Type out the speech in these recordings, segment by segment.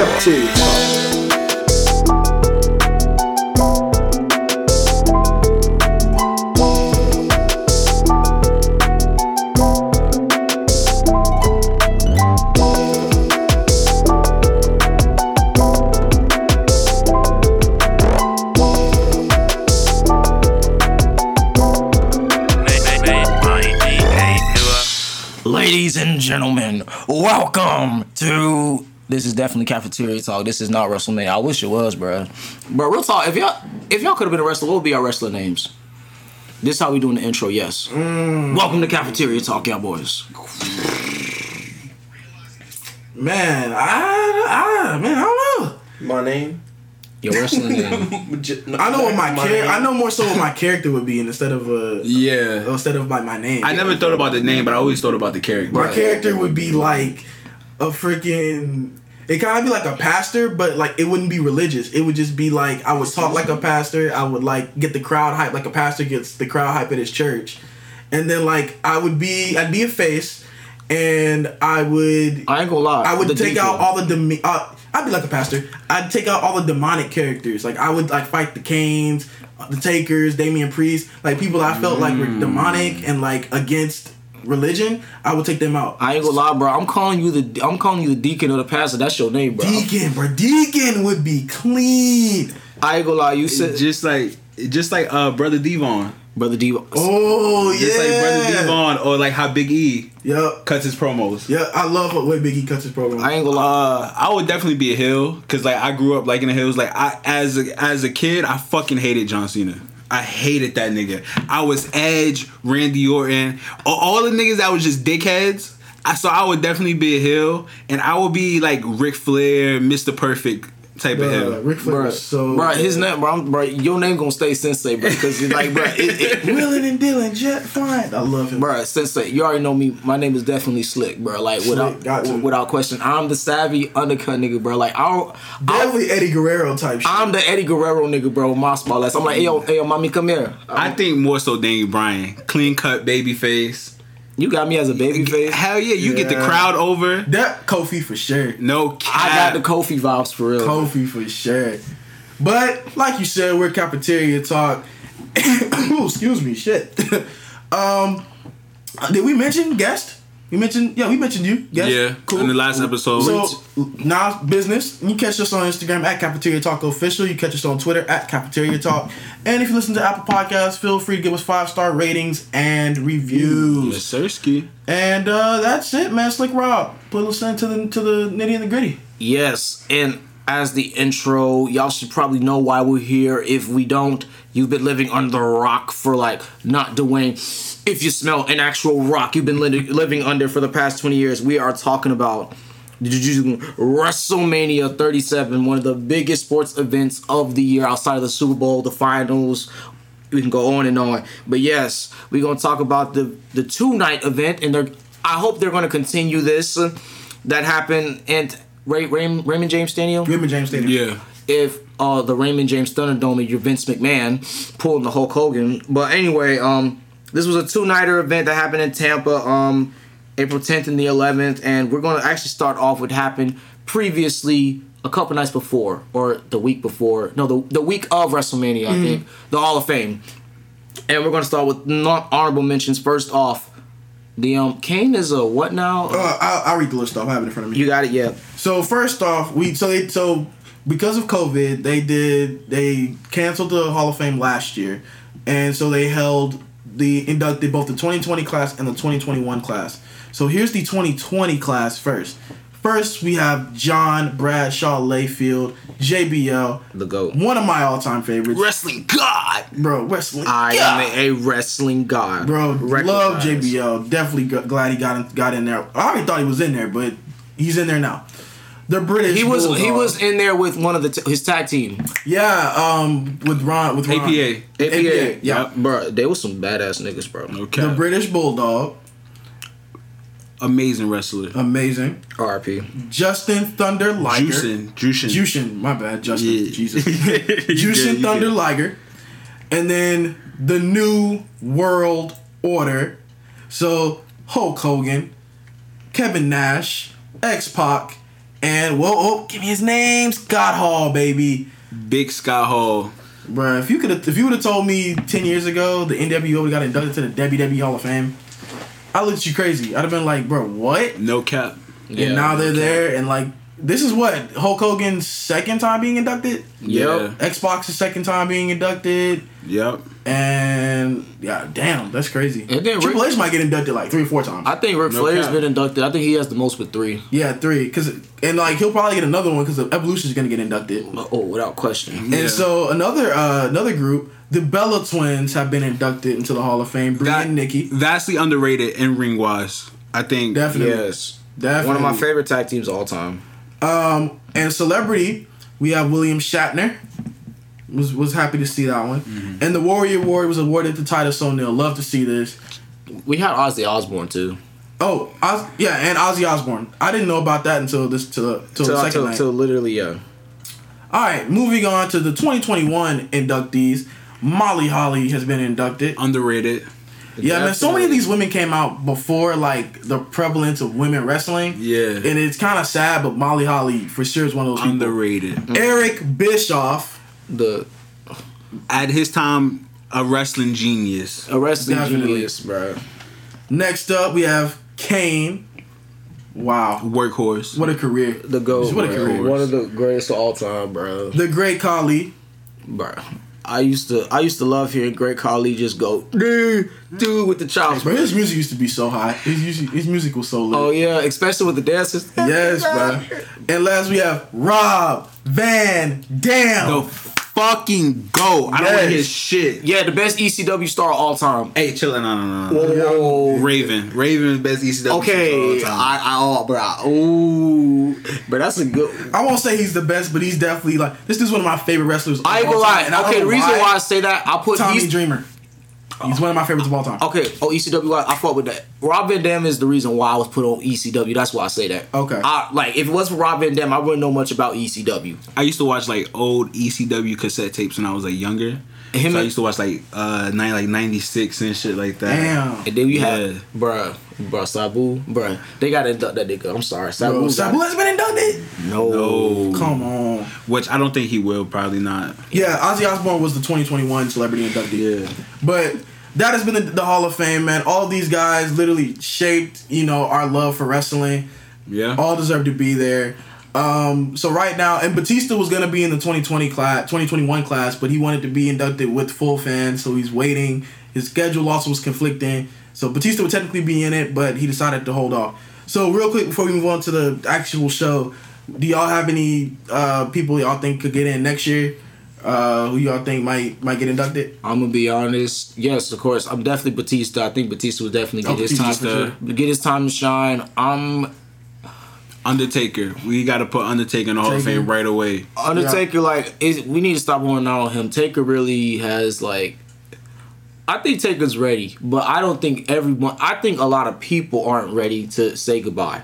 Cafeteria Talk. Ladies and gentlemen, welcome to. This is definitely cafeteria talk. This is not WrestleMania. I wish it was, bro. But real talk, if y'all if y'all could have been a wrestler, what would be our wrestler names? This is how we doing the intro. Yes. Mm. Welcome to cafeteria talk, y'all boys. Man, I, I, man, I don't know. My name? Your wrestling name. I know what my, char- I know more so what my character would be instead of uh Yeah. instead of my, my name. I never thought about the name, but I always thought about the character. my character would be like a freaking. It kind of be like a pastor, but like it wouldn't be religious. It would just be like I would talk like a pastor. I would like get the crowd hype like a pastor gets the crowd hype at his church, and then like I would be I'd be a face, and I would I ain't gonna lie. I would take out all the demi- uh, I'd be like a pastor. I'd take out all the demonic characters. Like I would like fight the Kanes, the Takers, Damian Priest, like people I felt like were demonic and like against religion. I would take them out. I ain't gonna lie, bro. I'm calling you the I'm calling you the deacon or the pastor. That's your name, bro. Deacon, bro. Deacon would be clean. I ain't gonna lie. You said just like just like uh brother Devon. brother D. Oh yeah. Just like brother Devon or like how Big E Yep. cuts his promos. Yeah, I love the way Big E cuts his promos. I ain't gonna lie. Uh, I would definitely be a heel because like I grew up like in the hills. Like I as a, as a kid, I fucking hated John Cena. I hated that nigga. I was Edge, Randy Orton, all, the niggas that was just dickheads. I so I would definitely be a heel, and I would be like Ric Flair, Mr. Perfect type of Bruh, heel. Ric Flair Bro, so bro, his name, bro, bro, your name gonna stay Sensei, bro, because you're like, bro, it, it, Willing and Dylan, Jet fine. I love him. bro, Sensei, you already know me. My name is definitely Slick, bro. Like without got without question, I'm the savvy undercut nigga, bro. Like I'll, I'll Definitely Eddie Guerrero type shit. I'm the Eddie Guerrero nigga, bro. My spot less. I'm like, hey yo, hey yo, mommy, come here. I think more so Daniel Bryan, clean cut baby face. You got me as a baby face. Hell yeah, you get the crowd over. that Kofi for sure. No I got the Kofi vibes for real. Kofi for sure. But like you said, we're cafeteria talk. Ooh, excuse me, shit. um, did we mention guest? We mentioned, yeah, we mentioned you. Guest. Yeah, cool. in the last episode. So now business. You catch us on Instagram at Cafeteria Talk Official. You catch us on Twitter at Cafeteria Talk. And if you listen to Apple Podcasts, feel free to give us five star ratings and reviews. Yes, Sirski. And uh, that's it, man. Slick Rob, put us into the to the nitty and the gritty. Yes, and as the intro, y'all should probably know why we're here. If we don't, you've been living under a rock for like not Dwayne. If you smell an actual rock, you've been li- living under for the past 20 years. We are talking about WrestleMania 37, one of the biggest sports events of the year outside of the Super Bowl, the finals. We can go on and on. But yes, we're gonna talk about the the two night event, and. I hope they're gonna continue this. that happened and Ray, Ray, Raymond James Stadium. Raymond James Stadium. Yeah. If uh, the Raymond James Thunderdome, you're Vince McMahon pulling the Hulk Hogan. But anyway, um, this was a two nighter event that happened in Tampa, um, April 10th and the 11th, and we're gonna actually start off with happened previously a couple nights before or the week before. No, the the week of WrestleMania, I think, the Hall of Fame. And we're gonna start with non honorable mentions. First off, the um Kane is a what now? Uh, I'll, I'll read the list off. I have it in front of me. you got it, yeah. So first off, we so they so because of COVID, they did they canceled the Hall of Fame last year, and so they held the inducted both the 2020 class and the 2021 class. So here's the 2020 class first. First, we have John Bradshaw Layfield, JBL, The GOAT. one of my all-time favorites, Wrestling God. bro. Wrestling, I God. am a wrestling god. Bro, love JBL. Definitely g- glad he got in, got in there. I already thought he was in there, but he's in there now. The British. He was he was in there with one of the t- his tag team. yeah. Um, with Ron with Ron. APA. APA. APA, yeah. bro, they was some badass niggas, bro. Okay. The. British Bulldog, Amazing wrestler. amazing. RP. Justin Thunder Liger. Juicing. Juicing. Jushin, my bad, Justin. Yeah. Jesus. You Jushin good, Thunder good. Liger. And then the new world order. So Hulk Hogan, Kevin Nash, X Pac, And whoa, oh, give me his name, Scott Hall, baby. Big Scott Hall. Bruh, if you could, if you would have told me ten years ago the NWO got inducted to the WWE Hall of Fame, I looked at you crazy. I'd have been like, bro, what? No cap. and now they're okay. there, and like, this is what Hulk Hogan's second time being inducted. Yep. X Pac's second time being inducted, Yep. and yeah, damn, that's crazy. And then Triple Rick- H might get inducted like three or four times. I think Ric No Flair's cap. been inducted. I think he has the most with three. yeah, three, because and like he'll probably get another one because Evolution's gonna get inducted. Oh, without question. Yeah. And so another uh, another group, the Bella Twins, have been inducted into the Hall of Fame. Brie That, and Nikki, Vastly underrated in ring wise. I think. definitely, Yes. definitely. One of my favorite tag teams of all time. Um, and celebrity, we have William Shatner. Was was happy to see that one. Mm-hmm. And the Warrior Award was awarded to Titus O'Neil. Love to see this. We had Ozzy Osbourne too. Oh, Oz, yeah, and Ozzy Osbourne. I didn't know about that until this till till the second till, night. till literally, yeah. All right, moving on to the 2021 inductees. Molly Holly has been inducted. Underrated. Yeah, man. So many of these women came out before like the prevalence of women wrestling. Yeah. and it's kind of sad, but Molly Holly for sure is one of those people. Underrated. Mm-hmm. Eric Bischoff. The At his time, a wrestling genius. a wrestling Definitely. genius, bro. Next up, we have Kane. Wow, Workhorse. what a career! The goat, What a career. One of the greatest of all time, bro. The Great Khali. Bro. I used to I used to love hearing Great Khali just go dude, dude with the chops, Bro, bro. his music used to be so high. His, music- his music was so lit. Oh yeah, especially with the dances. Yes, bro. And last we have Rob Van Dam. The fucking go. I don't want Yes. to hear shit. Yeah, the best ECW star of all time. Hey, chill. No, no, no, no. Whoa. Raven. Raven is best ECW. Okay, superstar of all time. I, I, oh, bro, ooh, but that's a good. I won't say he's the best, but he's definitely like this is one of my favorite wrestlers. I ain't all gonna lie. and Okay, the reason why I say that, I put Tommy he's, Dreamer. He's one of my favorites of all time. Okay, oh ECW, I, I fought with that. Rob Van Dam is the reason why I was put on ECW. That's why I say that. Okay. I, like if it wasn't for Rob Van Dam, I wouldn't know much about ECW. I used to watch like old ECW cassette tapes when I was like younger. Him so I used to watch like uh nine like ninety six and shit like that. Damn. And then you Yeah. had, bruh, bruh, Sabu, bruh. They got to induct that nigga. I'm sorry, Sabu. Bro, Sabu has been inducted. no. No. Come on. Which I don't think he will. Probably not. Yeah, Ozzy Osbourne was the 2021 celebrity inductee. Yeah. But that has been the, the Hall of Fame, man. All these guys literally shaped, you know, our love for wrestling. Yeah. All deserve to be there. Um, so right now, and Batista was gonna be in the 2020 class, 2021 class, but he wanted to be inducted with full fans, so he's waiting. His schedule also was conflicting, so Batista would technically be in it, but he decided to hold off. So real quick before we move on to the actual show, do y'all have any uh, people y'all think could get in next year? Uh, who y'all think might might get inducted? I'm gonna be honest. Yes, of course. I'm definitely Batista. I think Batista will definitely get Oh, his time Batista, to get his time to shine. I'm Undertaker. We got to put Undertaker in the Hall of Fame right away. Undertaker. Like, is, we need to stop going out on him. Taker really has like. I think Taker's ready, but I don't think everyone. I think a lot of people aren't ready to say goodbye.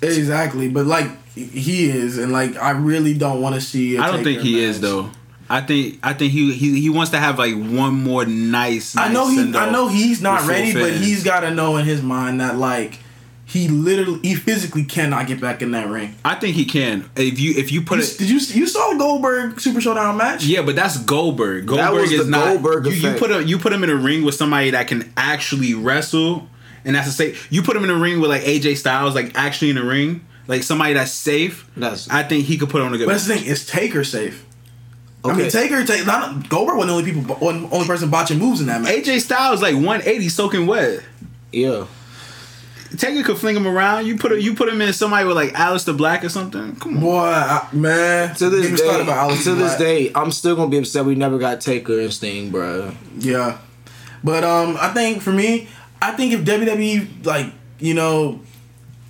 Exactly, but like he is, and like I really don't want to see. I I don't think he is though. I think I think he he he wants to have like one more nice. I know he. I know he's not with full ready, but he's got to know in his mind that like he literally, he physically cannot get back in that ring. I think he can. If you if you put You- it. did you you saw Goldberg Super Showdown match? Yeah, but that's Goldberg. Goldberg was is the not. Goldberg you, you put a, you put him in a ring with somebody that can actually wrestle, and that's the same. You put him in a ring with like AJ Styles, like actually in a ring, like somebody that's safe. That's- I think he could put on a good. But that's the thing. Is Taker safe? I mean, Okay. Taker. Ta- not Goldberg wasn't the only people. One, only person botching moves in that match. AJ Styles like 180 soaking wet. Yeah. Taker could fling him around. You put a, you put him in somebody with like Aleister Black or something. Come on. Boy, I, man. To this Get me started day, about to this day, I'm still gonna be upset we never got Taker and Sting, bro. Yeah, but um, I think for me, I think if WWE like you know,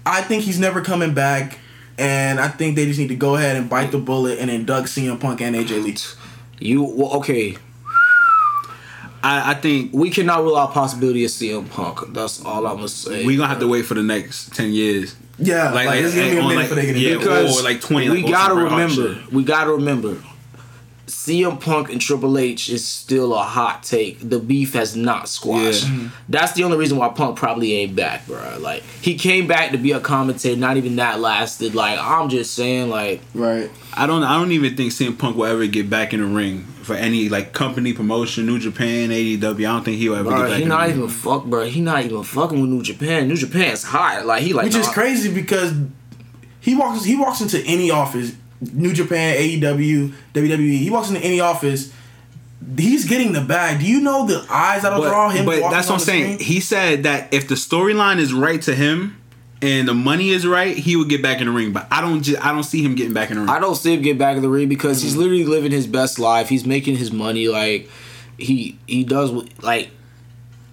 I think he's never coming back, and I think they just need to go ahead and bite the bullet and induct CM Punk and AJ Lee. You well, okay? I, I think We cannot rule out possibility of CM Punk. That's all I'm gonna say. we gonna have to wait for the next 10 years. Yeah, like, it's gonna be a on, minute like- before they get yeah, it. because or like 20. we like gotta Austin Bret Hart remember. shit. We gotta remember. CM Punk and Triple H is still a hot take. The beef has not squashed. Yeah. Mhm. That's the only reason why Punk probably ain't back, bro. Like he came back to be a commentator. Not even that lasted. Like I'm just saying, like Right. I don't. I don't even think CM Punk will ever get back in the ring for any like company promotion, New Japan, AEW. I don't think he'll ever bro, get back he in the not ring. even fuck, bro. He not even fucking with New Japan. New Japan's hot. Like he like Which is crazy because he walks he walks into any office, New Japan, AEW, WWE. He walks into any office. He's getting the bag. Do you know the eyes that'll draw But, him? but that's what on I'm saying. screen? He said that if the storyline is right to him and the money is right, he would get back in the ring. But I don't. Just, I don't see him getting back in the ring. I don't see him get back in the ring because he's literally living his best life. He's making his money. Like he he does like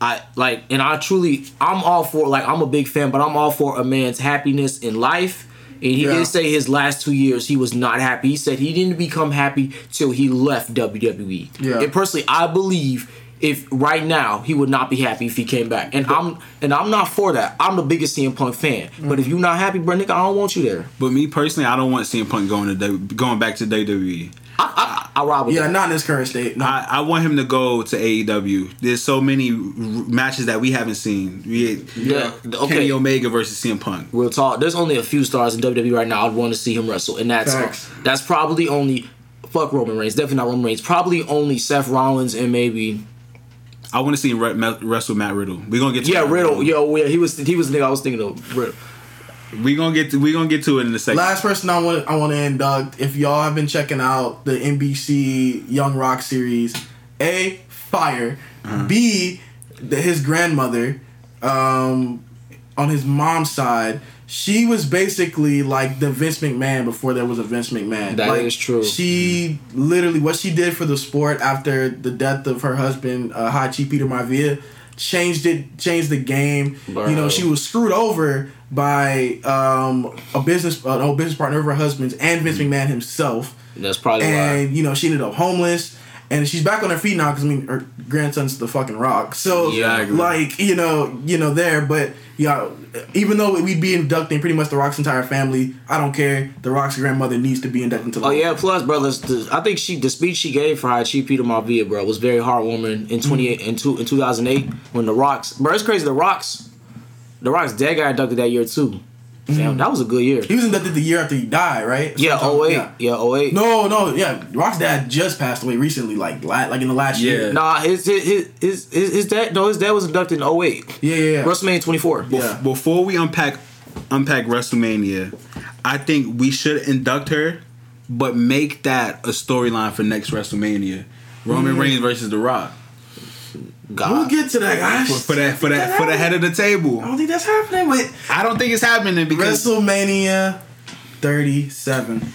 I like, and I truly I'm all for like I'm a big fan, but I'm all for a man's happiness in life. And he Yeah. did say his last two years he was not happy. He said he didn't become happy till he left WWE. Yeah. And personally, I believe if right now he would not be happy if he came back. And I'm and I'm not for that. I'm the biggest CM Punk fan. Mm-hmm. But if you're not happy, bro, nigga, I don't want you there. But me personally, I don't want CM Punk going to going back to WWE. I I, I rob with yeah, that. not in his current state. No. I, I want him to go to AEW. There's so many r- matches that we haven't seen. We Yeah, okay. Kenny Omega versus CM Punk. Real talk. There's only a few stars in WWE right now I'd want to see him wrestle, and that's Facts. that's probably only fuck Roman Reigns. Definitely not Roman Reigns. Probably only Seth Rollins and maybe I want to see him re- me- wrestle Matt Riddle. We're gonna get to yeah Matt Riddle. Yo, yeah, he was he was the nigga I was thinking of. Riddle. We gonna get to we gonna get to it in a second. Last person I want I want to induct. If y'all have been checking out the NBC Young Rock series, a fire, Uh-huh. b the, his grandmother, um, on his mom's side, she was basically like the Vince McMahon before there was a Vince McMahon. That like, is true. She literally what she did for the sport after the death of her husband, uh, High Chief Peter Maivia, changed it, changed the game. You know, she was screwed over by um, a business, an old business partner of her husband's, and Vince McMahon himself. That's probably And you know, she ended up homeless, and she's back on her feet now because I mean, her grandson's the fucking Rock. So Yeah, like you know, you know there, but yeah, even though we'd be inducting pretty much the Rock's entire family, I don't care. The Rock's grandmother needs to be inducted into. Oh yeah, plus brothers, the, I think she the speech she gave for High Chief Peter Maivia, bro, was very heartwarming in mm-hmm. twenty eight in two in two thousand eight when the Rocks, bro, it's crazy. The Rocks, the Rocks dead got inducted that year too. Damn, mm-hmm. that was a good year. He was inducted the year after he died, right? Yeah, Sometime- 08. yeah. Yeah, 08. No, no, yeah. Rock's dad just passed away recently, like la- like in the last Yeah. year. Nah, his his his his, his, his dad no his dad was inducted in 08. Yeah, yeah, yeah. WrestleMania 24. Yeah. Before we unpack unpack WrestleMania, I think we should induct her, but make that a storyline for next WrestleMania. Roman mm-hmm. Reigns versus The Rock God. We'll get to that, guys. for, for that for that for the head of the table. I don't think that's happening with I don't think it's happening because WrestleMania 37.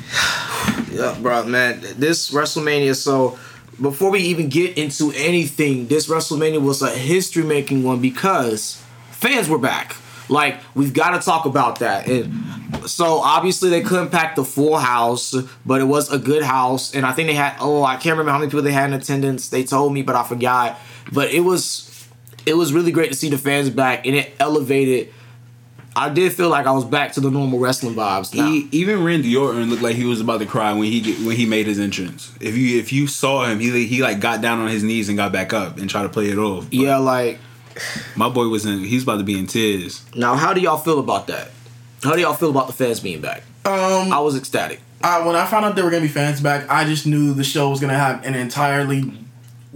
Yeah, bro, man, this WrestleMania. So before we even get into anything, this WrestleMania was a history making one because fans were back. Like we've got to talk about that. And so obviously they couldn't pack the full house, but it was a good house. And I think they had oh I can't remember how many people they had in attendance. They told me, but I forgot. But it was it was really great to see the fans back, and it elevated. I did feel like I was back to the normal wrestling vibes. Now. he, even Randy Orton looked like he was about to cry when he get, when he made his entrance. If you if you saw him, he he like got down on his knees and got back up and tried to play it off. But yeah, like my boy was in. He's about to be in tears. Now, how do y'all feel about that? How do y'all feel about the fans being back? Um, I was ecstatic. I, when I found out there were gonna be fans back, I just knew the show was gonna have an entirely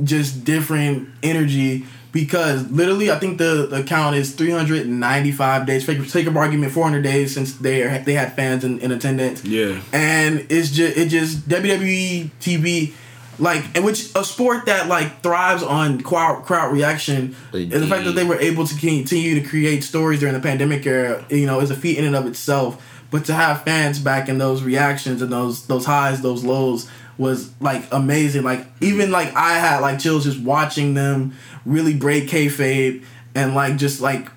just different energy because literally, I think the, the count is 395 days. Take, take up argument 400 days since they are, they had fans in, in attendance. Yeah. and it's just it just WWE TV. Like, and which a sport that like thrives on crowd crowd reaction, and the fact that they were able to continue to create stories during the pandemic era, you know, is a feat in and of itself. But to have fans back in those reactions and those those highs, those lows was like amazing. Like even like I had like chills just watching them really break kayfabe and like just like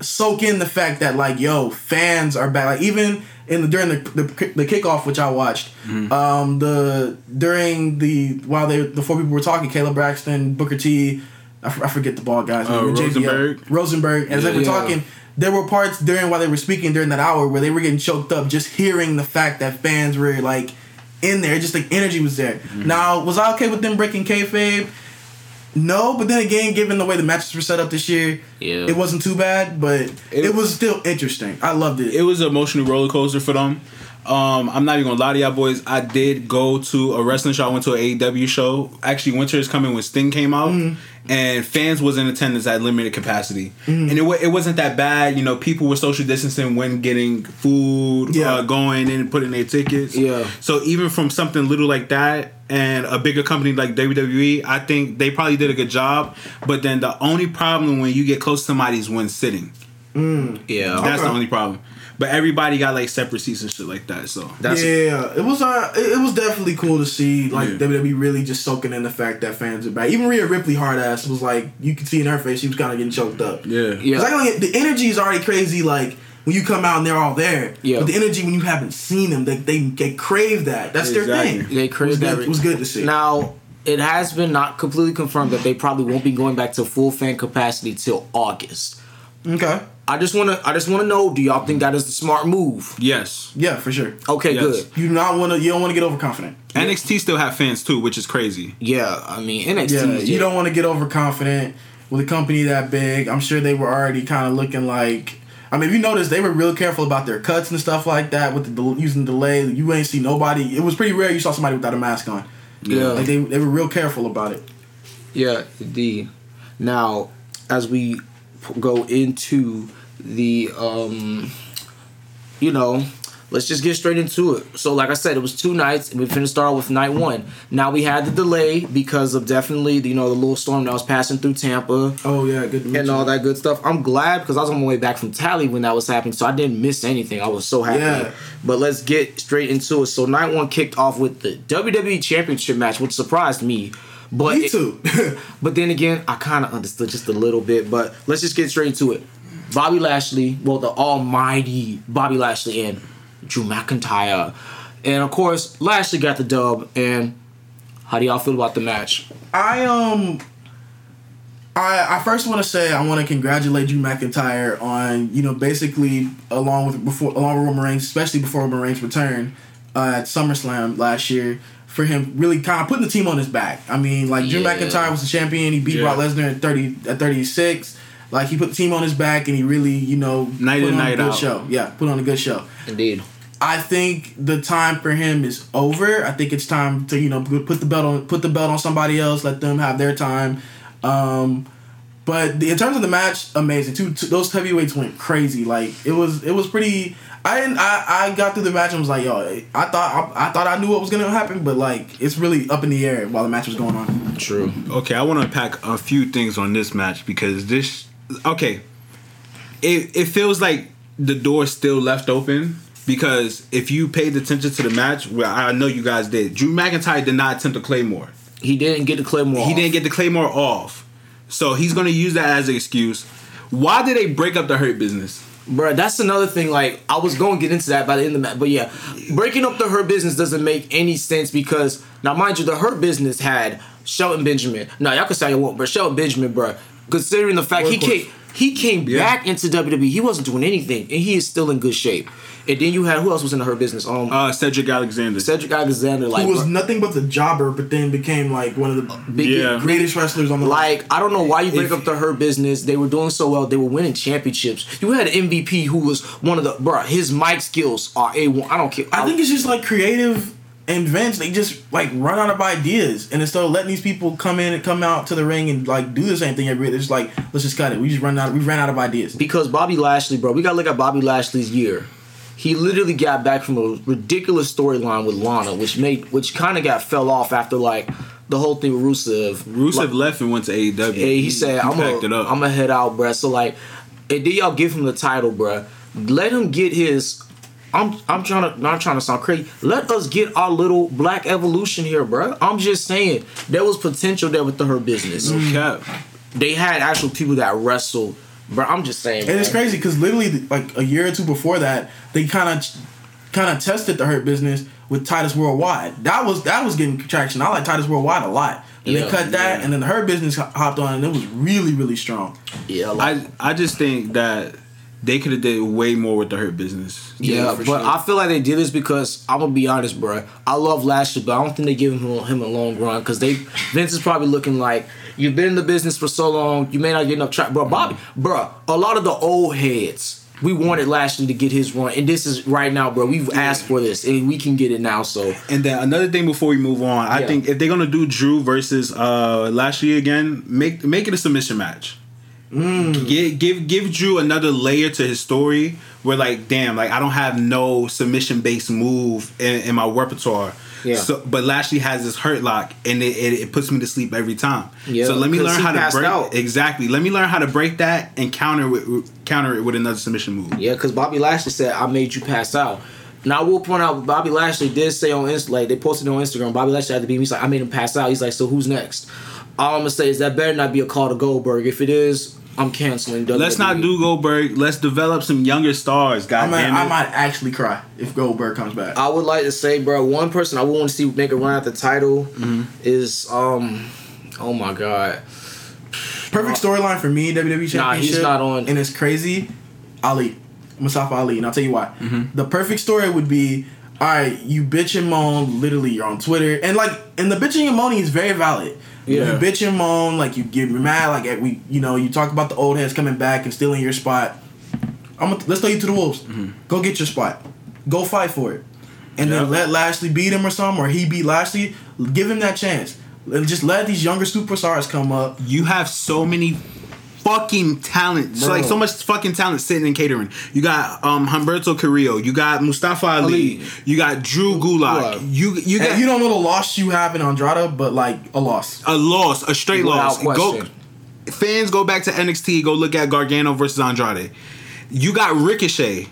soak in the fact that like yo fans are back. Like even in the during the the, the kickoff which I watched, um the during the while they the four people were talking, Kayla Braxton, Booker T, I, f- I forget the ball guys. Uh, name, JBL, Rosenberg? Rosenberg, as they were Yeah. talking. There were parts during while they were speaking during that hour where they were getting choked up just hearing the fact that fans were like in there. Just the energy was there. Mm-hmm. Now, was I okay with them breaking kayfabe? No, but then again, given the way the matches were set up this year, Yeah. it wasn't too bad. But it, It- was still interesting. I loved it. it was an emotional roller coaster for them. Um, I'm not even gonna lie to y'all boys. I did go to a wrestling show. I went to an AEW show. Actually, Winter is coming when Sting came out, and fans was in attendance at limited capacity, and it wa- it wasn't that bad. You know, people were social distancing when getting food, Yeah. uh, going and putting their tickets. Yeah. So even from something little like that and a bigger company like WWE, I think they probably did a good job. But then the only problem when you get close to somebody is when sitting. Yeah. That's the only problem. But everybody got like separate seats and shit like that. So That's yeah, it was uh, it, it was definitely cool to see like Yeah. WWE really just soaking in the fact that fans are back. Even Rhea Ripley hard ass was like you could see in her face she was kind of getting choked up. yeah, Yeah. 'Cause I can, the energy is already crazy. Like when you come out and they're all there. Yeah. But the energy when you haven't seen them, they they, they crave that. That's their thing. They it was craved good, that. it was good to see. Now, it has been not completely confirmed that they probably won't be going back to full fan capacity till August. okay. I just wanna I just wanna know, do y'all think that is the smart move? yes. Yeah, for sure. Okay, Yes. good. You not want to. You don't want to get overconfident. NXT still have fans too, which is crazy. Yeah, I mean NXT. Yeah, is you don't want to get overconfident with a company that big. I'm sure they were already kind of looking like. I mean, if you notice, they were real careful about their cuts and stuff like that with the del- using delay. You ain't see nobody. It was pretty rare you saw somebody without a mask on. Yeah. Like they, they were real careful about it. Yeah, indeed. Now, as we p- go into the, um, you know, let's just get straight into it. So, like I said, it was two nights, and we finished start with night one. Now we had the delay because of definitely, you know, the little storm that was passing through Tampa Oh yeah, good. and all that good stuff. I'm glad because I was on my way back from Tally when that was happening, so I didn't miss anything. I was so happy. Yeah. But let's get straight into it. So night one kicked off with the WWE Championship match, which surprised me. But Me it- too. but then again, I kind of understood just a little bit. But let's just get straight into it. Bobby Lashley, well, the almighty Bobby Lashley and Drew McIntyre. And of course, Lashley got the dub. And how do y'all feel about the match? I um I I first want to say I want to congratulate Drew McIntyre on you know basically along with before along with Roman Reigns, especially before Roman Reigns returned uh, at SummerSlam last year for him really kind of putting the team on his back. I mean, like Drew Yeah. McIntyre was the champion. He beat Yeah. Brock Lesnar at thirty at thirty six. Like he put the team on his back and he really you know Night put in, on night a good out. show. Yeah, put on a good show. Indeed. I think the time for him is over. I think it's time to you know put the belt on put the belt on somebody else. Let them have their time. Um, but the, in terms of the match, amazing. Two, two those heavyweights went crazy. Like it was it was pretty. I didn't. I, I got through the match and was like, yo, I thought I, I thought I knew what was gonna happen, but like it's really up in the air while the match was going on. True. Okay, I want to unpack a few things on this match because this. Okay, it it feels like the door still left open because if you paid attention to the match, well, I know you guys did. Drew McIntyre did not attempt a claymore. He didn't get the Claymore. He off. didn't get the claymore off, so he's gonna use that as an excuse. Why did they break up the hurt business? Bruh, that's another thing. Like, I was going to get into that by the end of the match. But yeah, breaking up the Hurt business doesn't make any sense because, now, mind you, the Hurt business had Shelton Benjamin. Now, y'all can say I won't, but Shelton Benjamin, bro, considering the fact he came, he came Yeah. back into WWE, he wasn't doing anything, and he is still in good shape. And then you had, who else was in hurt business? Um, Uh, Cedric Alexander. Cedric Alexander. Like, He was bruh, nothing but the jobber, but then became like one of the big, Yeah. greatest wrestlers on the Like I don't know why you break If- up the hurt business. They were doing so well. They were winning championships. You had an MVP who was one of the bruh. His mic skills are a one. I don't care. I think it's just like creative and Vince, they just like run out of ideas, and instead of letting these people come in and come out to the ring and like do the same thing every, they're just like, let's just cut it. We just run out. We ran out of ideas. because Bobby Lashley, bro. We gotta look at Bobby Lashley's year. He literally got back from a ridiculous storyline with Lana, which made which kind of got fell off after like the whole thing with Rusev. Rusev Like, left and went to AEW. Hey, he said, "I'm gonna. I'm gonna head out, bruh. So like, and then y'all give him the title, bruh. Let him get his. I'm, I'm trying to, not trying to sound crazy. Let us get our little black evolution here, bruh. I'm just saying there was potential there with the hurt business. Cap. They had actual people that wrestled, bruh. I'm just saying. And it's crazy because literally like a year or two before that, they kind of kind of tested the hurt business with Titus Worldwide. That was that was getting traction. I like Titus Worldwide a lot. And Yeah, they cut that, yeah. and then the hurt business hopped on, and it was really really strong. Yeah, like, I I just think that they could have did way more with the hurt business. Yeah, Yeah, but sure. I feel like they did this because I'm gonna be honest, bro. I love Lashley, but I don't think they give him him a long run because they Vince is probably looking like you've been in the business for so long, you may not get enough track. Bro, Bobby, bro, a lot of the old heads. We wanted Lashley to get his run, and this is right now, bro. We've asked for this, and we can get it now. So And then another thing before we move on, I Yeah. think if they're gonna do Drew versus uh Lashley again, make make it a submission match. Mm. Give give give Drew another layer to his story. Where like, damn, like I don't have no submission based move in, in my repertoire. Yeah. So, but Lashley has this hurt lock, and it, it, it puts me to sleep every time. Yeah, So let me learn how to break out. exactly. Let me learn how to break that and counter with counter it with another submission move. Yeah, because Bobby Lashley said, I made you pass out. Now, I will point out, Bobby Lashley did say on Insta, like, they posted on Instagram, Bobby Lashley had to be, me. he's like, I made him pass out. He's like, so who's next? All I'm to say is that better not be a call to Goldberg. If it is, I'm canceling. Let's not do Goldberg. Let's develop some younger stars. I God might, damn it. I might actually cry if Goldberg comes back. I would like to say, bro, one person I would want to see make a run at the title Mm-hmm. is, um, oh my God. Perfect storyline for me, WWE Championship. Nah, he's not on. And it's crazy. Ali, Mustafa Ali, and I'll tell you why. Mm-hmm. The perfect story would be, all right, you bitch and moan. Literally, you're on Twitter, and like, and the bitching and moaning is very valid. Yeah. You bitch and moan, like you get mad, like we, you know, you talk about the old heads coming back and stealing your spot. I'm gonna, let's throw you to the wolves. Mm-hmm. Go get your spot. Go fight for it, and Yeah. then let Lashley beat him or something, or he beat Lashley. Give him that chance. Just let these younger superstars come up. you have so many fucking talent. So Bro. like so much fucking talent sitting in catering. You got um Humberto Carrillo, you got Mustafa Ali, Ali. you got Drew Gulak, Gulak. you you got And you don't know the loss you have in Andrade, but like a loss. a loss, a straight Without loss. Go fans go back to NXT, go look at Gargano versus Andrade. You got Ricochet.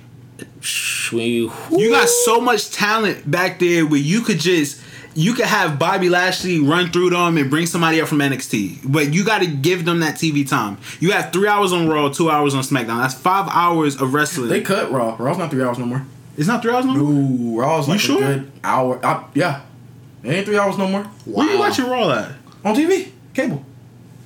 You, You got so much talent back there where you could just you could have Bobby Lashley run through them and bring somebody up from NXT, but you got to give them that TV time. You have three hours on Raw, two hours on SmackDown. That's five hours of wrestling. They cut Raw. Raw's not three hours no more. it's not three hours no more. Ooh, Raw's like sure? a good hour. I, yeah, it ain't three hours no more. Where you watching Raw at? On TV, cable.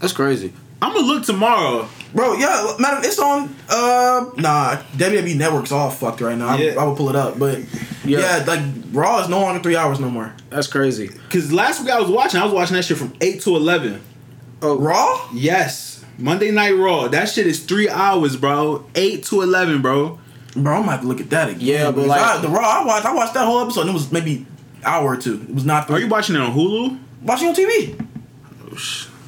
that's crazy. I'm gonna look tomorrow. Bro, yeah, man, it's on. Uh, nah, WWE Network's all fucked right now. Yeah. I, I would pull it up, but Yeah. yeah. like Raw is no longer three hours no more. That's crazy. Cause last week I was watching, I was watching that shit from eight to eleven. Raw, Yes, Monday Night Raw. That shit is three hours, bro. Eight to eleven, bro. bro, I'm gonna have to look at that again. Yeah, but like- I- the Raw I watched, I watched that whole episode. and It was maybe hour or two. It was not. Are you watching it on Hulu? watching on TV?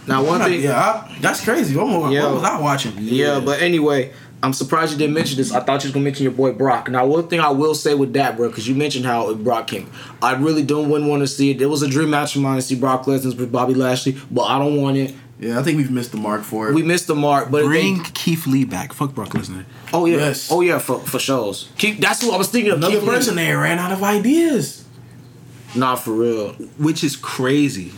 Now, one Not- thing. yeah, I, that's crazy. What, was- Yeah. what was I watching? Yeah, but anyway, I'm surprised you didn't mention this. I thought you was gonna mention your boy Brock. Now, one thing I will say with that, bro, because you mentioned how Brock came. I really don't wouldn't want to see it. It was a dream match of mine to see Brock Lesnar with Bobby Lashley, but I don't want it. Yeah, I think we've missed the mark for it. We missed the mark, but Bring they, Keith Lee back. Fuck Brock Lesnar. oh yeah, Yes. oh yeah, for for shows. Keep that's what I was thinking of. Another Keith Lee. person there ran out of ideas. Not for real. Which is crazy.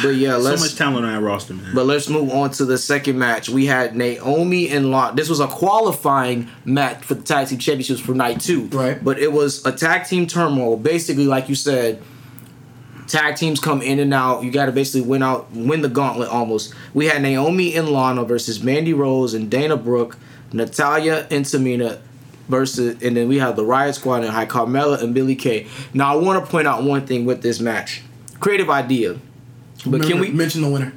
But yeah, So let's much talent on that roster, man. But let's move on to the second match. We had Naomi and Lana. This was a qualifying match for the tag team championships for night two. Right. But it was a tag team turmoil. Basically, like you said, tag teams come in and out. You got to basically win out, win the gauntlet almost. We had Naomi and Lana versus Mandy Rose and Dana Brooke, Natalya and Tamina versus, and then we have the Riot Squad and High Carmella and Billie Kay. Now I want to point out one thing with this match. Creative idea. But can we mention the winner?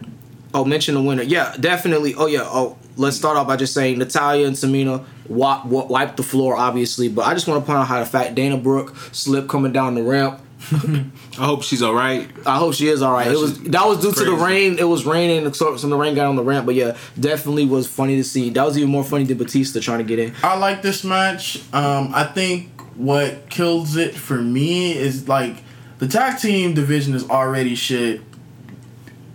Oh, mention the winner. Yeah, definitely. Oh, yeah. Oh, let's start off by just saying Natalya and Tamina wa- wa- wiped the floor, obviously. But I just want to point out how the fact Dana Brooke slipped coming down the ramp. I hope she's all right. I hope she is all right. It was that was due to the rain. It was raining, so some of the rain got on the ramp. But yeah, definitely was funny to see. That was even more funny than Batista trying to get in. I like this match. Um, I think what kills it for me is like the tag team division is already shit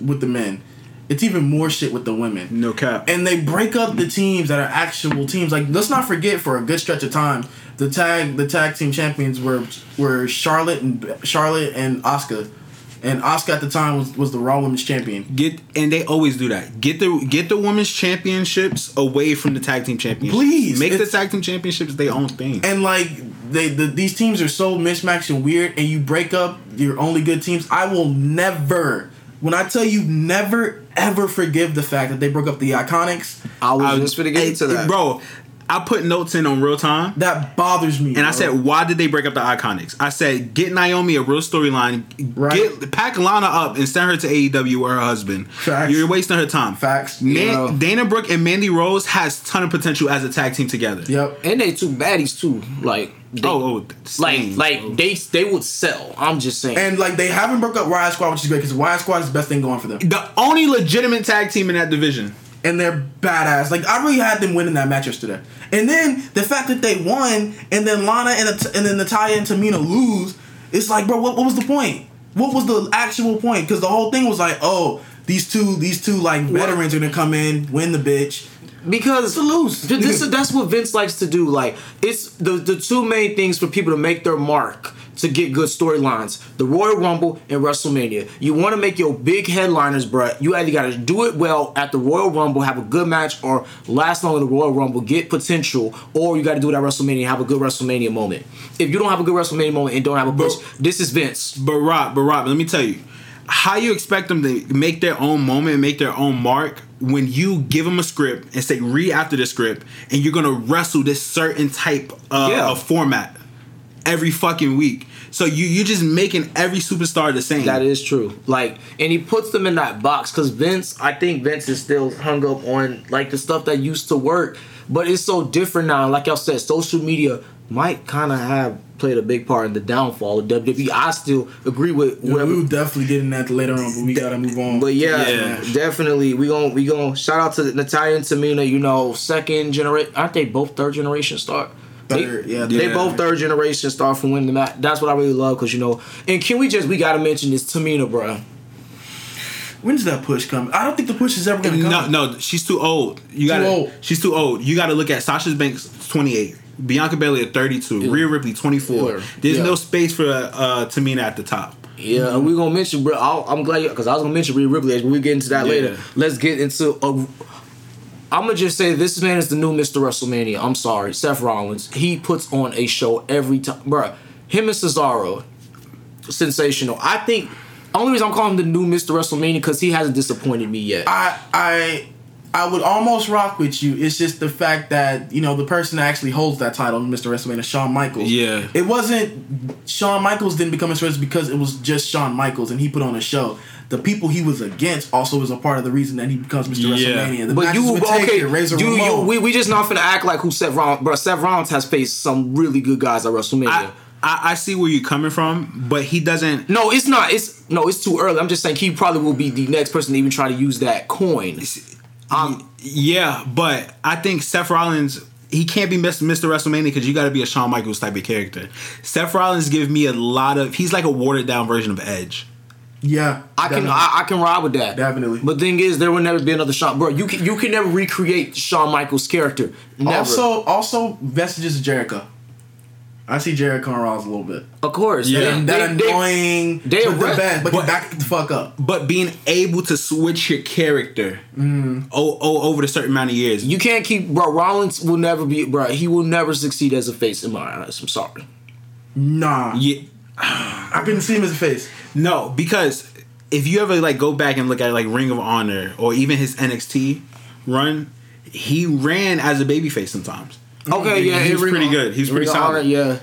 with the men. It's even more shit with the women. No cap. And they break up the teams that are actual teams. Like let's not forget for a good stretch of time, the tag the tag team champions were were Charlotte and Charlotte and Asuka. And Asuka at the time was, was the Raw Women's Champion. Get and they always do that. Get the get the women's championships away from the tag team championships. Please, make the tag team championships their own thing. And like they the, these teams are so mismatched and weird, and you break up your only good teams. I will never, when I tell you, never ever forgive the fact that they broke up the Iconics. I was I just gonna get into that, bro. I put notes in on real time. That bothers me. And I said, why did they break up the Iconics? I said, get Naomi a real storyline. Right. Get pack Lana up and send her to AEW with her husband. Facts. You're wasting her time. Facts. Man, Yeah. Dana Brooke and Mandy Rose has ton of potential as a tag team together. Yep. And they two baddies too. Like they, Oh, oh like like bro. they they would sell. I'm just saying. And like they haven't broke up Riot Squad, which is great because Riot Squad is the best thing going for them, the only legitimate tag team in that division. and they're badass. Like I really had them winning that match yesterday. And then the fact that they won, and then Lana and and then Natalya and Tamina lose, it's like, bro, what, what was the point? What was the actual point? Because the whole thing was like, oh, these two these two like veterans are gonna come in, win the bitch. Because To lose. Th- This that's what Vince likes to do. Like it's the the two main things for people to make their mark to get good storylines: the Royal Rumble and WrestleMania. You want to make your big headliners, bruh. You either got to do it well at the Royal Rumble, have a good match, or last long in the Royal Rumble, get potential, or you got to do it at WrestleMania, have a good WrestleMania moment. If you don't have a good WrestleMania moment and don't have a push, this is Vince. But Rob, but Rob, let me tell you, how you expect them to make their own moment make their own mark when you give them a script and say read after the script and you're gonna wrestle this certain type of, Yeah. of format every fucking week. So you you just making every superstar the same. That is true. Like, and he puts them in that box because Vince, I think Vince is still hung up on like the stuff that used to work, but it's so different now. Like y'all said, social media might kind of have played a big part in the downfall of WWE. I still agree with Yeah, whoever. we will definitely get in that later on, but we gotta move on. But yeah, Yeah. definitely we gon' we gon' shout out to Natalya and Tamina. You know, second generation. Aren't they both third generation start? Third, yeah, they Yeah. both third generation start from winning the match. That's what I really love because you know. And can we just we gotta mention this Tamina, bruh. When's that push coming? I don't think the push is ever gonna come. no, no, she's too old. You got to old. She's too old. You got to look at Sasha Banks, 28. Bianca Belair, 32. Rhea Ripley, 24. Yeah. There's Yeah. no space for uh, Tamina at the top. Yeah, and we're gonna mention, bro. I'll, I'm glad because I was gonna mention Rhea Ripley, but we get into that Yeah. later. Let's get into. A, I'm gonna just say this man is the new Mr. WrestleMania. I'm sorry, Seth Rollins. He puts on a show every time, bro. Him and Cesaro, sensational. I think only reason I'm calling him the new Mr. WrestleMania because he hasn't disappointed me yet. I I I would almost rock with you. It's just the fact that you know the person that actually holds that title, Mr. WrestleMania, Shawn Michaels. Yeah. It wasn't Shawn Michaels didn't become Mr. WrestleMania because it was just Shawn Michaels and he put on a show. The people he was against also was a part of the reason that he becomes Mr. Yeah. WrestleMania. The but matches you with okay? Taker, Razor You, you, we, we just not finna act like who Seth Rollins, bro. Seth Rollins has faced some really good guys at WrestleMania. I, I, I see where you're coming from, but he doesn't. No, it's not. It's no, it's too early. I'm just saying he probably will be the next person to even try to use that coin. Um, Yeah, but I think Seth Rollins he can't be Mr. Mr. WrestleMania because you got to be a Shawn Michaels type of character. Seth Rollins give me a lot of. He's like a watered down version of Edge. yeah, I can. I, I can ride with that. Definitely. But thing is, there will never be another Shawn. Bro, you can you can never recreate Shawn Michaels' character. Never. also also vestiges of Jericho. I see Jericho and Rollins a little bit. of course. Yeah. they- And that they- they- annoying, they but the best, but, but- back the fuck up. But being able to switch your character mm. o- o- over a certain amount of years, you can't keep bro. Rollins will never be bro. He will never succeed as a face in my eyes. I'm sorry. Nah, yeah, I couldn't see him as a face. no, because if you ever like go back and look at like Ring of Honor or even his NXT run, he ran as a babyface sometimes. Okay, yeah, he in was pretty good. He's was pretty solid. Honor, yeah,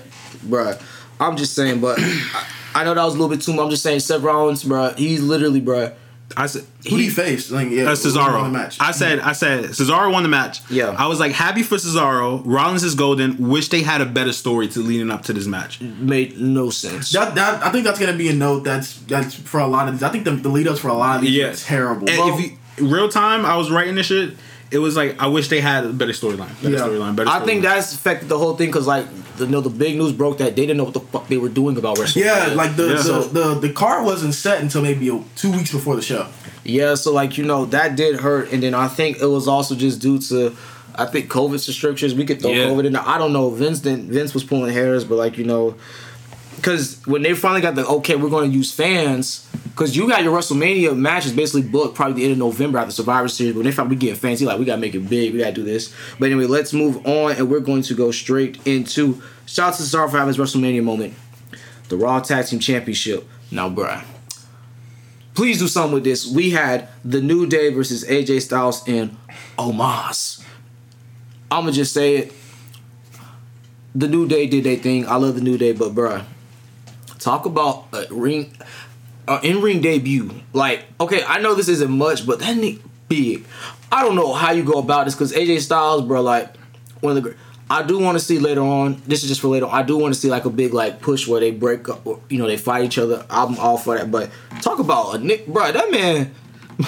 bruh. I'm just saying, but I, I know that was a little bit too much. I'm just saying, Seth Rollins, bruh. He's literally, bruh. I said Who do you face? Like, yeah, That's who won Cesaro. the match. I said, I said, Cesaro won the match. Yeah. I was like happy for Cesaro. Rollins is golden. Wish they had a better story to leading up to this match. Made no sense. That, that I think that's gonna be a note that's that's for a lot of these. I think the, the lead ups for a lot of these Yeah. are terrible. And Bro, if you, real time, I was writing this shit. It was like I wish they had a better storyline. Better Yeah. storyline. Better. I think storyline. that's affected the whole thing because, like, the, you know, the big news broke that they didn't know what the fuck they were doing about WrestleMania. yeah, like the, Yeah. the, the the card wasn't set until maybe two weeks before the show. Yeah, so like you know that did hurt, and then I think it was also just due to, I think COVID restrictions. We could throw Yeah. COVID in. there. I don't know. Vince didn't. Vince was pulling hairs, but like you know, because when they finally got the okay, we're going to use fans. Because you got your WrestleMania matches basically booked probably the end of November after Survivor Series. But when they found we getting fancy, like we gotta make it big, we gotta do this. But anyway, let's move on, and we're going to go straight into shout out to Cesaro for having his WrestleMania moment, the Raw Tag Team Championship. Now, bruh, please do something with this. We had the New Day versus AJ Styles and Omos. I'ma just say it. The New Day did their thing. I love the New Day, but bruh, talk about a ring, uh, in ring debut. Like, okay, I know this isn't much, but that nigga big. I don't know how you go about this because AJ Styles, bro, like one of the. I do want to see later on. This is just for later. on. I do want to see like a big like push where they break up, or, you know, they fight each other. I'm all for that. But talk about a Nick, bro. That man.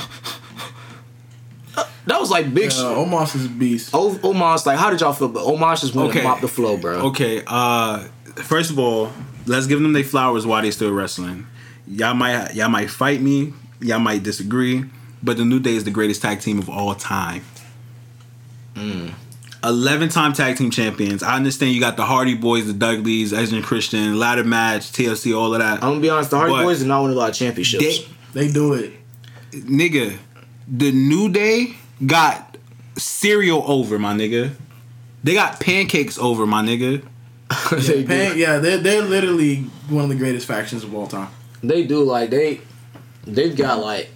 that was like big. Uh, shit. Omos is a beast. O- Omos, like, how did y'all feel? But Omos just went Okay. and mopped the flow, bro. Okay, uh first of all, let's give them their flowers while they still wrestling. Y'all might y'all might fight me, y'all might disagree, but the New Day is the greatest tag team of all time. Mm. Eleven time tag team champions. I understand you got the Hardy Boys, the Dudleys, Edge and Christian, ladder match, TLC, all of that. I'm gonna be honest. The Hardy But Boys did not win a lot of championships. They, They do it. nigga, the New Day got cereal over, my nigga. They got pancakes over, my nigga. they, Pan- do. yeah, they're they're literally one of the greatest factions of all time. they do like they they've got like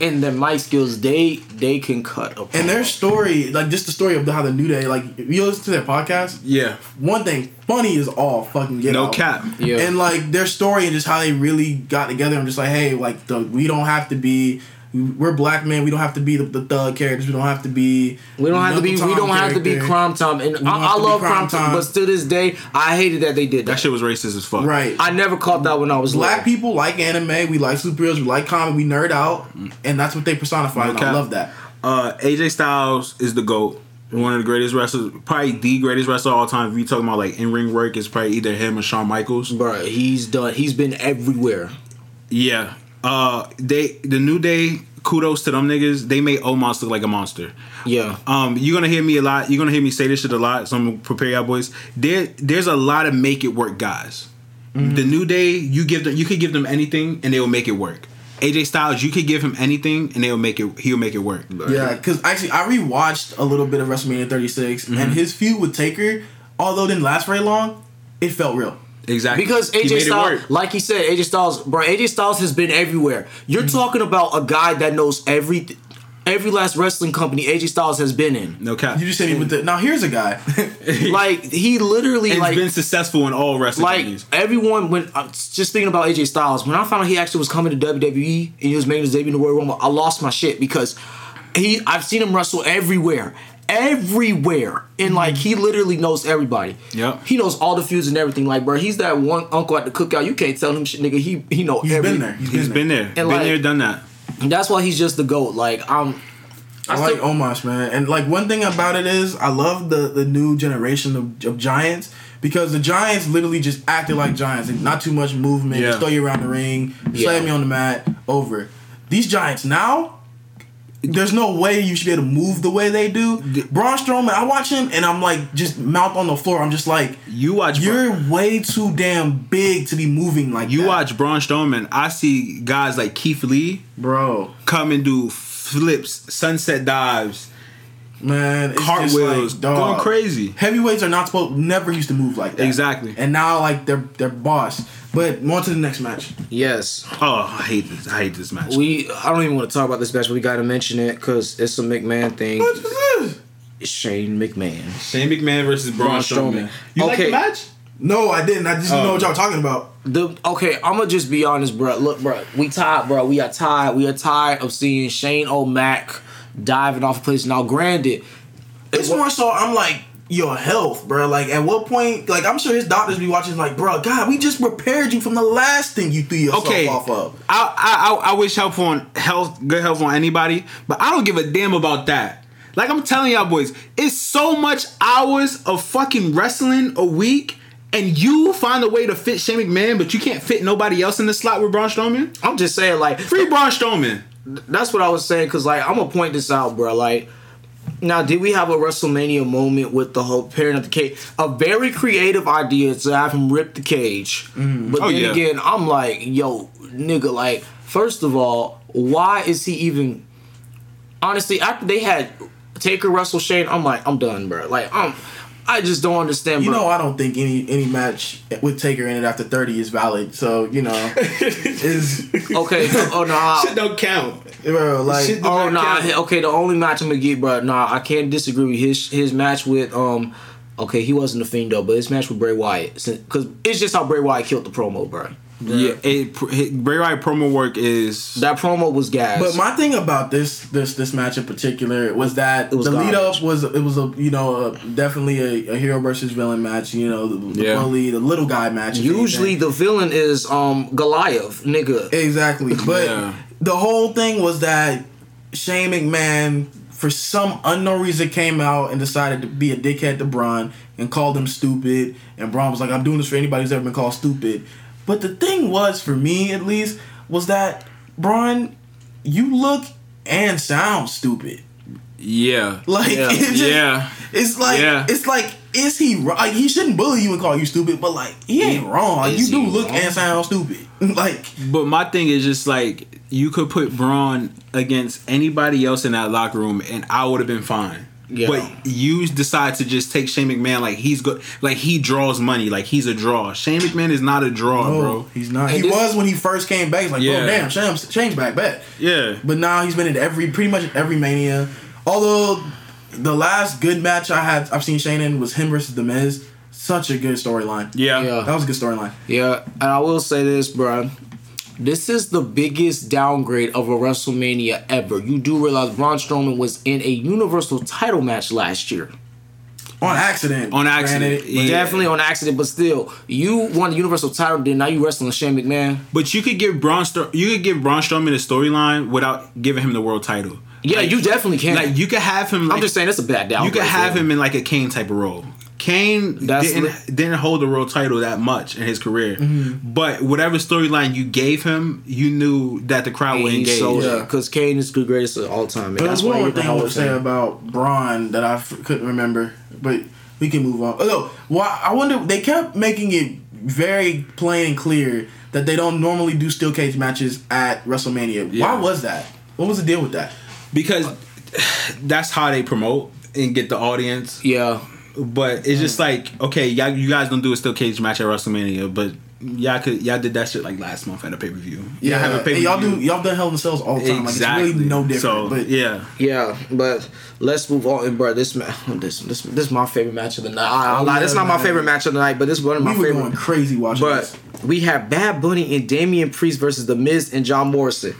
in their mic skills they they can cut a And their story, like just the story of how the New Day, like if you listen to their podcast, Yeah. one thing funny is all fucking get No out. cap. Yeah. And like their story and just how they really got together and just like, hey, like the we don't have to be. We're black men. We don't have to be the, the thug characters. We don't have to be. we don't have to be we don't Tom have to be Cryme Tyme and I, I love Crime Cryme Tyme Time. but to this day I hated that they did that, That shit was racist as fuck. Right. I never caught that when I was Black little. people like anime. We like superheroes. We like comic. We nerd out, and that's what they personify. No and I love that. Uh, AJ Styles is the GOAT. One of the greatest wrestlers, probably the greatest wrestler of all time. If you talking about like in ring work, it's probably either him or Shawn Michaels. Bro, he's done. He's been everywhere. Yeah. Uh, they the New Day. Kudos to them niggas. They made Omos look like a monster. Yeah. Um, you're gonna hear me a lot. You're gonna hear me say this shit a lot. So I'm gonna prepare y'all boys. There, there's a lot of make it work guys. The New Day, you give them, you could give them anything and they will make it work. AJ Styles, you could give him anything and they'll make it. He'll make it work. Yeah, because actually, I rewatched a little bit of WrestleMania 36, Mm-hmm. and his feud with Taker, although it didn't last very long, it felt real. Exactly. Because AJ Styles, like he said, AJ Styles, bro, AJ Styles has been everywhere. You're Mm-hmm. talking about a guy that knows every every last wrestling company AJ Styles has been in. No cap. You just said me with the. Now here's a guy. Like he literally and like been successful in all wrestling like companies. everyone when I'm just thinking about AJ Styles, when I found out he actually was coming to WWE and he was making his debut in the Royal Rumble, I lost my shit because he I've seen him wrestle everywhere. Everywhere. And like mm-hmm. he literally knows everybody. Yeah. He knows all the feuds and everything. Like, bro, he's that one uncle at the cookout. You can't tell him shit, nigga. He he know He's every, been there. He's been, He's there. been there. been like- there, done that. That's why he's just the GOAT. Like, I'm I like Omos, man. And like one thing about it is I love the the new generation of, of giants because the giants literally just acted like giants and not too much movement, Yeah. just throw you around the ring, slam Yeah. you on the mat, over. These giants now, there's no way you should be able to move the way they do. Braun Strowman, I watch him and I'm like just mouth on the floor. I'm just like, You watch. you're way too damn big to be moving like that. you that. watch Braun Strowman. I see guys like Keith Lee bro. come and do flips, sunset dives, Man, it's cartwheels, just like, dog. going crazy. Heavyweights are not supposed never used to move like that. Exactly. And now like they're they're boss. But on to the next match. yes. Oh, I hate this. I hate this match. We I don't even want to talk about this match, but we gotta mention it because it's a McMahon thing. What is this? It's Shane McMahon. Shane McMahon versus Braun, Braun Strowman. Strowman. You like the match? No, I didn't. I just didn't know Oh. what y'all talking about. The okay, I'm gonna just be honest, bro. Look, bro, we tired, bro. We are tired. We are tired of seeing Shane O'Mac diving off a place. Now, granted, It's more so I'm like your health, bro. Like at what point? Like I'm sure his doctors be watching. Like, bro, God, we just repaired you from the last thing you threw yourself Okay. off of. I, I I I wish help on health, good health on anybody, but I don't give a damn about that. Like I'm telling y'all boys, it's so much hours of fucking wrestling a week, and you find a way to fit Shane McMahon, but you can't fit nobody else in the slot with Braun Strowman. I'm just saying, like, Free Braun Strowman. that's what I was saying. Cause like, I'm gonna point this out, bro. Like, now, did we have a WrestleMania moment with the whole pairing of the cage? A very creative idea to have him rip the cage, mm. but Oh, then yeah. again, I'm like, yo, nigga, like, first of all, why is he even? Honestly, after they had Taker wrestle Shane, I'm like, I'm done, bro. Like, I'm. I just don't understand, You bro. know, I don't think any any match with Taker in it after thirty is valid. So you know, is okay, oh no, I- Shit don't count. bro, like Shit Oh no! Nah, okay, the only match I'm gonna get, bro. Nah, I can't disagree with his his match with um. Okay, he wasn't a fiend though, but his match with Bray Wyatt, because it's just how Bray Wyatt killed the promo, bro. Yeah, it, it, Bray Wyatt promo work is That promo was gas. But my thing about this this this match in particular was that It was the lead up was it was a you know a, definitely a, a hero versus villain match. You know the, the Yeah. bully, the little guy match. usually anything. the villain is um Goliath, nigga. exactly, but Yeah. the whole thing was that Shane McMahon for some unknown reason came out and decided to be a dickhead to Braun and called him stupid. And Braun was like, "I'm doing this for anybody who's ever been called stupid." But the thing was, for me at least, was that Braun, you look and sound stupid. yeah, Like Yeah. it's just, yeah. it's like Yeah. it's like is he wrong? Like he shouldn't bully you and call you stupid, but like he ain't wrong. Like you do look wrong? and sound stupid. like But my thing is just like you could put Braun against anybody else in that locker room, and I would have been fine. Yeah. But you decide to just take Shane McMahon like he's good, like he draws money, like he's a draw. Shane McMahon is not a draw, no, bro. he's not. And he this- was when he first came back. He's like, oh, Yeah. bro, damn, Shane's, Shane's back, bet. Yeah, But now he's been in every pretty much every mania. Although the last good match I had I've seen Shane in was him versus The Miz. Such a good storyline. yeah, Yeah. That was a good storyline. Yeah, and I will say this, bro. This is the biggest downgrade of a WrestleMania ever. You do realize Braun Strowman was in a Universal title match last year. On accident. On accident, granted. yeah. Definitely on accident, but still, you won the Universal title, then now you wrestling Shane McMahon. But you could give Braun, Stro- you could give Braun Strowman a storyline without giving him the world title. Yeah, Like- you definitely can. Like you could have him. Like, I'm just saying it's a bad downgrade. you could have him in like a Kane type of role. Kane That's didn't li- didn't hold the world title that much in his career, Mm-hmm. but whatever storyline you gave him, you knew that the crowd would He engage. showed Yeah. because Kane is the greatest of all time. And But that's there's one why more thing I would say about Braun that I f- couldn't remember, but we can move on. Oh, why? I wonder. They kept making it very plain and clear that they don't normally do steel cage matches at WrestleMania. Yeah. Why was that? What was the deal with that? because that's how they promote and get the audience. Yeah, But it's just mm. like okay, y'all, you guys don't do a steel cage match at WrestleMania, but y'all could y'all did that shit like last month at a pay per view. Yeah, have a and y'all do. pay-per-view. Y'all done Hell in the Cells all the time. exactly. Like it's really no different. So but yeah, yeah, but let's move on. And bro, this ma- this this this is my favorite match of the night. I, I lie, this is not my favorite match of the night, but this is one of my we were favorite. going crazy watching But this. we have Bad Bunny and Damian Priest versus The Miz and John Morrison.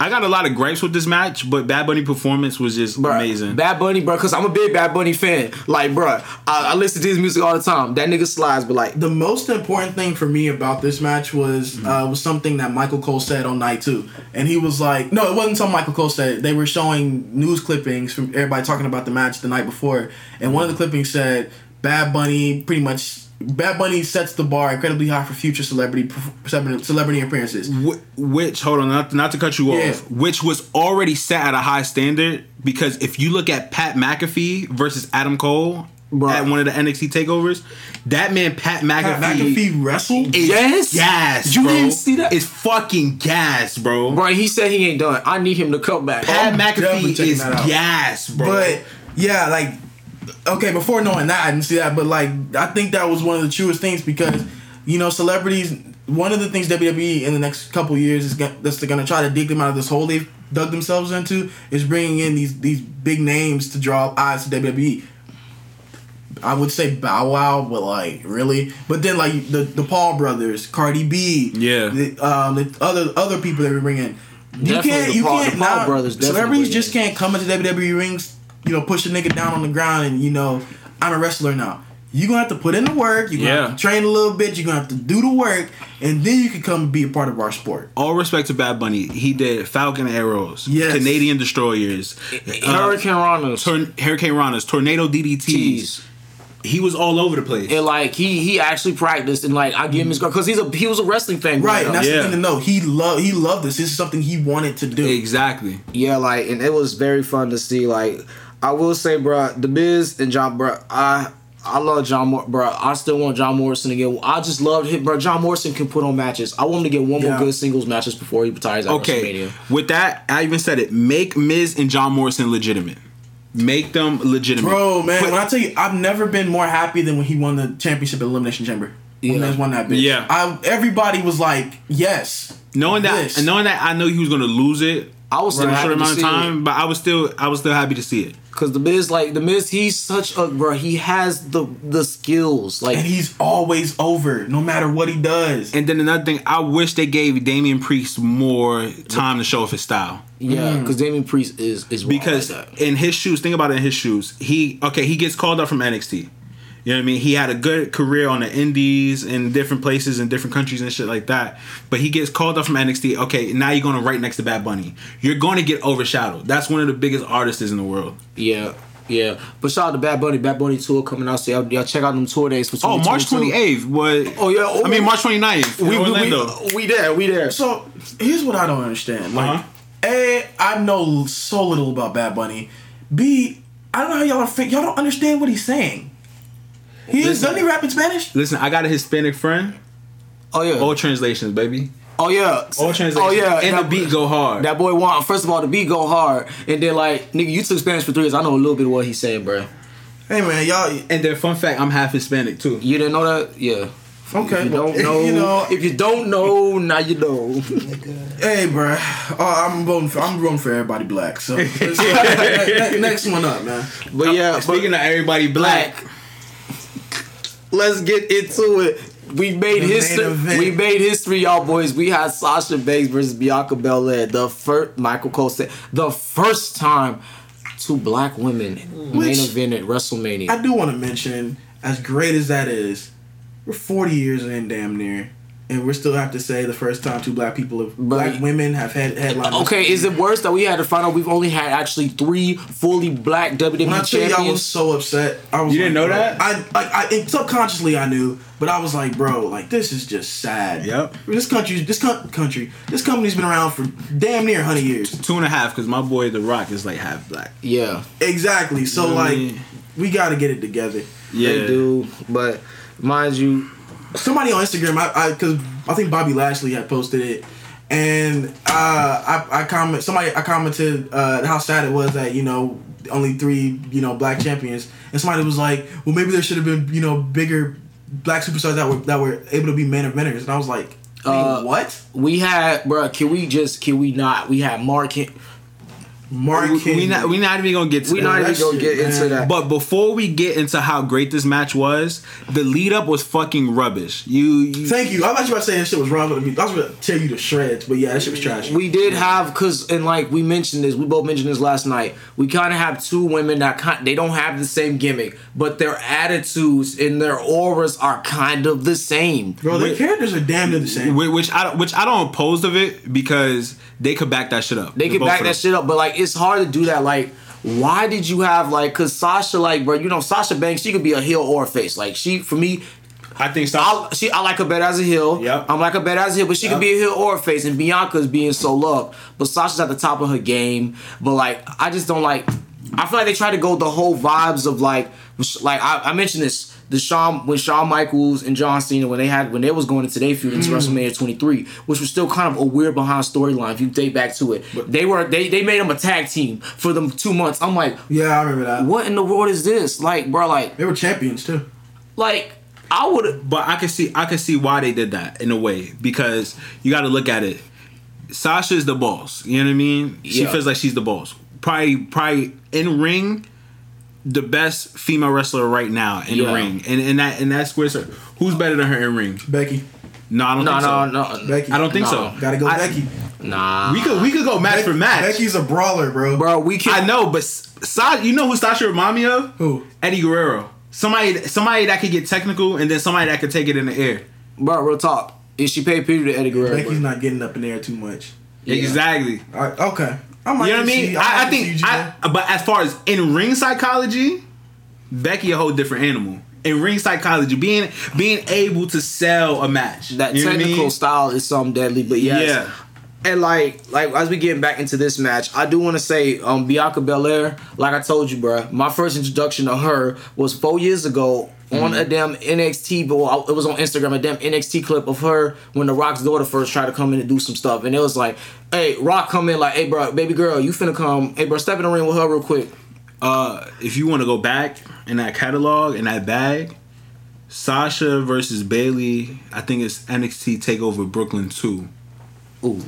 I got a lot of gripes with this match, but Bad Bunny performance was just Bruh, amazing. Bad Bunny, bro, because I'm a big Bad Bunny fan. Like, bro, I, I listen to his music all the time. That nigga slides, but like, The most important thing for me about this match was uh, was something that Michael Cole said on night two, and he was like, "No, it wasn't something Michael Cole said. They were showing news clippings from everybody talking about the match the night before, and one of the clippings said Bad Bunny pretty much Bad Bunny sets the bar incredibly high for future celebrity celebrity appearances. Wh- which hold on not, not to cut you Yeah. off which was already set at a high standard because if you look at pat mcafee versus adam cole Bruh. at one of the nxt takeovers that man pat mcafee, Pat McAfee wrestled. is Yes? gas You bro. didn't see that? it's fucking gas bro bro, he said he ain't done. I need him to come back. pat I'm mcafee is gas bro But yeah, like okay, before knowing that, I didn't see that, but like I think that was one of the truest things because you know celebrities. One of the things WWE in the next couple years is gonna, that's gonna try to dig them out of this hole they've dug themselves into is bringing in these these big names to draw eyes to WWE. I would say Bow Wow, but like really, but then like the the Paul brothers, Cardi B, Yeah. the, um, the other other people that we bring in. You Definitely can't, the you Paul- can't. the Paul now, brothers definitely Celebrities bring just can't come into WWE rings, you know, push a nigga down on the ground and you know, I'm a wrestler now. You're gonna have to put in the work. You're gonna Yeah. have to train a little bit. You're gonna have to do the work, and then you can come and be a part of our sport. all respect to bad bunny he did falcon arrows Yes. canadian destroyers uh, Hurricane Ronas. Torn- hurricane ranas tornado ddts Tees. he was all over the place And like he he actually practiced and like I give him his because he's a he was a wrestling fan. Right, and that's Yeah. the thing to know. He loved he loved this. This is something he wanted to do. exactly Yeah, like, and it was very fun to see. Like, I will say, bro, the Miz and John, bro, I I love John, Mor- bro. I still want John Morrison to get. I just loved him, bro. John Morrison can put on matches. I want him to get one more good singles matches before he retires at Okay. WrestleMania. With that, I even said it. Make Miz and John Morrison legitimate. Make them legitimate. Bro, man, Put- when I tell you, I've never been more happy than when he won the championship at Elimination Chamber. When Yeah. yeah. won that bitch. Yeah. I, everybody was like, yes. knowing that, This. knowing that I know he was gonna lose it I was still in a happy short to amount of see time, but I was still, I was still happy to see it. Cause the Miz, like the Miz, he's such a bro. He has the the skills. Like And he's always over, no matter what he does. And then another thing, I wish they gave Damian Priest more time to show off his style. yeah, mm. because Damian Priest is is Because like that. in his shoes, think about it in his shoes. He okay, he gets called up from NXT. You know what I mean? He had a good career on the indies in different places in different countries and shit like that. But he gets called up from NXT. Okay, now you're going to right next to Bad Bunny. You're going to get overshadowed. That's one of the biggest artists in the world. yeah, yeah. But shout out to Bad Bunny, Bad Bunny tour coming out. So y'all, y'all check out them tour days for Oh, March 28th What? Oh, yeah, oh, I mean March 29th. We, in Orlando. we, we there, we there. So here's what I don't understand. Like, Uh-huh. A, I know so little about Bad Bunny. B, I don't know how y'all are. Y'all don't understand what he's saying. He is Listen. doesn't he rap in Spanish? Listen, I got a Hispanic friend. Oh yeah, All translations, baby. oh yeah, All translations. Oh yeah, and that, the beat go hard. That boy want first of all the beat go hard, and then like nigga, you took Spanish for three years. I know a little bit of what he's saying, bro. Hey man, y'all. and then fun fact, I'm half Hispanic too. You didn't know that? Yeah. Okay, If you well, don't know, you know- if you don't know, now you know. Hey, bro. Oh, uh, I'm voting for. I'm voting for everybody black. So next one up, man. But yeah, but Speaking of everybody black, black. Let's get into it. We made The history. We made history, y'all boys. We had Sasha Banks versus Bianca Belair. The first, Michael Cole said, the first time two black women main Which- event at WrestleMania. I do want to mention, as great as that is, we're 40 years in, damn near, and we still have to say the first time two black people, have, black women, have had headline. okay, is it worse that we had to find out we've only had actually three fully black WWE When I tell you, I was so upset. I was You didn't know bro, that? I, I, I subconsciously I knew, but I was like, bro, like this is just sad. Yep. This country, this co- country, this company's been around for damn near 100 years. two and a half, because my boy The Rock is like half black. Yeah, Exactly. So You know what I like, we got to get it together. Yeah, they do. But mind you, somebody on Instagram, I, I, cause I think Bobby Lashley had posted it, and uh, I, I comment, somebody, I commented uh, how sad it was that you know only three, you know, black champions, and somebody was like, well, maybe there should have been, you know, bigger black superstars that were that were able to be main eventers, and I was like, Uh, what? we had, bro. Can we just? Can we not? We had Mark. Hen- Mark, we, we not we not even gonna get to We that. not even gonna shit, get into that. But before we get into how great this match was, the lead up was fucking rubbish. You, you Thank you. I thought you were about to say that shit was wrong with me. I was going to tear you to shreds, but yeah, that shit was trash. We did have cause and like we mentioned this, we both mentioned this last night. We kind of have two women that kind they don't have the same gimmick, but their attitudes and their auras are kind of the same. Bro, their characters are damn near the same. Which I don't- which I don't oppose of it because they could back that shit up. They could back that shit up, but like it's hard to do that. Like, why did you have like? Cause Sasha, like, bro, you know Sasha Banks, she could be a heel or a face. Like she, for me, I think so. I, she, I like her better as a heel. Yep. I'm like her better as a heel, but she Yep. could be a heel or a face. And Bianca's being so loved, but Sasha's at the top of her game. But like, I just don't like. I feel like they try to go the whole vibes of like, like I, I mentioned this. The Shawn when Shawn Michaels and John Cena when they had when they was going into their feud into mm. WrestleMania 23, which was still kind of a weird behind storyline if you date back to it. they were they they made them a tag team for them two months. I'm like, Yeah, I remember that. what in the world is this? Like, bro, like They were champions too. like I would But I can see I can see why they did that in a way because you got to look at it. Sasha is the boss. You know what I mean? She Yeah. feels like she's the boss. Probably probably in ring, the best female wrestler right now in Yeah. the ring, and in that in that square circle. Who's better than her in ring? Becky. No, I don't no think so. no no Becky. I don't think No. so. Gotta go I- Becky. nah. We could we could go match Becky- for match. Becky's a brawler, bro. bro. We can. I know, but Sa- you know who Sasha remind me of? Who? Eddie Guerrero. Somebody somebody that could get technical and then somebody that could take it in the air. Bro, real talk. Is she paid Peter to Eddie Guerrero? Becky's bro? not getting up in the air too much. Yeah. Exactly. All right, okay. I might You know what I mean? might I, I think, I, but as far as in ring psychology, Becky a whole different animal. In ring psychology, being being able to sell a match, that You know what I technical mean? style is something deadly, but yes. Yeah. And like, like as we get back into this match, I do want to say, um, Bianca Belair, like I told you, bro, my first introduction to her was four years ago on Mm-hmm. a damn NXT, but well, it was on Instagram, a damn NXT clip of her when the Rock's daughter first tried to come in and do some stuff, and it was like, hey, Rock come in like, hey, bro, baby girl, you finna come, hey, bro, step in the ring with her real quick. Uh, if you want to go back in that catalog in that bag, Sasha versus Bayley. I think it's NXT Takeover Brooklyn two. Ooh.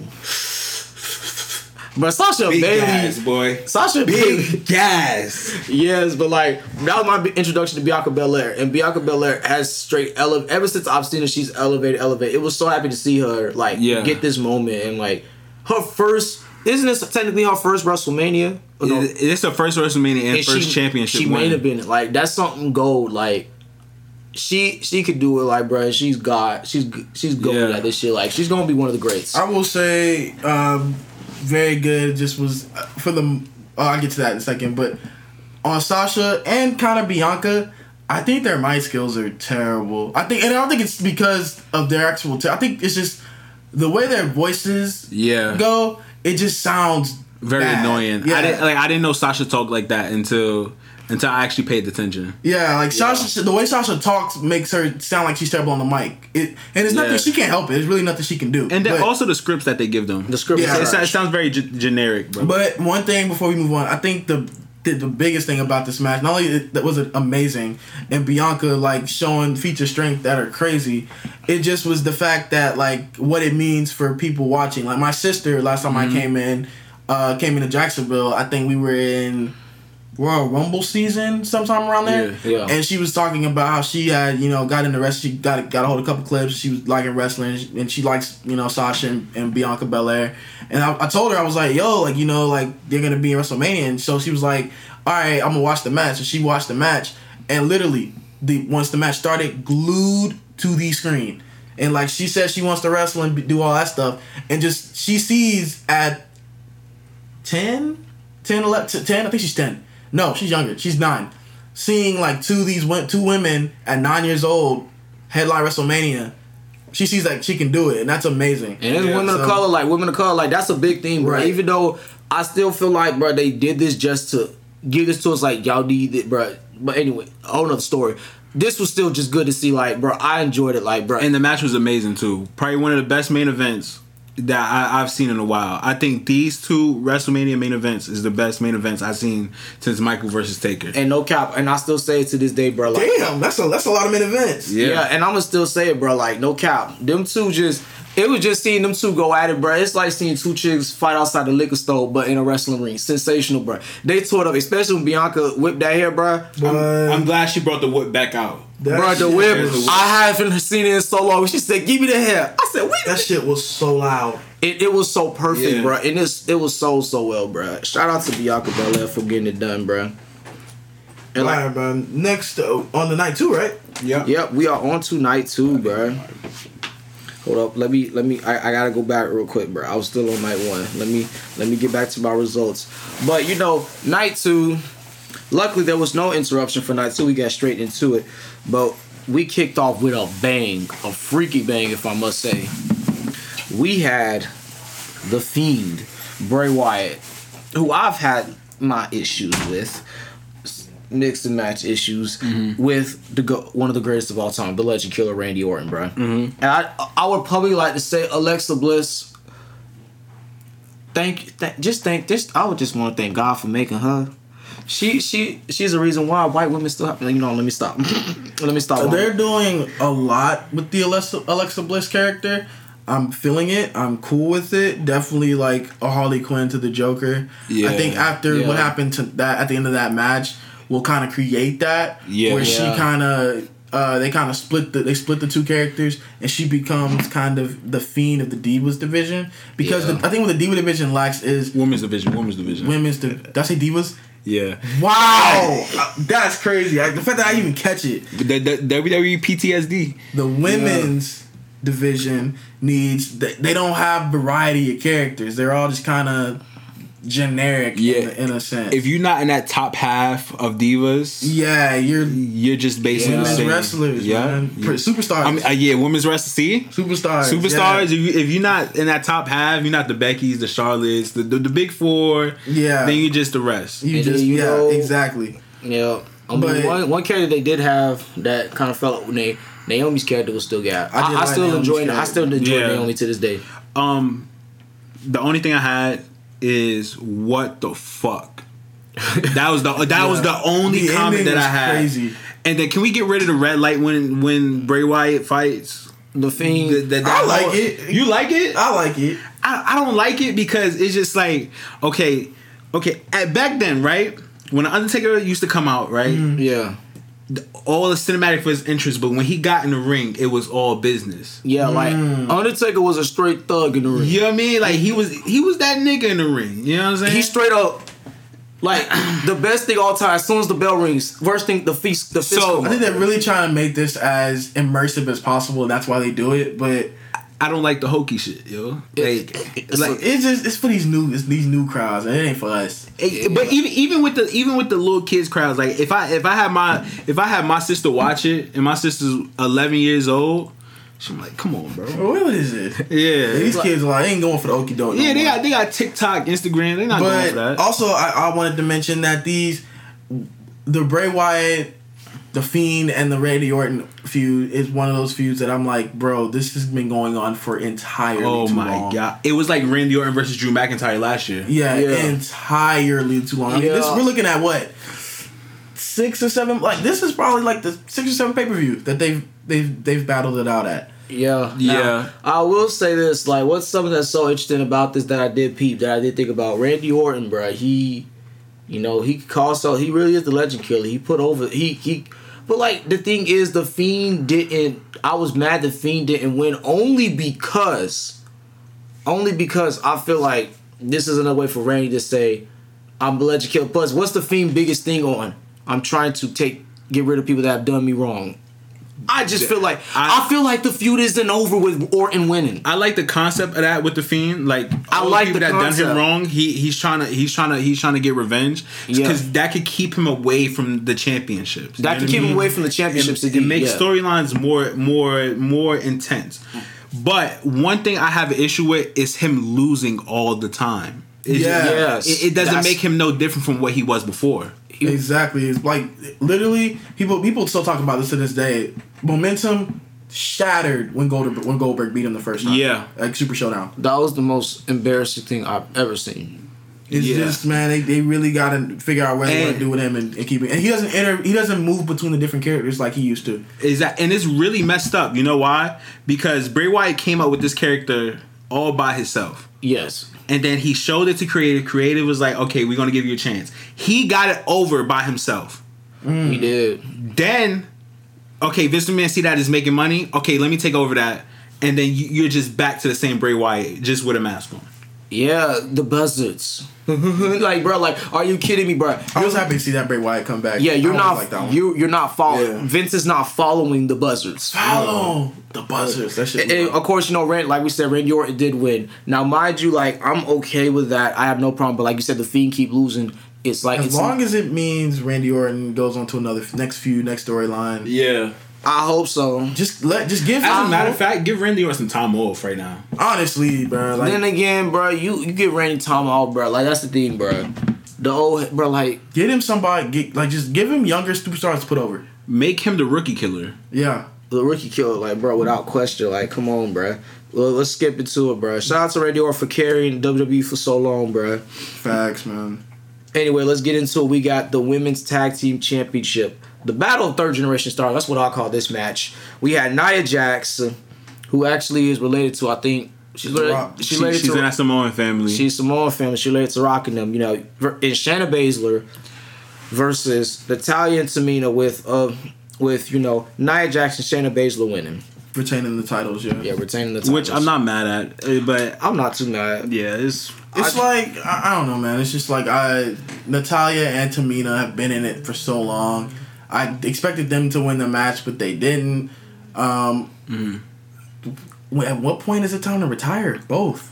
But Sasha Bayley, boy. Sasha Bayley, Big gas. yes, but like that was my introduction to Bianca Belair, and Bianca Belair has straight elevated. Ever since I've seen her, she's elevated, elevated. It was so happy to see her like Yeah. get this moment and like her first. Isn't this technically her first WrestleMania? No? It- It's the first WrestleMania and, And first she- championship She may have been like that's something gold. Like she she could do it. Like bruh, she's God. She's she's gold Yeah. at this shit. Like she's gonna be one of the greats. I will say, um, very good. Just was uh, for the. Oh, I'll get to that in a second. But on Sasha and kind of Bianca, I think their mic skills are terrible. I think, and I don't think it's because of their actual. T- I think it's just the way their voices Yeah. go. It just sounds Very bad. annoying. Yeah, I didn't like. I didn't know Sasha talked like that until until I actually paid attention. yeah. Like Sasha, the way Sasha talks makes her sound like she's terrible on the mic. It and it's nothing Yeah. she can't help it. It's really nothing she can do. And then But- also the scripts that they give them. The script Yeah. is It, it sounds very g- generic, bro. But one thing before we move on, I think the the, the biggest thing about this match, not only that was it amazing, and Bianca like showing feature strength that are crazy, it just was the fact that like what it means for people watching. Like my sister, last time Mm-hmm. I came in, uh, came into Jacksonville. I think we were in Royal Rumble season sometime around there. Yeah, yeah. And she was talking about how she had, you know, got into wrestling. She got got a hold of a couple clips. She was liking wrestling, and she likes, you know, Sasha and, and Bianca Belair. And I, I told her I was like, yo, like you know, like they're gonna be in WrestleMania. And so she was like, all right, I'm gonna watch the match. And she watched the match, and literally, the once the match started, glued to the screen. And like she said, she wants to wrestle and do all that stuff, and just she sees at 10, 10, 11, 10, I think she's 10. No, she's younger. She's 9. Seeing like two of these wo- two women at 9 years old headline WrestleMania, she sees that she can do it, and that's amazing. And it's Yeah, women of color, like women of color, like that's a big thing, bro. Right. Even though I still feel like, bro, they did this just to give this to us, like y'all need it, bro. But anyway, a whole nother story. This was still just good to see, like, bro. I enjoyed it, like, bro. and the match was amazing too. Probably one of the best main events that I, I've seen in a while. I think these two WrestleMania main events is the best main events I've seen since Michael versus Taker. and no cap, and I still say it to this day, bro. Like, Damn, that's a that's a lot of main events. Yeah. Yeah. and I'm gonna still say it, bro. Like, no cap. Them two just, it was just seeing them two go at it, bro. It's like seeing two chicks fight outside the liquor store, but in a wrestling ring. Sensational, bro. They tore it up, especially when Bianca whipped that hair, bro. But I'm glad she brought the whip back out. That Bro, the shit- whip, the. I haven't seen it in so long. She said, "Give me the hair." I said, "Wait." That shit was so loud. It, it was so perfect, Yeah. bro. And it's, it was so so well, bro. Shout out to Bianca Belair for getting it done, bro. And like, Alright, man. Next uh, on the night too, right? Yeah. Yep, we are on to night two, bro. Hold up, let me let me. I, I gotta go back real quick, bro. I was still on night one. Let me let me get back to my results. But you know, night two. Luckily, there was no interruption for night two. We got straight into it, but we kicked off with a bang, a freaky bang, if I must say. We had the Fiend, Bray Wyatt, who I've had my issues with mixed and match issues mm-hmm. with the go- one of the greatest of all time, the Legend Killer Randy Orton, bro. Mm-hmm. And I I would probably like to say Alexa Bliss. Thank, thank just thank just I would just want to thank God for making her. She she she's the reason why white women still have you know. Let me stop. let me stop. So they're doing a lot with the Alexa, Alexa Bliss character. I'm feeling it. I'm cool with it. Definitely like a Harley Quinn to the Joker. Yeah. I think after Yeah. what happened to that at the end of that match, will kind of create that. Yeah. Where she kind of. Uh, they kind of split the they split the two characters and she becomes kind of the fiend of the divas division because Yeah. the, I think what the diva division lacks is Women's division. Women's division. women's. Div- did I say divas? Yeah. Wow, Uh, that's crazy. Like, the fact that I even catch it. The, the WWE PTSD. the women's division needs they, they don't have variety of characters they're all just kind of generic Yeah. in, in a sense If you're not in that top half of divas, yeah you're you're just basically women's saying- wrestlers Yeah. man. Pre- superstars I mean, uh, yeah, women's wrestling. See, superstars superstars. If, you, if you're not in that top half, you're not the Beckys, the Charlottes, the the, the big four. Yeah. Then you're just the rest. you And just you yeah know- exactly Yeah. I mean, But- one, one character they did have that kind of felt when they Naomi's character was still got. I I, did I, like still Naomi's enjoy. I still enjoy Yeah. Naomi to this day. Um, the only thing I had is what the fuck That was the uh, that was the only The comment that I had. crazy. And then can we get rid of the red light when when Bray Wyatt fights? The thing The- the- that I like whole- it. You like it? I like it. I, I don't like it because it's just like okay, okay. At back then, right when the Undertaker used to come out, right, mm-hmm. yeah. All the cinematic for his interest, but when he got in the ring, it was all business. Yeah, like mm. Undertaker was a straight thug in the ring. You know what I mean? Like he was he was that nigga in the ring. You know what I'm saying? He straight up like the best thing all time. As soon as the bell rings, first thing the feast, the fist So, come I think up. they're really trying to make this as immersive as possible, that's why they do it. But I don't like the hokey shit, yo. Like, It's like, like- it's just it's for these new it's these new crowds, it ain't for us. Eh, But even even with the even with the little kids crowds, like if I if I had my if I had my sister watch it and my sister's eleven years old, I'm like, come on, bro. What is it? Yeah, These kids are like, they ain't going for the okie doke. no yeah, they more. got they got TikTok, Instagram. They're not going for that. also, I, I wanted to mention that these, the Bray Wyatt, the Fiend, and the Randy Orton feud is one of those feuds that I'm like, bro, this has been going on for entirely oh too my long. god, it was like Randy Orton versus Drew McIntyre last year. Yeah, Yeah. entirely too long. I mean, this we're looking at what six or seven. Like this is probably like the six or seven pay per view that they've they've they've battled it out at. Yeah, Yeah. Now, I will say this: like, what's something that's so interesting about this that I did peep that I did think about Randy Orton, bro. He, you know, he calls so he really is the legend killer. He put over he he, but like the thing is, the Fiend didn't. I was mad the Fiend didn't win only because, only because I feel like this is another way for Randy to say, "I'm the legend kill." Plus, what's the Fiend biggest thing on? I'm trying to take get rid of people that have done me wrong. I just feel like I, I- feel like the feud isn't over with Orton winning. I like the concept of that with the fiend. Like I like people the that done him wrong. He he's trying to he's trying to he's trying to get revenge Yeah. because that could keep him away from the championships. That could what I keep him away from the championships. It, it makes yeah. storylines more more more intense. But one thing I have an issue with is him losing all the time. It's Yes. it, it doesn't That's- make him no different from what he was before. Exactly. It's like literally people people still talk about this to this day. Momentum shattered when Goldberg when Goldberg beat him the first time. Yeah. Like Super Showdown. That was the most embarrassing thing I've ever seen. It's Yeah. just man, they, they really gotta figure out what they want And- to do with him and, and keep it. And he doesn't enter he doesn't move between the different characters like he used to. Is that and it's really messed up. You know why? Because Bray Wyatt came up with this character all by himself. Yes. And then he showed it to creative. Creative was like, okay, we're gonna give you a chance. He got it over by himself. Mm. He did. Then, okay, Vince Man see that is making money. Okay, let me take over that. And then you, you're just back to the same Bray Wyatt, just with a mask on. Yeah, the buzzards. like, bro, like, are you kidding me, bro? I was happy to see that Bray Wyatt come back. Yeah, you're I not. always like you you're not following. Yeah. Vince is not following the buzzards. follow the buzzers. That shit. And of course, you know, Rand, like we said, Randy Orton did win. Now, mind you, like I'm okay with that. I have no problem. But like you said, the Fiend keep losing. It's like as it's, long as it means Randy Orton goes on to another next feud, next storyline. Yeah. I hope so. Just let just give As a him matter of fact, give Randy Orton some time off right now. honestly, bro. Like then again, bro, you you get Randy time off, bro. Like that's the thing, bro. The old bro, like get him somebody. Get, like just give him younger superstars to put over. Make him the rookie killer. Yeah. the rookie killer, like bro, without question. Like, come on, bro. Well, let's skip into it, bro. Shout out to Randy Orton for carrying WWE for so long, bro. Facts, man. Anyway, let's get into it. We got the women's tag team championship. The battle of third generation stars. That's what I call this match. We had Nia Jax, who actually is related to, I think, she's related, Rock. she's She, related she's to in that Samoan family. She's Samoan family. She related to Rocking them. You know, in Shayna Baszler versus Natalya and Tamina with uh with you know Nia Jackson, Shayna Baszler winning. Retaining the titles, yeah. Yeah, retaining the titles. which I'm not mad at, uh, but I'm not too mad. yeah, it's It's like I, I don't know, man. It's just like I Natalya and Tamina have been in it for so long. I expected them to win the match, but they didn't. Um, wh- At what point is it time to retire? Both.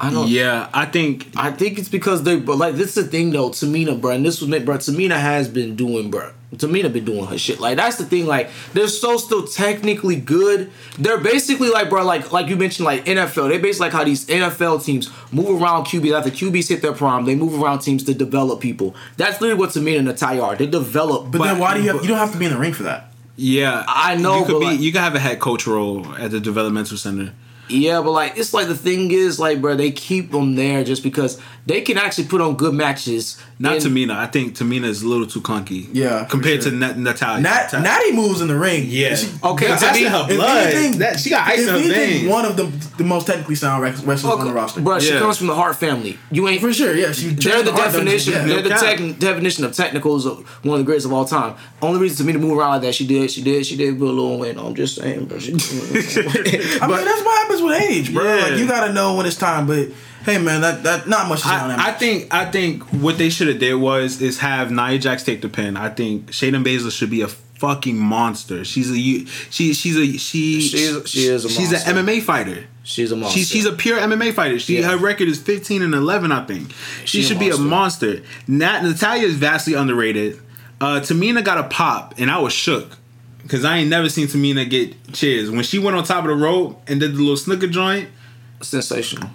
I don't. yeah. I think I think it's because they, but like this is the thing though. Tamina, bro, and this was meant, bro. Tamina has been doing, bro. Tamina been doing her shit. Like that's the thing. Like they're so still technically good. They're basically like, bro, like like you mentioned, like NFL. They basically like how these NFL teams move around QBs after QBs hit their prime. They move around teams to develop people. That's literally what Tamina and Natalya are. They develop. But, then why do you have? You don't have to be in the ring for that. yeah. I know, you could but be like- you could have a head coach role at the developmental center. Yeah, but like it's like the thing is like, bro, they keep them there just because they can actually put on good matches. Not And- Tamina. I think Tamina is a little too clunky. Yeah, compared sure. to Nat- Natalya. Nat, Nat- Natty moves in the ring. Yeah. She- Okay, That's to me- in her if blood. anything- That- she got ice in her anything, veins. one of the the most technically sound wrest- wrestlers on the roster. Bro, she Yeah. comes from the Hart family. You ain't For sure, yeah. She They're the Hart definition. Yeah. They're the cap. tech, definition of technicals. Of one of the greatest of all time. Only reason to me to move around like that, she did. She did. She did put a little win. I'm just saying, bro. She, I mean, that's what happens with age, bro. Yeah. Like you gotta know when it's time. But hey, man, that that not much is on that. I, I think I think what they should have did was is have Nia Jax take the pin. I think Shayna Baszler should be a fucking monster. She's a you- she she's a she She's- she is a she's an MMA fighter. she's a monster. She's she's a pure MMA fighter. She Yeah. her record is 15 and 11, I think. She, She a should be a monster. Nat Natalya is vastly underrated. Uh, Tamina got a pop, and I was shook because I ain't never seen Tamina get cheers when she went on top of the rope and did the little snooker joint. sensational.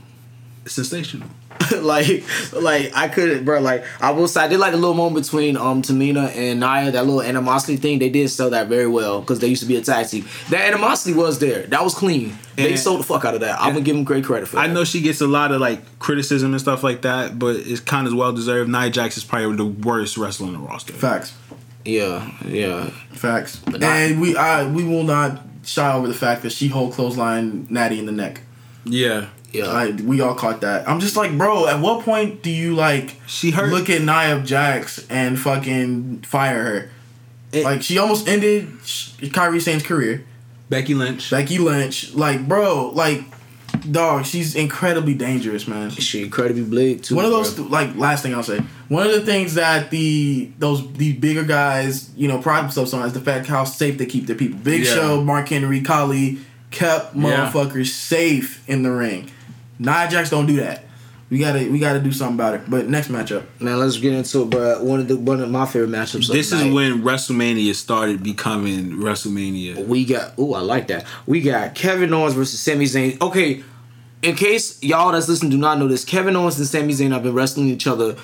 Sensational. like, like I couldn't, bro. Like I will say, I did like a little moment between um Tamina and Nia. That little animosity thing, they did sell that very well because they used to be a tag team. That animosity was there. That was clean. They sold the fuck out of that. I'm gonna give them great credit for that. I know she gets a lot of like criticism and stuff like that, but it's kind of well deserved. Nia Jax is probably the worst wrestler on the roster. facts, Yeah, yeah. facts, not- and we I we will not shy over the fact that she hold clothesline Natty in the neck. Yeah, Yeah. Like we all caught that. I'm just like, bro. At what point do you like She hurt- Look at Nia Jax and fucking fire her. It- like she almost ended Sh- Kairi Sane's career. Becky Lynch. Becky Lynch, like, bro, like, dog, she's incredibly dangerous, man. she incredibly big too. One of bro. those, like, last thing I'll say. One of the things that the those these bigger guys, you know, pride themselves on is the fact how safe they keep their people. Big Yeah. Show, Mark Henry, Khali kept Yeah. motherfuckers safe in the ring. Nia Jax don't do that. We gotta we gotta do something about it. But next matchup, Man, let's get into it, bro. One of the one of my favorite matchups. This the is night. when WrestleMania started becoming WrestleMania. we got. Ooh, I like that. We got Kevin Owens versus Sami Zayn. Okay, in case y'all that's listening do not know this, Kevin Owens and Sami Zayn have been wrestling each other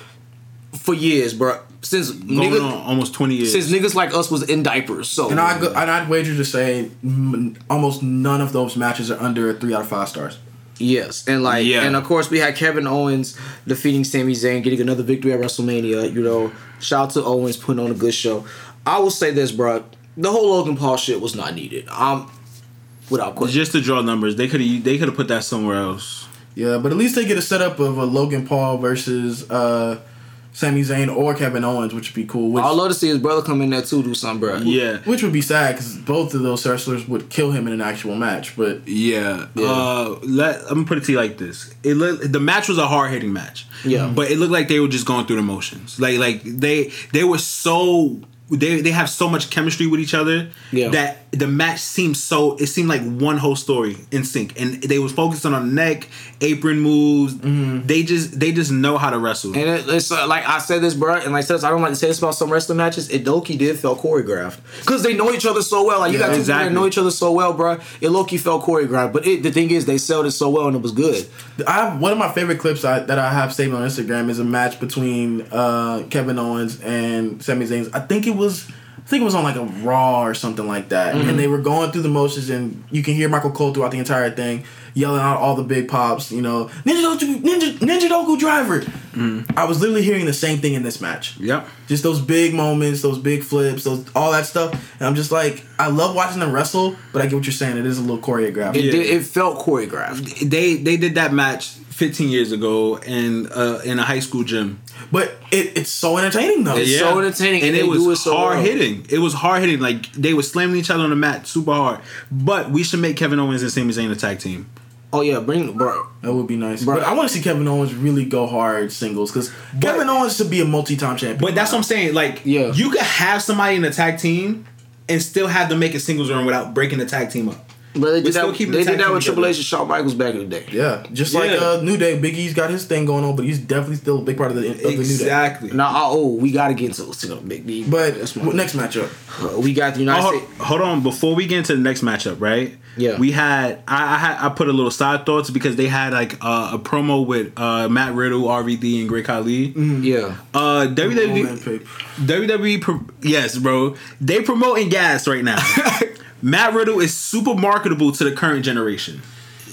for years, bro. Since Going niggas, on almost 20 years. since niggas like us was in diapers. So and I go, and I'd wager to say almost none of those matches are under three out of five stars. Yes, and like, Yeah. and of course we had Kevin Owens defeating Sami Zayn, getting another victory at WrestleMania. You know, shout out to Owens putting on a good show. I will say this, bro. The whole Logan Paul shit was not needed. Um, without question. Just to draw numbers, they could have they could have put that somewhere else. Yeah, but at least they get a setup of a Logan Paul versus uh, Sami Zayn or Kevin Owens, which would be cool. Which, I'd love to see his brother come in there too, do something, bro. Yeah. which would be sad because both of those wrestlers would kill him in an actual match. But Yeah. Yeah. Uh, let, I'm gonna put it to you like this. It look, the match was a hard hitting match. Yeah. But it looked like they were just going through the motions. Like like they they were so they they have so much chemistry with each other Yeah. that the match seemed so it seemed like one whole story in sync and they was focusing on neck apron moves they just they just know how to wrestle And it, it's uh, like I said this, bro, and like I said, this, I don't like to say this about some wrestling matches. It Loki did felt choreographed because they know each other so well. Like you Yeah, got two people that know each other so well, bro. It Loki felt choreographed, but it, the thing is, they sold it so well and it was good. I have one of my favorite clips I, that I have saved on Instagram is a match between uh, Kevin Owens and Sami Zayn. I think it was. I think it was on like a Raw or something like that, and mm-hmm. they were going through the motions, and you can hear Michael Cole throughout the entire thing, yelling out all the big pops. You know, Ninja Doku, Ninja Ninja Doku Driver. Mm-hmm. I was literally hearing the same thing in this match. yep Just those big moments, those big flips, those all that stuff. And I'm just like, I love watching them wrestle, but I get what you're saying. It is a little choreographed. It Yeah. it felt choreographed. they they did that match 15 years ago in uh in a high school gym But it, it's so entertaining though. It's so entertaining, and it was it so hard well. hitting. It was hard hitting. Like they were slamming each other on the mat super hard. But we should make Kevin Owens and Sami Zayn a tag team. Oh yeah, bring bro. That would be nice. Bro. But I want to see Kevin Owens really go hard singles because Kevin Owens should be a multi-time champion. But that's what I'm saying. Like, Yeah. you could have somebody in a tag team and still have them make a singles run without breaking the tag team up. But they We're did still that. They the did that with Triple. H and Shawn Michaels back in the day. Yeah, just like uh, New Day. Big E's got his thing going on, but he's definitely still a big part of the, of the New Day. Exactly. Now, oh, we gotta get into you know, Big B. But That's my- next matchup, uh, we got the United Oh, States. hold, hold on, before we get into the next matchup, right? Yeah. We had I, I had I put a little side thoughts because they had like uh, a promo with uh, Matt Riddle, RVD, and Great Khali. Yeah. Uh, Oh, man, WWE WWE, pro- yes, bro. They promoting gas right now. Matt Riddle is super marketable to the current generation.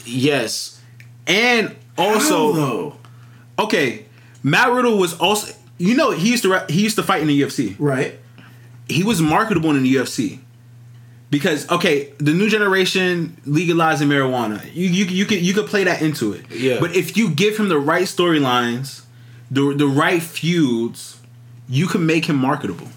Yes. And also, though? okay, Matt Riddle was also. You know, he used to he used to fight in the UFC. right? He was marketable in the UFC. Because okay, the new generation legalizing marijuana, you you you could you could play that into it. Yeah. But if you give him the right storylines, the the right feuds, you can make him marketable.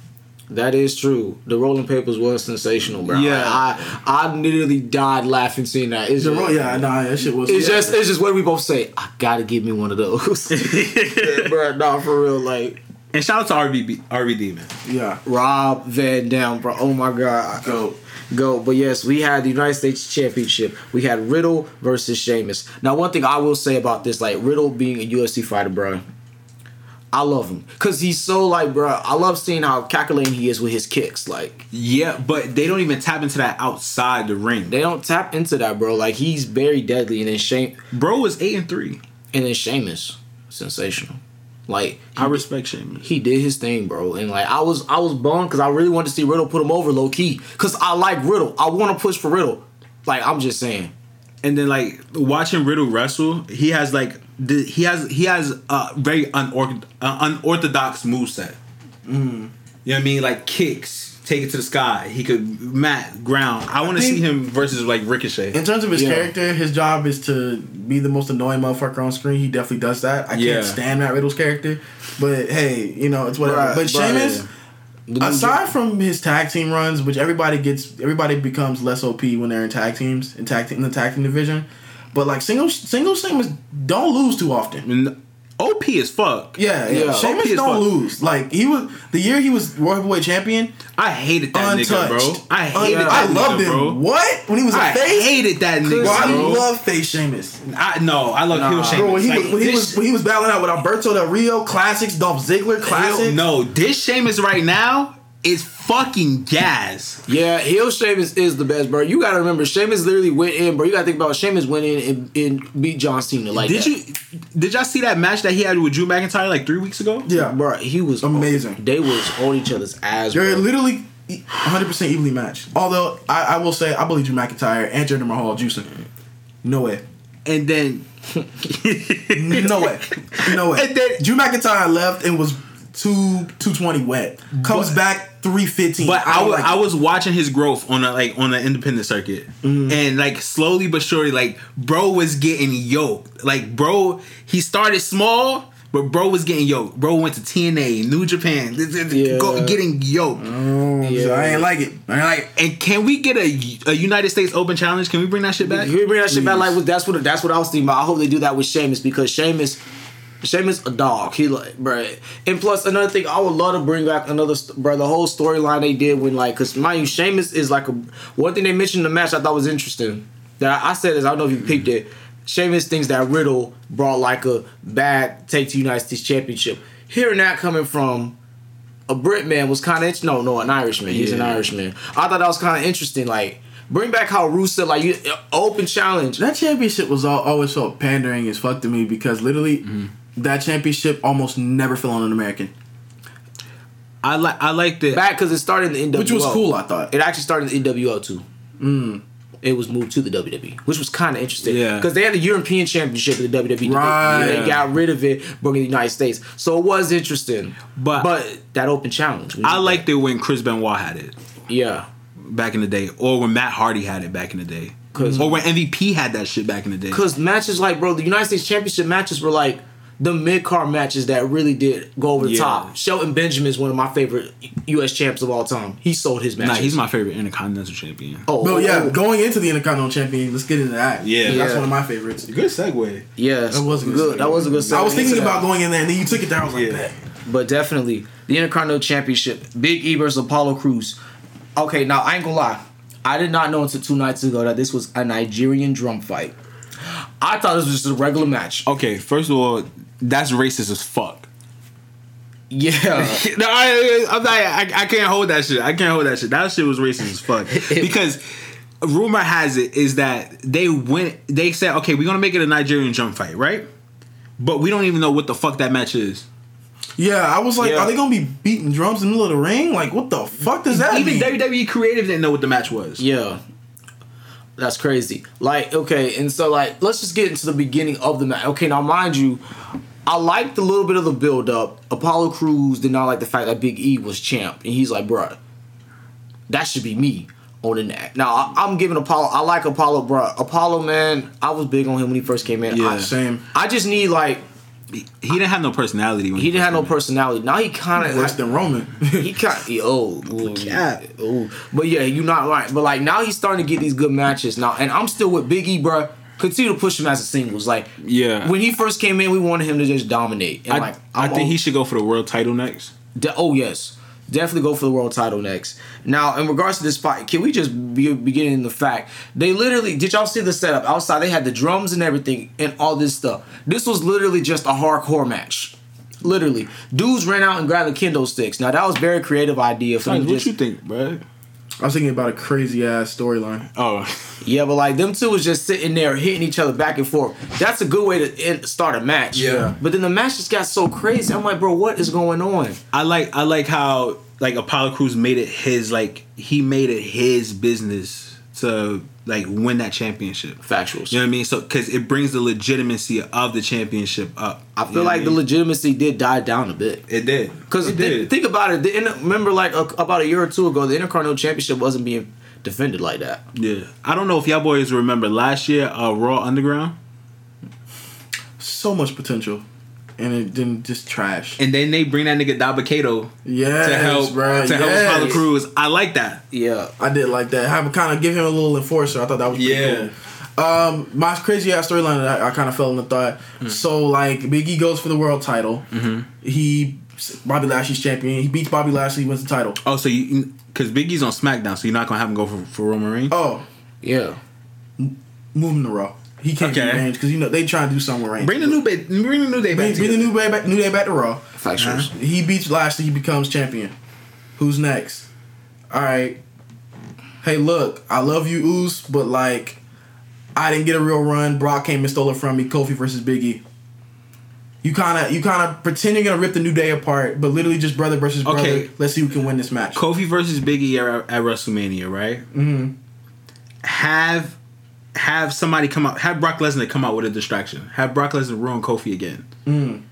That is true. The rolling papers was sensational, bro. Yeah. I I literally died laughing seeing that. It's The just, yeah, nah, that shit was. It's yeah. just it's just what we both say. I gotta give me one of those, yeah, bro. Nah, for real. Like And shout out to RVB, RVD man. yeah. Rob Van Dam, bro. Oh my god, Go. go. But yes, we had the United States Championship. We had Riddle versus Sheamus. Now, one thing I will say about this, like Riddle being a UFC fighter, bro. I love him because he's so like, bro. I love seeing how calculating he is with his kicks. Like Yeah, but they don't even tap into that outside the ring. they don't tap into that, bro. Like he's very deadly, and then Shame Bro was eight and three. and then Sheamus, sensational. Like I respect Sheamus. he did his thing, bro. And like I was, I was bummed because I really wanted to see Riddle put him over low key. Cause I like Riddle. I want to push for Riddle. Like I'm just saying. and then like watching Riddle wrestle, he has like the, he has he has a very unorthodox, uh, unorthodox moveset. Mm-hmm. You know what I mean? Like kicks, take it to the sky. He could mat ground. I want to see him versus like Ricochet. In terms of his Yeah. character, his job is to be the most annoying motherfucker on screen. He definitely does that. I Yeah. can't stand Matt Riddle's character, but hey, you know it's whatever. Right, but right. Sheamus, The aside from his tag team runs, which everybody gets, everybody becomes less OP when they're in tag teams in tag in the tag team division. But like single single Sheamus don't lose too often. And OP as fuck. Yeah, yeah. Yeah. Sheamus OP don't lose. Like he was the year he was World Heavyweight Champion, I hated that untouched. nigga, bro. I hated Un- that I nigga, loved him. bro. What when he was a I face? I hated that nigga, Bro, I bro. love face Sheamus. I no, I love Nah. heel Sheamus. Bro, when he, Like, was, when, he was, when he was battling out with Alberto Del Rio, classics, Dolph Ziggler, classics. no, this Sheamus right now is fucking gas. Yeah, heel Sheamus is the best, bro. You gotta remember, Sheamus literally went in, bro. You gotta think about Sheamus went in and, and beat John Cena like Did that. you did y'all see that match that he had with Drew McIntyre like three weeks ago? Yeah, bro? He was Amazing. They was on each other's ass. They're Bro. literally 100% evenly matched. Although, I, I will say, I believe Drew McIntyre and Jinder Mahal juicing. No way. And then No way. No way. And then- Drew McIntyre left and was two 220 wet. Comes But- back 315. But I, don't like I was watching his growth on a, like on the independent circuit, Mm-hmm. and like slowly but surely, like bro was getting yoked. Like bro, he started small, but bro was getting yoked. Bro went to TNA, New Japan, Yeah. go, getting yoked. Yeah. I ain't like it. I ain't like it. And can we get a, a United States Open challenge? Can we bring that shit back? Can we bring that shit back? Like that's what that's what I was thinking about. I hope they do that with Sheamus because Sheamus, Sheamus a dog. He like, bro. And plus another thing, I would love to bring back another, bro. The whole storyline they did when like, cause mind you, Sheamus is like a one thing they mentioned in the match I thought was interesting. That I, I said is I don't know if you peeped it. Sheamus thinks that Riddle brought like a bad take to United States Championship. Hearing that coming from a Brit man was kind of no, no, an Irishman. He's an Yeah. Irishman. I thought that was kind of interesting. Like, bring back how Rusev like you open challenge. That championship was all, always so pandering as fuck to me because literally mm-hmm. That championship almost never fell on an American, I like I like that. Back because it started in the NWO, which was cool. I thought. It actually started in the NWO too. Mm. It was moved to the WWE, which was kind of interesting. Yeah. because they had the European Championship in the WWE. Right. They got rid of it, brought it the United States. So it was interesting. But- but that open challenge. I need liked it when Chris Benoit had it yeah. back in the day, or when Matt Hardy had it back in the day, 'Cause- or when MVP had that shit back in the day. Because matches like, bro, the United States Championship matches were like the mid card matches that really did go over the Yeah. top. Shelton Benjamin is one of my favorite U.S. champs of all time. He sold his matches. Nah, he's my favorite Intercontinental Champion. Oh, But oh, yeah, oh. going into the Intercontinental Champion, let's get into that. Yeah. that's one of my favorites. Good segue. yes, That was good. good. That was a good. I was thinking about going in there, and then you took it down. I was like, Yeah. bet. but definitely the Intercontinental Championship, Big E versus Apollo Crews. Okay, now I ain't gonna lie, I did not know until two nights ago that this was a Nigerian drum fight. I thought this was just a regular match. Okay, first of all, that's racist as fuck. Yeah, no, I, I'm not, I, I can't hold that shit. I can't hold that shit. That shit was racist as fuck. because rumor has it is that they went. They said, okay, we're gonna make it a Nigerian drum fight, right? But we don't even know what the fuck that match is. Yeah, I was like, Yeah. are they gonna be beating drums in the middle of the ring? Like, what the fuck does that Even mean? WWE creative didn't know what the match was. yeah. That's crazy. Like, okay, and so like let's just get into the beginning of the match. Okay, now mind you, I liked a little bit of the build up. Apollo Crews did not like the fact that Big E was champ, and he's like, bruh, that should be me on the net. Now I, I'm giving Apollo. I like Apollo, bruh. Apollo, man, I was big on him when he first came in. Yeah. I, Same. I just need like He didn't have no personality when he didn't have no first personality. Now he kind of Worse than Roman. he kind of oh ooh, Cap. ooh. but yeah, you're not right. But like now he's starting to get these good matches now, and I'm still with Big E, bruh. Continue to push him as a singles. Like Yeah. when he first came in, we wanted him to just dominate. And. I, like I think he should go for the world title next. De- oh yes, definitely go for the world title next. Now, in regards to this fight, can we just be beginning the fact they literally did y'all see the setup outside? They had the drums and everything and all this stuff. This was literally just a hardcore match. Literally, dudes ran out and grabbed the kendo sticks. Now that was very creative idea for them. What just, you think, bro? I was thinking about a crazy ass storyline. Oh, yeah, but like them two was just sitting there hitting each other back and forth. That's a good way to end, start a match. Yeah. But then the match just got so crazy. I'm like, bro, what is going on? I like I like how like Apollo Crews made it his like he made it his business to like win that championship. Factuals. You know what I mean? So because it brings the legitimacy of the championship up. I You feel know like what the legitimacy did die down a bit. it did Because it did. think about it. The, inter- remember, like a, about a year or two ago, the Intercontinental Championship wasn't being defended like that. yeah, I don't know if y'all boys remember last year uh, Raw Underground, So much potential, and it didn't just trash. and then they bring that nigga Dabba-Kato Yes, to help bruh, to help yes. Apollo Crews. I like that. Yeah, I did like that. Have kind of give him a little enforcer. I thought that was pretty Yeah. cool. Um, my crazy ass storyline I, I kind of fell in the thought. Hmm. So like Big E goes for the world title. Mm-hmm. He Bobby Lashley's champion. He beats Bobby Lashley, wins the title. Oh, so you because Big E's on SmackDown, so you're not gonna have him go for, for Roman Reigns. Oh, yeah. move him to Raw. He can't Okay. okay. Reigns because you know they trying to do something with Reigns. Bring the new day, bring the new day Bring, back. bring the new day back, new day back to Raw. Factuals. He beats Lashley. He becomes champion. Who's next? All right. Hey, look, I love you, Oos, but like, I didn't get a real run. Brock came and stole it from me. Kofi versus Biggie. You kind of, you kind of pretend you're gonna rip the new day apart, but literally just brother versus brother. Okay. Let's see who can win this match. Kofi versus Biggie at, at WrestleMania, right? hmm Have have somebody come out. Have Brock Lesnar come out with a distraction. Have Brock Lesnar ruin Kofi again, Mm.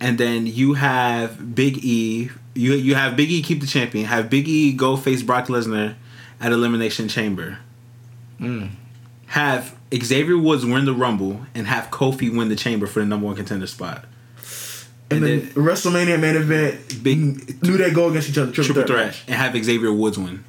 and then you have Big E. You you have Big E keep the champion. Have Big E go face Brock Lesnar at Elimination Chamber. Mm. Have Xavier Woods win the Rumble and have Kofi win the Chamber for the number one contender spot. And, And then, then- WrestleMania main event, Big- New Day go against each other. Triple, Triple threat. threat and have Xavier Woods win.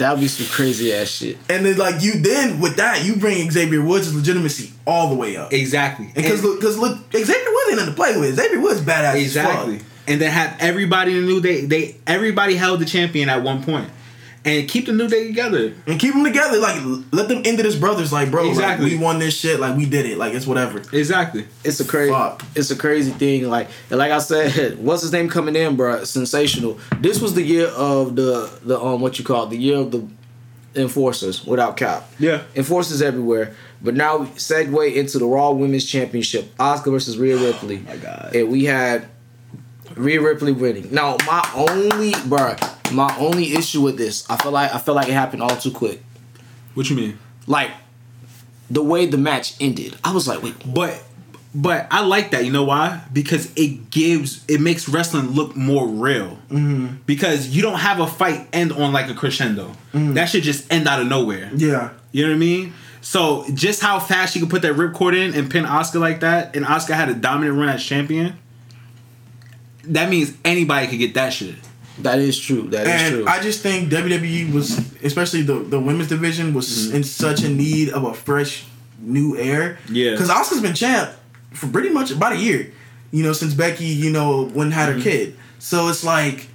That would be some crazy ass shit. And then like you, then with that you bring Xavier Woods' legitimacy all the way up. Exactly. Because look, because look, Xavier Woods ain't nothing to play with. Xavier Woods badass. as Exactly. fuck. And then have everybody in the new day. They everybody held the champion at one point, and keep the new day together. And keep them together. Like let them into this brothers. Like bro, Exactly. like, we won this shit. Like we did it. Like it's whatever. Exactly. It's a crazy, Fuck. it's a crazy thing. Like, and like I said, what's his name coming in, bro? Sensational. This was the year of the the um what you call it, the year of the enforcers without cap. Yeah. enforcers everywhere. But now we segue into the Raw Women's Championship, Asuka versus Rhea Ripley. my God. And we had Rhea Ripley winning. Now my only, bro, my only issue with this, I feel like I feel like it happened all too quick. What you mean? Like the way the match ended, I was like, wait, But but I like that. You know why? Because it gives it makes wrestling look more real. Mm-hmm. Because you don't have a fight end on like a crescendo. That should just end out of nowhere. Yeah. You know what I mean? So just how fast you could put that ripcord in and pin Asuka like that, and Asuka had a dominant run as champion. That means anybody could get that shit. that is true. That is And true. I just think WWE was, especially the the women's division, was mm-hmm. in such a need of a fresh new air. Yeah. Because Asuka's been champ for pretty much about a year. You know, since Becky, you know, when had her mm-hmm. kid. So it's like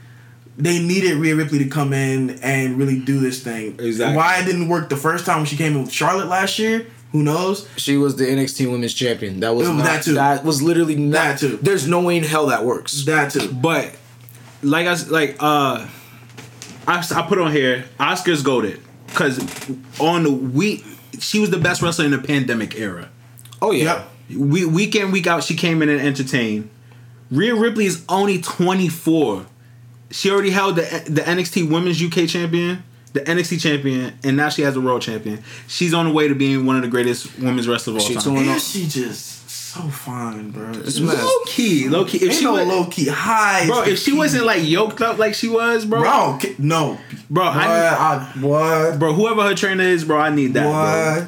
they needed Rhea Ripley to come in and really do this thing. Exactly. Why it didn't work the first time when she came in with Charlotte last year? Who knows? She was the NXT Women's Champion. That was not, that too. That was literally not. That too. There's no way in hell that works. That too. But like I s- like uh, I put on here Asuka's goaded because on the week she was the best wrestler in the pandemic era. Oh yeah. Yep. We week in week out she came in and entertained. Rhea Ripley is only 24. She already held the the NXT Women's UK Champion the NXT champion, and now she has a world champion. She's on the way to being one of the greatest women's wrestlers of all She time. doing- And she just so fine, bro. It's. Low key, low key. If Ain't she no was, low key high. bro, if she wasn't like yoked up like she was, bro, bro, no, bro, What? I, I, what? bro, whoever her trainer is, bro, I need that,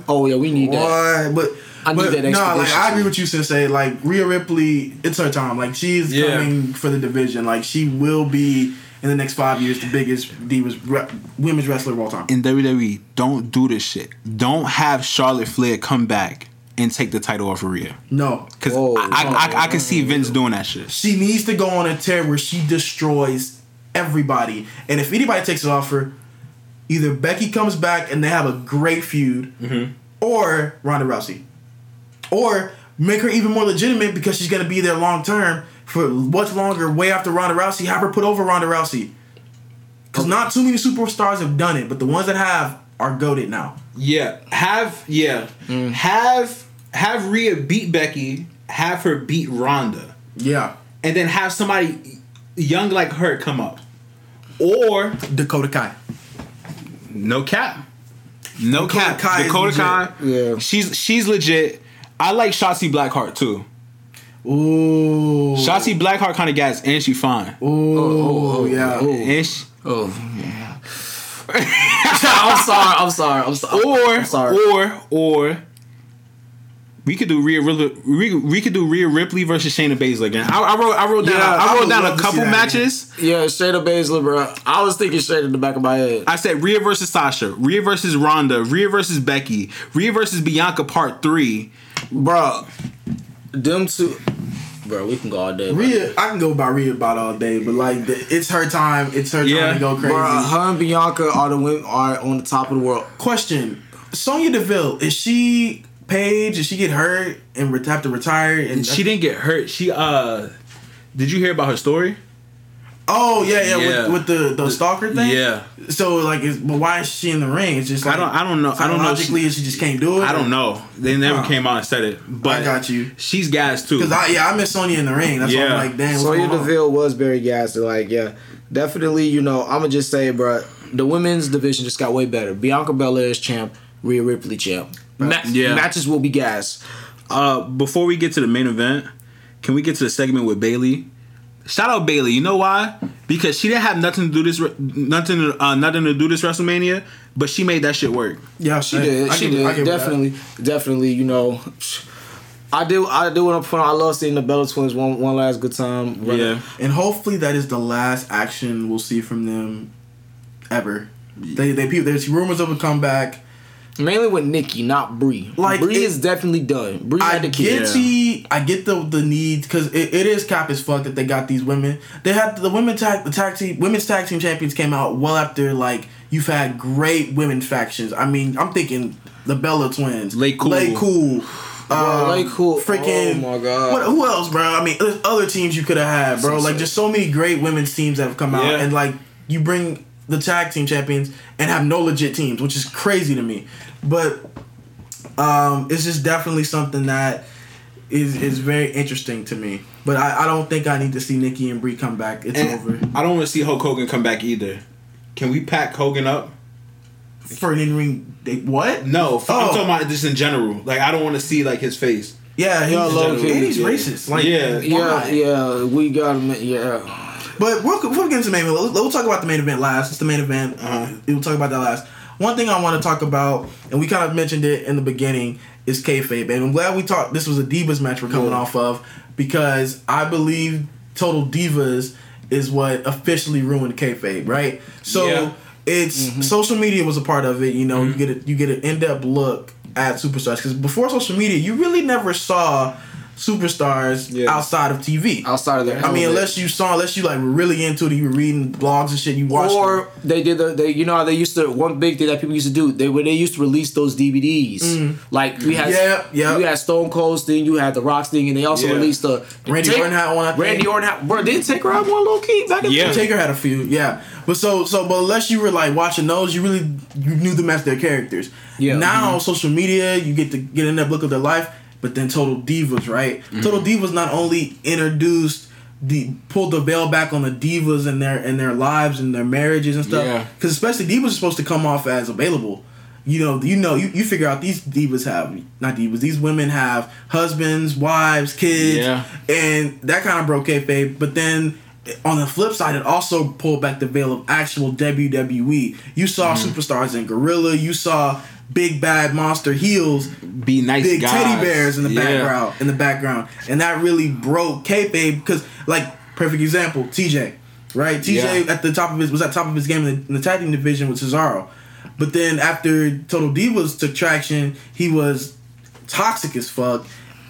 bro. Oh yeah, we need that. What? But I need but that no, like. I agree with you, Sensei. Like Rhea Ripley, it's her time. Like she's Yeah. coming for the division. Like she will be in the next five years the biggest divas re- women's wrestler of all time. In WWE, don't do this shit. Don't have Charlotte Flair come back and take the title off of Rhea. No, Cause Whoa. I, I, I, I can see Vince doing that shit. she needs to go on a tear where she destroys everybody. And if anybody takes it off her, either Becky comes back and they have a great feud, mm-hmm. or Ronda Rousey, or make her even more legitimate because she's gonna be there long term for much longer, way after Ronda Rousey. Have her put over Ronda Rousey. Because not too many superstars have done it, but the ones that have are goaded now. Yeah, have yeah, mm. have have Rhea beat Becky, have her beat Ronda, Yeah. and then have somebody young like her come up, or Dakota Kai. no cap, no Dakota cap. Kai Dakota Kai, Yeah. she's she's legit. I like Shotzi Blackheart too. Ooh. Shotzi Blackheart kind of gas, and she fine. Ooh, oh, oh, oh yeah. oh. And she, Oh yeah. I'm sorry. I'm sorry. I'm sorry. or I'm sorry. or or we could do Rhea Ripley. We, we could do Rhea Ripley versus Shayna Baszler again. I, I wrote I wrote down Yeah, I I wrote would down a couple that matches. yeah, Shayna Baszler, bro. I was thinking straight in the back of my head. I said Rhea versus Sasha, Rhea versus Ronda, Rhea versus Becky, Rhea versus Bianca Part Three. bro. Them two, bro. We can go all day. bro. Rhea, I can go by Rhea about all day, but like the, it's her time. It's her time to go crazy. Bro, her and Bianca are the women are on the top of the world. Question: Sonya Deville is she Paige? Did she get hurt and have to retire? And She didn't get hurt. She uh, did you hear about her story? Oh yeah, yeah, Yeah. With, with the the stalker thing. Yeah, So like, is, but why is she in the ring? It's just like I don't I don't know. I don't know. Logically, She, she just can't do it. I don't know. They never Huh. came out and said it. But I got you. She's gas too. Because I yeah, I miss Sonya in the ring. That's why I'm like, damn. what's Sonya going on? Deville was very gassed. Like, yeah, definitely. You know, I'm gonna just say, bro, the women's division just got way better. Bianca Belair is champ. Rhea Ripley champ. Ma- Yeah. matches will be gas. Uh, before we get to the main event, can we get to the segment with Bayley? Shout out Bayley. You know why? Because she didn't have nothing to do this, nothing, uh, nothing to do this WrestleMania, but she made that shit work. Yeah, She I- did. I she give- I did. give her that. Definitely. Definitely. You know. I do. I do want to put on. I love seeing the Bella Twins one one last good time. running. Yeah. And hopefully that is the last action we'll see from them ever. They they people there's rumors of a comeback. Mainly with Nikki, not Brie. Like, Brie it- is definitely done. Brie I had the get kid. the I get the the need because it, it is cap as fuck that they got these women. They had the women tag the tag team women's tag team champions came out well after like you've had great women factions. I mean I'm thinking the Bella Twins, LayCool. Lay Cool. Um, LayCool. freaking. Oh my God. What, who else, bro? I mean, there's other teams you could have had, bro. So like, sick. just so many great women's teams that have come out, Yeah. and like you bring the tag team champions and have no legit teams, which is crazy to me. But um, it's just definitely something that is is very interesting to me. But I, I don't think I need to see Nikki and Brie come back. It's And over I don't want to see Hulk Hogan come back either. Can we pack Hogan up? for an in ring. What? No, f- I'm Oh. talking about just in general. Like I don't want to see like his face. Yeah, he's, Yeah, low and he's yeah. racist. Like, Yeah. Yeah, why? yeah, we got him. Yeah, But we'll, we'll get into the main event. We'll, we'll talk about the main event last. It's the main event. Uh, we'll talk about that last. One thing I want to talk about, and we kind of mentioned it in the beginning, is kayfabe. And I'm glad we talked. This was a divas match we're coming Yeah. off of because I believe Total Divas is what officially ruined kayfabe. Right. So Yeah. it's mm-hmm. social media was a part of it. You know, you mm-hmm. get a, you get an in depth look at superstars because before social media, you really never saw superstars Yeah. outside of TV. outside of their. I mean, unless you saw, unless you like really into it, you were reading blogs and shit, you watched. or them. they did the they you know how they used to one big thing that people used to do they when they used to release those DVDs mm. like we had Yeah, yeah. you had Stone Cold's thing you had the Rock's thing and they also Yeah. released the Randy Orton had one. I think. Randy Orton had, bro didn't Taker have one low key back in Yeah. the day? Taker had a few, yeah. But so so, but unless you were like watching those, you really you knew them as their characters. Yeah. Now social media, you get to get in that look of their life, but then Total Divas, right? Mm-hmm. Total Divas not only introduced the pulled the veil back on the divas and their and their lives and their marriages and stuff. Yeah. Because especially divas are supposed to come off as available. You know, you know, you, you figure out these divas have not divas. These women have husbands, wives, kids, Yeah. and that kind of broke kayfabe. But then on the flip side, it also pulled back the veil of actual WWE. You saw Mm-hmm. superstars in Gorilla. You saw big bad monster heels Be nice big guys. teddy bears in the Yeah. background in the background and that really broke kayfabe because like perfect example TJ right TJ Yeah. at the top of his was at the top of his game in the, in the tag team division with Cesaro but then after Total Divas took traction he was toxic as fuck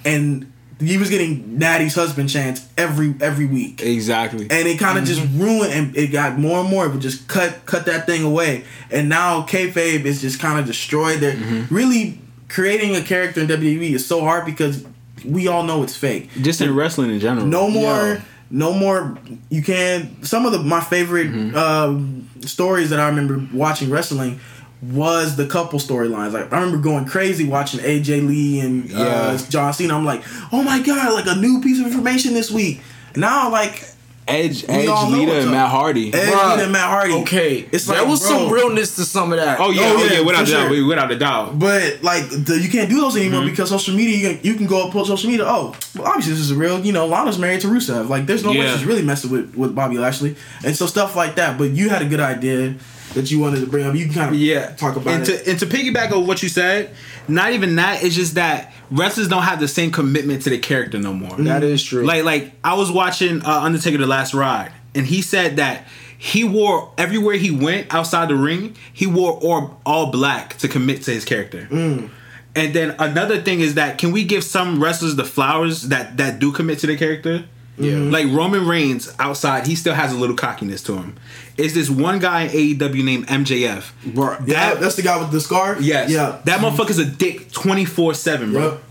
and he was getting Natty's husband chance every every week Exactly. and it kind of just Mm-hmm. ruined and it got more and more it would just cut cut that thing away and now kayfabe is just kind of destroyed there Mm-hmm. really creating a character in WWE is so hard because we all know it's fake Just in wrestling in general. no more Yeah. no more you can some of the my favorite Mm-hmm. um, stories that I remember watching wrestling was the couple storylines like I remember going crazy watching AJ Lee and uh, Yeah. John Cena I'm like oh my god like a new piece of information this week now like Edge, We Edge, all know Lita, what's and. Matt Hardy. Edge Bruh, and Matt Hardy. Okay, It's like there like, was some realness to some of that. Oh yeah, Oh, yeah, yeah, without for doubt, sure. without a doubt. But like the, you can't do those anymore Mm-hmm. because social media you can, you can go up post social media. Oh, well, obviously this is a real. You know, Lana's married to Rusev. Like there's no way she's really messing with with Bobby Lashley and so stuff like that. But you had a good idea that you wanted to bring up. You can kind of Yeah, talk about and it. To, and to piggyback on what you said, not even that. It's just that wrestlers don't have the same commitment to the character no more. That is true. Like like I was watching uh, Undertaker: The Last Ride, and he said that he wore everywhere he went outside the ring, he wore all, all black to commit to his character. Mm. And then another thing is that can we give some wrestlers the flowers that that do commit to the character? Yeah. Like Roman Reigns outside, he still has a little cockiness to him. Is this one guy in AEW named MJF? Bro, yeah, that's the guy with the scar. Yes. Yeah. That motherfucker's a dick twenty four seven, bro. Yep.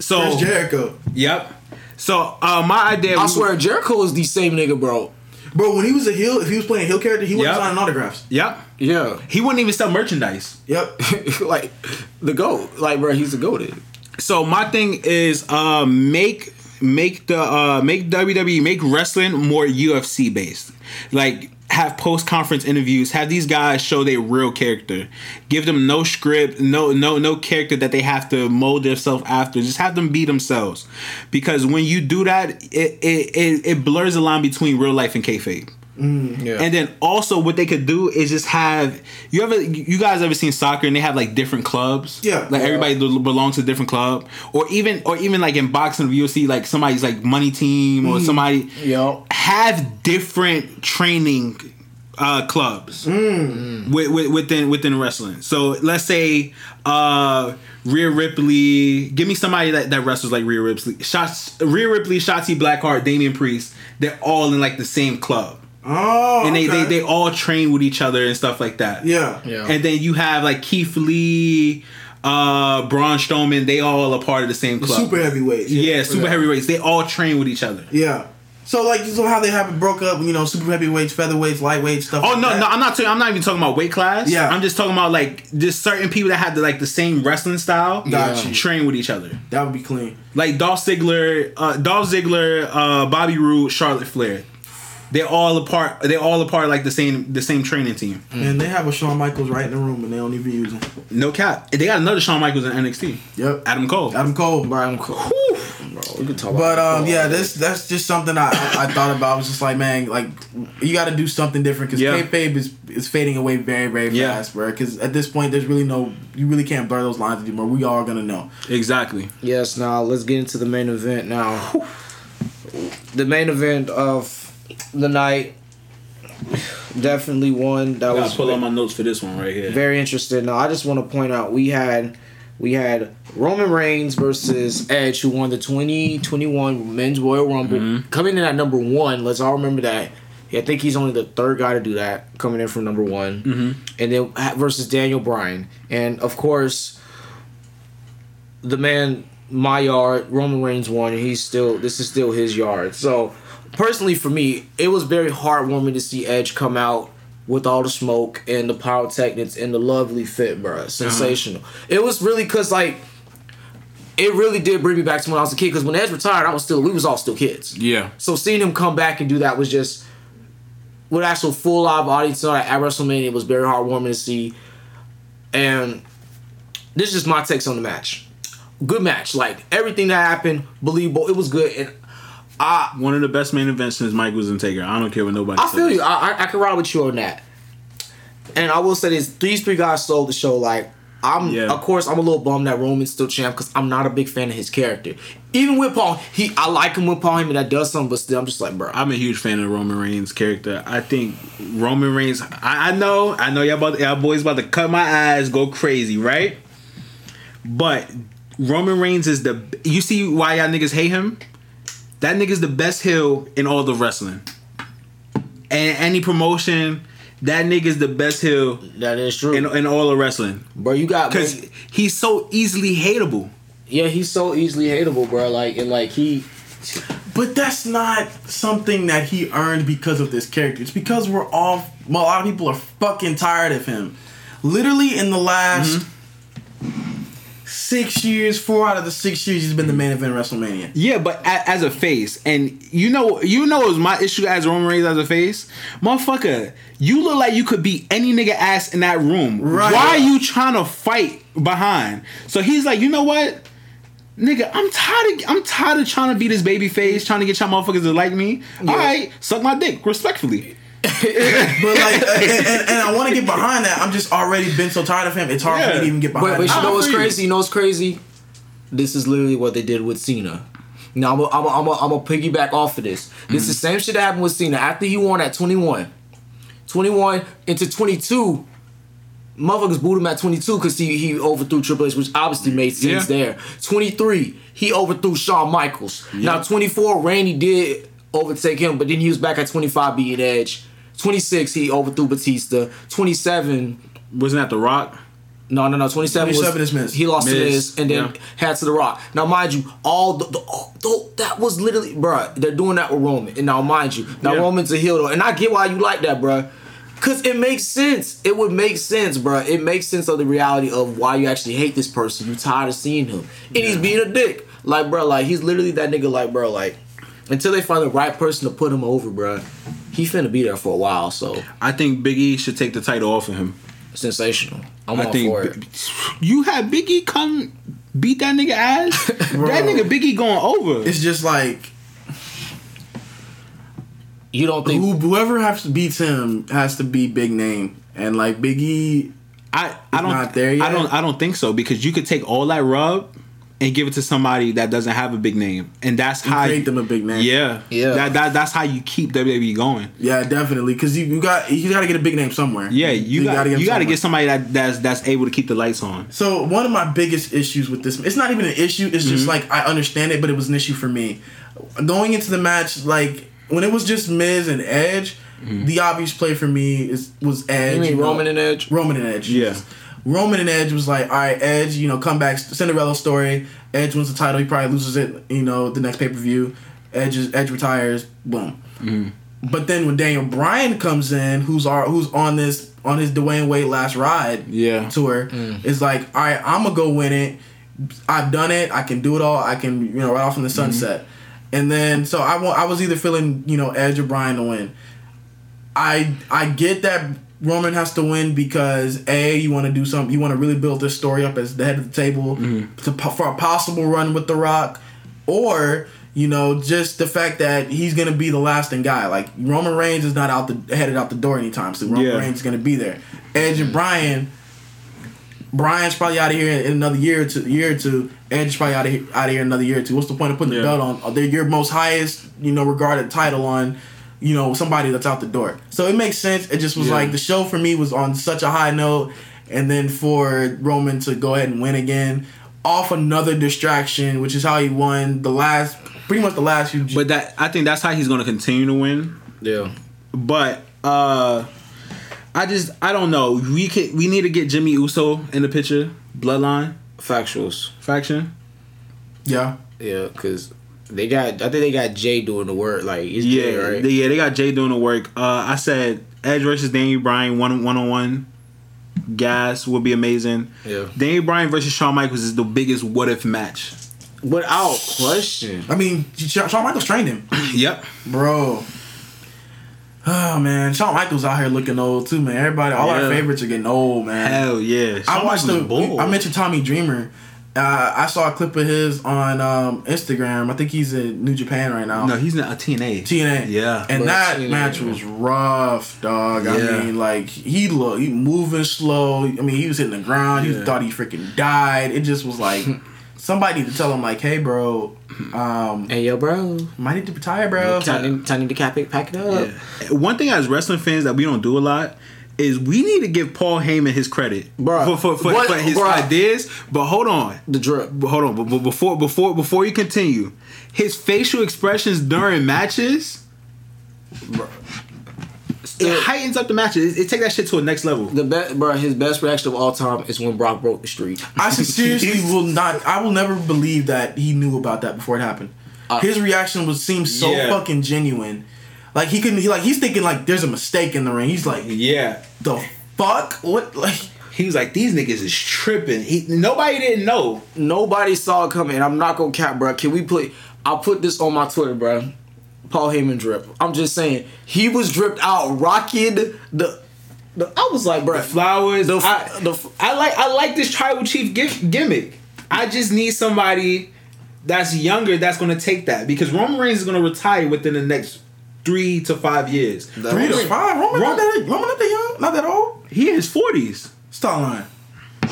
So Chris Jericho. Yep. So uh, my idea. I was- swear Jericho is the same nigga, bro. Bro, when he was a heel, if he was playing a heel character, he wasn't Yep. signing autographs. Yep. Yeah, He wouldn't even sell merchandise. Yep. like the goat. Like, bro, he's the goated. So my thing is uh, make make the uh, make WWE make wrestling more UFC based. Like have post conference interviews. Have these guys show their real character. Give them no script, no no no character that they have to mold themselves after. Just have them be themselves. Because when you do that, it it, it, it blurs the line between real life and kayfabe. Yeah, And then also what they could do is just have you ever you guys ever seen soccer and they have like different clubs? Yeah. Like Yeah. everybody belongs to a different club. Or even or even like in boxing or UFC, like somebody's like money team or somebody yo, have different training uh, clubs Mm. with, with, within within wrestling. So let's say uh, Rhea Ripley. Give me somebody that, that wrestles like Rhea Ripley. Shots Rhea Ripley, Shotzi Blackheart, Damian Priest. They're all in like the same club Oh. and they, okay. they they all train with each other and stuff like that. Yeah. Yeah. And then you have like Keith Lee, uh, Braun Strowman. They all a part of the same The club. super heavyweights. yeah, super heavyweights. They all train with each other. Yeah. So like, so how they have it broke up? You know, super heavyweights, featherweights, lightweights, stuff. Oh like no, that. no, I'm not. I'm not even talking about weight class. Yeah. I'm just talking about like just certain people that have the, like the same wrestling style. Got you. Train with each other. That would be clean. Like Dolph Ziggler, uh, Dolph Ziggler, uh, Bobby Roode, Charlotte Flair. They're all a part. They're all a part of like the same the same training team. And they have a Shawn Michaels right in the room, and they don't even use him. No cap. They got another Shawn Michaels in NXT. Yep. Adam Cole. Adam Cole. bro, I'm cool. Bro, we can talk But about um, yeah, this that's just something I, I, I thought about. I was just like, man, like you got to do something different because Yeah. kayfabe is is fading away very very Yeah. fast, bro. Because at this point, there's really no, you really can't blur those lines anymore. We all gonna know. Exactly. Yes, now let's get into the main event now. The main event of the night definitely one that was pull out my notes for this one right here. very interesting. Now I just want to point out we had we had Roman Reigns versus Edge who won the 2021 Men's Royal Rumble Mm-hmm. coming in at number 1. Let's all remember that. Yeah, I think he's only the third guy to do that coming in from number one, mm-hmm. and then versus Daniel Bryan, and of course, the man my yard Roman Reigns won, and he's still this is still his yard. So personally, for me, it was very heartwarming to see Edge come out with all the smoke and the pyrotechnics and the lovely fit, bro. Uh-huh. Sensational. It was really cause like it really did bring me back to when I was a kid. Because when Edge retired, I was still we was all still kids. Yeah. So seeing him come back and do that was just with actual full live audience at WrestleMania was very heartwarming to see. And this is just my takes on the match. Good match, like everything that happened, believable. It was good, and I One of the best main events since Mike was in Taker. I don't care what nobody I says. feel you. I, I I can ride with you on that. And I will say this: these three guys sold the show. Like I'm, Yeah. of course, I'm a little bummed that Roman's still champ because I'm not a big fan of his character. Even with Paul, he I like him with Paul Heyman that does something, but still, I'm just like, bro. I'm a huge fan of Roman Reigns' character. I think Roman Reigns. I, I know, I know y'all about y'all boys about to cut my eyes, go crazy, right? But Roman Reigns is the. You see why y'all niggas hate him? That nigga's the best heel in all the wrestling. And any promotion, that nigga's the best heel that is true, in, in all of wrestling. bro. You got Because he's so easily hateable. yeah, he's so easily hateable, bro. Like and like he, But that's not something that he earned because of this character. It's because we're all well, a lot of people are fucking tired of him. Literally in the last mm-hmm. Six years, four out of the six years, he's been the main event of WrestleMania. Yeah, but a, as a face, and you know, you know, it was my issue as Roman Reigns as a face, motherfucker. You look like you could beat any nigga ass in that room. Right. Why are you trying to fight behind? So he's like, you know what, nigga, I'm tired. Of, I'm tired of trying to be this baby face, trying to get y'all motherfuckers to like me. All right, suck my dick respectfully. But like, uh, and, and, and I want to get behind that. I'm just already been so tired of him. It's hard for me to even get but, behind. but you that. know what's crazy? You know what's crazy? This is literally what they did with Cena. Now I'm gonna I'm I'm I'm a piggyback off of this. This is the same shit that happened with Cena after he won at 21. 21 into 22. Motherfuckers booed him at 22 because he, he overthrew Triple H, which obviously made sense Yeah. there. 23, he overthrew Shawn Michaels. Now 24, Randy did overtake him, but then he was back at 25 beating Edge. 26, he overthrew Batista. 27, Wasn't that The Rock? no, no, no. 27, 27 was, is Miz. He lost to Miz, Miz and then yeah. had to The Rock. Now, mind you, all the, the, oh, the that was literally, bruh, they're doing that with Roman. And now, mind you, now Yeah. Roman's a heel, though. And I get why you like that, bruh. Because it makes sense. It would make sense, bruh. It makes sense of the reality of why you actually hate this person. You tired of seeing him. And he's being a dick. Like, bruh, like, he's literally that nigga, like, bruh, like, until they find the right person to put him over, bruh, he finna be there for a while, so I think Big E should take the title off of him. sensational. I'm I all think for it. You had Biggie come beat that nigga ass. that nigga Biggie going over. it's just like You don't think who, whoever has to beats him has to be big name, and like Big E. I I don't not there yet? I don't I don't think so because you could take all that rub and give it to somebody that doesn't have a big name, and that's how create you, them a big name. Yeah, Yeah. That, that that's how you keep WWE going. Yeah, definitely. Because you, you got you got to get a big name somewhere. Yeah, you, got gotta you got to get somebody that that's that's able to keep the lights on. So one of my biggest issues with this, it's not even an issue. It's just Mm-hmm. like I understand it, but it was an issue for me. Going into the match, like when it was just Miz and Edge, the obvious play for me is was Edge. Mm-hmm. you mean know. Roman and Edge? Roman and Edge. Yeah. Roman and Edge was like, all right, Edge, you know, come back, Cinderella story. Edge wins the title. He probably loses it, you know, the next pay per view. Edge is, Edge retires. Boom. Mm-hmm. But then when Daniel Bryan comes in, who's our, who's on this on his Dwyane Wade last ride Yeah. tour, mm. is like, all right, I'm gonna go win it. I've done it. I can do it all. I can, you know, right off in the mm-hmm. sunset. And then so I want I was either feeling, you know, Edge or Bryan to win. I I get that Roman has to win because a you want to do something you want to really build this story up as the head of the table mm-hmm. to, for a possible run with The Rock, or you know just the fact that he's gonna be the lasting guy. Like Roman Reigns is not out the headed out the door anytime soon. Roman Yeah. Reigns is gonna be there. Edge and Bryan. Bryan's probably out of here in another year or two. Year or two. Edge is probably out of here, out of here another year or two. What's the point of putting Yeah. the belt on? Are They're your most highest, you know, regarded title on, you know, somebody that's out the door. So it makes sense. It just was Yeah. like the show for me was on such a high note, and then for Roman to go ahead and win again off another distraction, which is how he won the last, pretty much the last few. But that I think that's how he's going to continue to win. Yeah. But uh I just I don't know. We could we need to get Jimmy Uso in the picture. Bloodline Factuals. faction. yeah. Yeah, because they got, I think they got Jay doing the work. Like, it's Yeah, Jay, right? they, yeah, they got Jay doing the work. Uh, I said Edge versus Daniel Bryan one one on one. Gas would be amazing. Yeah. Daniel Bryan versus Shawn Michaels is the biggest what if match Without question. I mean, Shawn Shawn Michaels trained him, Yep. bro. Oh man, Shawn Michaels out here looking old too, man. Everybody, all our favorites are getting old, man. Hell yeah. I Shawn watched the. Michaels bald. I mentioned Tommy Dreamer. Uh, I saw a clip of his on um, Instagram. I think he's in New Japan right now. No, he's in a TNA. TNA. Yeah. And that TNA, match was rough, dog. I mean, like he look, he moving slow. I mean, he was hitting the ground. He Yeah. thought he freaking died. It just was like somebody to tell him like, hey, bro, um, Hey yo, bro. might need to retire, bro. Time, time to cap it, pack it up. Yeah. One thing as wrestling fans that we don't do a lot is we need to give Paul Heyman his credit Bruh. for for, for, What- for his bruh. ideas. But hold on, The drip. But hold on. But, but before before before you continue, his facial expressions during matches. It Yeah. heightens up the matches. It, it take that shit to a next level. The best, bro. His best reaction of all time is when Brock broke the streak. I seriously will not. I will never believe that he knew about that before it happened. Uh, His reaction was seemed so Yeah. fucking genuine. Like he couldn't. He like he's thinking like there's a mistake in the ring. He's like Yeah. the fuck what like. He was like, "These niggas is tripping." He nobody didn't know. Nobody saw it coming. I'm not gonna cap, bro. Can we put? I'll put this on my Twitter, bro. Paul Heyman drip. I'm just saying he was dripped out, rocking the. the I was like, bro. The flowers. The- I, the- I like I like this tribal chief gi- gimmick. I just need somebody that's younger that's gonna take that because Roman Reigns is gonna retire within the next three to five years. Three to five. Roman, not that Roman not that young, not that old. He in his forties. Stop lying.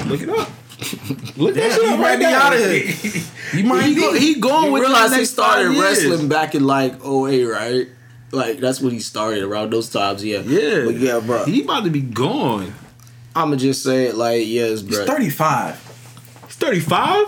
Look it up. Look Damn, that shit he up might right be there. outta here. He might he, go, be. he going You with realize the he started five years. wrestling back in like 08, right? Like that's when he started around those times. Yeah, Yeah, but yeah, bro. He about to be gone. I'ma just say it like yes, bro. He's thirty five. He's thirty five.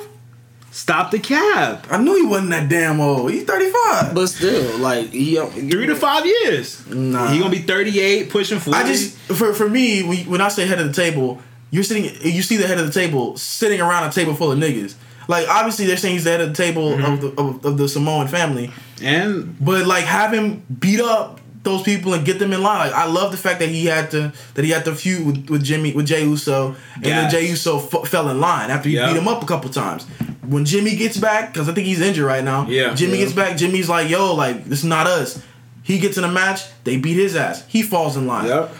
Stop the cab. I knew he wasn't that damn old. He's thirty five. But still, like he Three to five years. Nah. He gonna be thirty eight, pushing forty. I just for for me when, when I say head of the table, you're sitting. You see the head of the table sitting around a table full of niggas. Like obviously they're saying he's the head of the table of, mm-hmm. the, of, of the Samoan family, and but like have him beat up those people and get them in line. Like I love the fact that he had to that he had to feud with, with Jimmy with Jay Uso, and then Jay Uso f- fell in line after he Yeah. beat him up a couple times. When Jimmy gets back, because I think he's injured right now. Yeah. Jimmy Yeah. gets back. Jimmy's like, "Yo, like this is not us." He gets in a match. They beat his ass. He falls in line. Yep.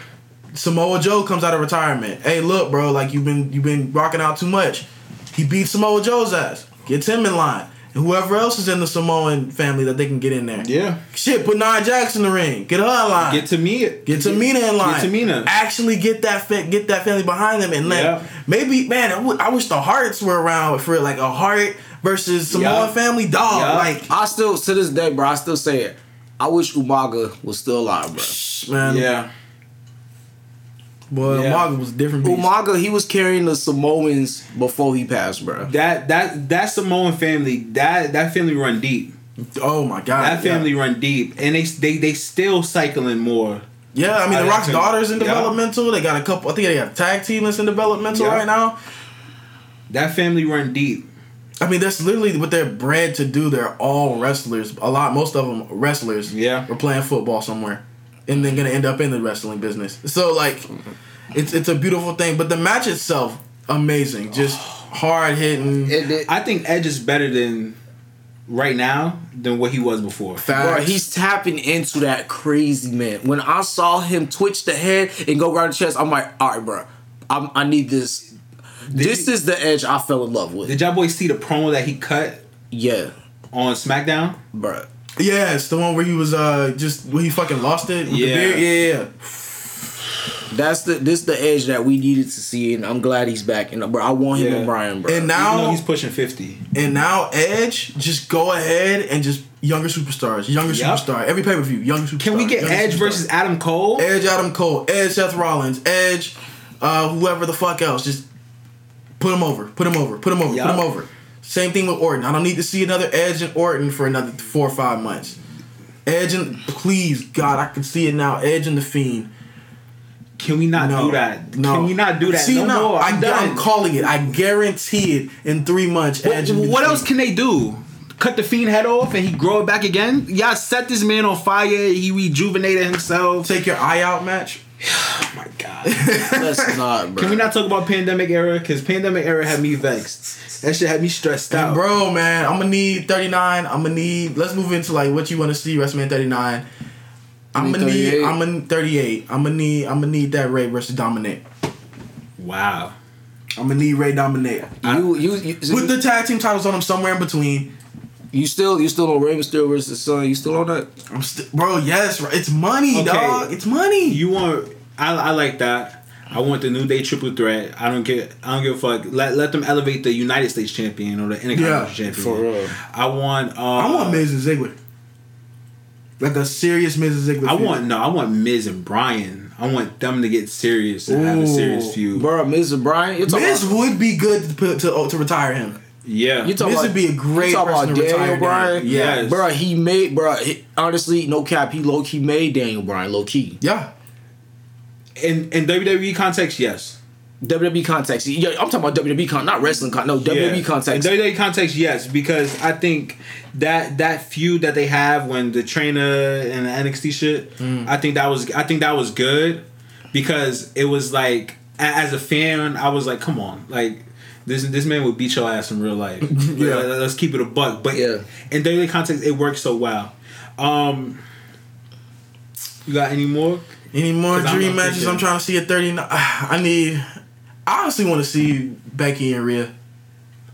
Samoa Joe comes out of retirement. Hey, look, bro, like you've been you've been rocking out too much. He beats Samoa Joe's ass. Gets him in line. And whoever else is in the Samoan family that they can get in there. Yeah. Shit, put Nia Jax in the ring. Get her in line. Get to me. Get Tamina in line. Get Tamina. Actually get that fa- get that family behind them and let Yeah. maybe man, I w- I wish the Hearts were around for like a Heart versus Samoan Yeah. family dog. Yeah. Like I still to this day, bro. I still say it. I wish Umaga was still alive, bro. man, Yeah. Boy, Yeah. Umaga was different. Beast. Umaga, he was carrying the Samoans before he passed, bro. That that that Samoan family that that family run deep. Oh my god, That yeah. family run deep, and they they they still cycling more. Yeah, I mean, I the Rock's daughter's in yeah. developmental. They got a couple. I think they got a tag team that's in developmental Yeah. right now. That family run deep. I mean, that's literally what they're bred to do. They're all wrestlers. A lot, most of them wrestlers. Yeah. Or playing football somewhere, and then gonna end up in the wrestling business. So like, it's it's a beautiful thing. But the match itself, amazing. Just hard hitting. It, it, I think Edge is better than right now than what he was before. bro, he's tapping into that crazy man. When I saw him twitch the head and go around the chest, I'm like, all right, bro. I'm, I need this. this you- is the edge I fell in love with. Did y'all boys see the promo that he cut yeah, on SmackDown? bro. Yeah, it's the one where he was uh just where he fucking lost it. With Yeah. The beard. Yeah, yeah. That's the this the edge that we needed to see, and I'm glad he's back. And bro, I want him Yeah. and Bryan, bro. And now though he's pushing fifty. And now Edge, just go ahead and just younger superstars, younger Yep. superstar. Every pay per view, younger superstar. Can we get Edge superstar. versus Adam Cole? Edge, Adam Cole, Edge, Seth Rollins, Edge, uh, whoever the fuck else. Just put him over, put him over, put him over, Yup. put him over. Same thing with Orton. I don't need to see another Edge and Orton for another four or five months. Edge and please God, I can see it now. Edge and the Fiend. Can we not No, do that? no. Can we not do that? See, no, no, more. I'm I, done. I'm calling it. I guarantee it. In three months, What, Edge. and the what else can they do? Cut the fiend head off and he grow it back again? Y'all set this man on fire. He rejuvenated himself. Take your eye out match. Oh my god. Let's not, bro. Can we not talk about pandemic era? Because pandemic era had me vexed. That shit had me stressed And out. bro, man, I'm gonna need 39. I'm gonna need. Let's move into like what you want to see WrestleMania 39. I'm gonna need. I'm gonna 38. I'm gonna need. I'm gonna need that Rey versus Dominik. Wow. I'm gonna need Rey Dominik You, you, you, with the tag team titles on them somewhere in between. You still, you still on Rey Mysterio versus Son? You still on that? I'm still, bro. Yes, it's money, Okay. dog. It's money. You want? I, I like that. I want the New Day triple threat. I don't get. I don't give a fuck. Let let them elevate the United States champion or the Intercontinental Yeah, champion. for real. I want. Uh, I want Miz and Ziggler. Like a serious Miz and Ziggler. I feud. want no. I want Miz and Bryan. I want them to get serious and have a serious feud. Bro, Miz and Bryan. You're Miz about, would be good to put, to, to retire him. Yeah. you talking Miz about, would be a great you talking about Daniel. Bryan. Yes. bro. He made, bro. He, honestly, no cap. He low key made Daniel Bryan low key. Yeah. in in WWE context, yes. WWE context. Yeah, I'm talking about WWE con, not wrestling con. No, WWE Yeah. context. In WWE context, yes, because I think that that feud that they have when the trainer and the NXT shit, Mm. I think that was I think that was good because it was like as a fan, I was like, come on, like. This, this man would beat your ass in real life. Yeah. Let- let's keep it a buck. But Yeah. in daily context, it works so well. Um, you got any more? Any more 'Cause I'm dream matches? I'm trying to see a 39. I need. I honestly want to see Becky and Rhea.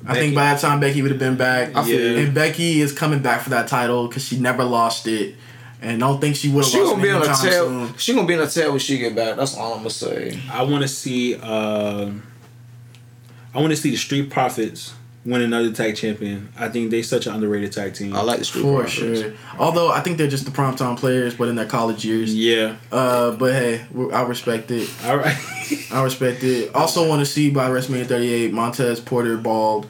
I Becky. think by that time Becky would have been back. I feel you. And Becky is coming back for that title because she never lost it, and I don't think she would have She lost gonna it be on a anytime tail. soon. She gonna be on a tail when she get back. That's all I'm gonna say. I want to see. Uh, I want to see the Street Profits win another tag champion. I think they such an underrated tag team. I like the Street Profits. For Profits. sure. Although I think they're just the primetime players, but in their college years. Yeah. Uh, but hey, I respect it. All right. I respect it. Also, want to see by WrestleMania 38 Montez Porter bald.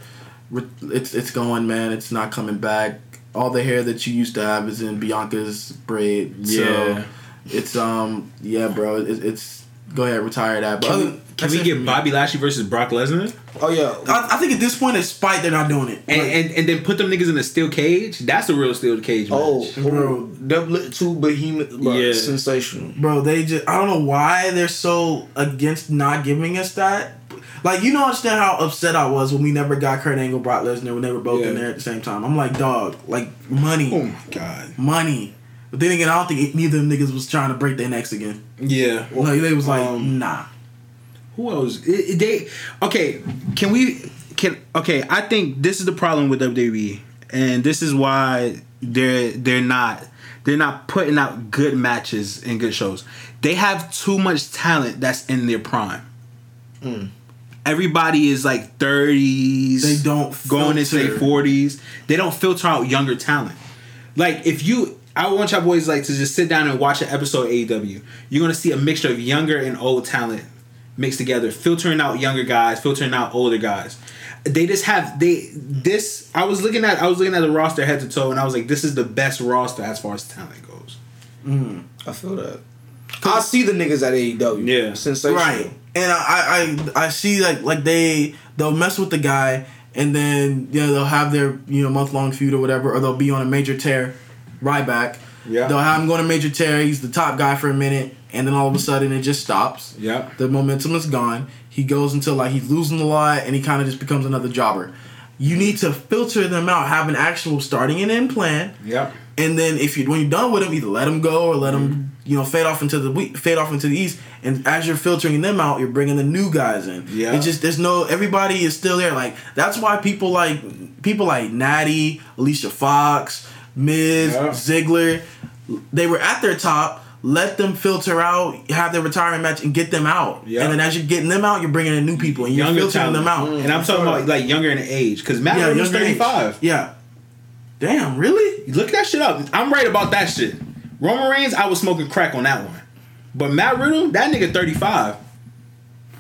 It's it's going, man. It's not coming back. All the hair that you used to have is in Bianca's braid. Yeah. So it's um yeah, bro. It, it's go ahead retire that. But Can we, that's we get me. Bobby Lashley versus Brock Lesnar Oh yeah. I, I think at this point, it's spite they're not doing it. and, Like, and and then put them niggas in a steel cage? That's a real steel cage match. Oh, Bro. bro, double two behemoth, bro, Yeah. sensational. bro, they just I don't know why they're so against not giving us that. Like you don't understand how upset I was when we never got Kurt Angle, Brock Lesnar when they were both in there at the same time. I'm like, dog, like money. Oh my god. money. But then again, I don't think neither of them niggas was trying to break their necks again. Yeah. Like they was like, um, nah. Who else? It- they okay. Can we? Can okay? I think this is the problem with WWE, and this is why they're they're not they're not putting out good matches and good shows. They have too much talent that's in their prime. Hmm. Everybody is like thirties. They don't going into their forties. They don't filter out younger talent. Like if you, I want y'all boys like to just sit down and watch an episode of AEW. You're gonna see a mixture of younger and old talent mixed together, filtering out younger guys, filtering out older guys. They just have they this. I was looking at I was looking at the roster head to toe, and I was like, this is the best roster as far as talent goes. Mm. I feel that. I see the niggas at AEW. Yeah. sensational. Right. And I, I I see like like they they'll mess with the guy and then you know they'll have their you know month long feud or whatever or they'll be on a major tear, Ryback. Yeah. They'll have him go on a major tear. He's the top guy for a minute, and then all of a sudden it just stops. Yeah. The momentum is gone. He goes until like he's losing a lot, and he kind of just becomes another jobber. You need to filter them out, have an actual starting and end plan, Yeah. and then if you when you're done with them, either let them go or let them mm-hmm. you know fade off into the fade off into the east. And as you're filtering them out, you're bringing the new guys in. Yeah. It's just there's no everybody is still there. Like that's why people like people like Natty, Alicia Fox, Miz, Yeah. Ziggler, they were at their top. Let them filter out, have their retirement match, and get them out. Yeah. And then as you're getting them out, you're bringing in new people, and you're Younger filtering talent. them out. Mm, and I'm talking about like younger in age, because Matt yeah, Riddle's younger age. 35. Yeah. Damn, really? Look that shit up. I'm right about that shit. Roman Reigns, I was smoking crack on that one. But Matt Riddle, that nigga 35.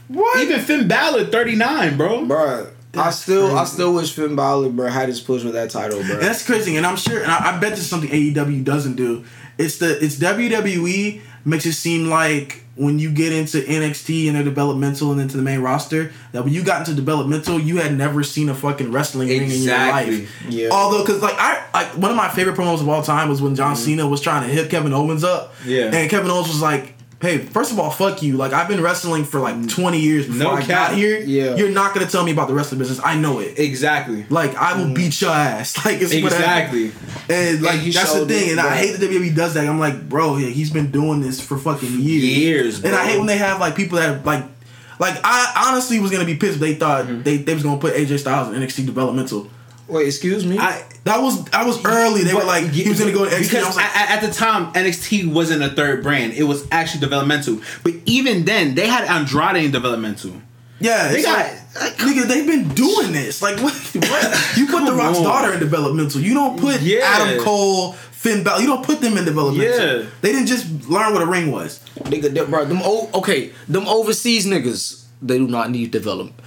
What? Even Finn Balor 39, bro. bro. I That's still, I still wish Finn Balor, bro, had his push with that title, bro. That's crazy, and I'm sure, and I, I bet this is something AEW doesn't do. It's the it's WWE makes it seem like when you get into NXT and their developmental and into the main roster, that when you got into developmental, you had never seen a fucking wrestling ring in your life. Yeah. Although, because like I like one of my favorite promos of all time was when John mm-hmm. Cena was trying to hit Kevin Owens up. Yeah. And Kevin Owens was like, Hey, first of all, fuck you. Like I've been wrestling for like 20 years before No I cap. got here. Yeah. You're not gonna tell me about the wrestling business. I know it. Exactly. Like I will beat your ass. Like it's whatever. Exactly. And like And that's the thing. it, And I hate that WWE does that. I'm like, bro, he's been doing this for fucking years. Years, And I hate when they have like people that like like I honestly was gonna be pissed if they thought Mm-hmm. they, they was gonna put AJ Styles in NXT developmental. Wait, excuse me. I That was that was early. They were like he was gonna go to NXT. because like, at, at the time NXT wasn't a third brand; it was actually developmental. But even then, they had Andrade in developmental. yeah, they got like, nigga. They've been doing this. Like what? what? You put the Rock's on. daughter in developmental. You don't put Yeah. Adam Cole, Finn Balor. You don't put them in developmental. Yeah. They didn't just learn what a ring was. Nigga, bro, them o- okay, them overseas niggas, they do not need development.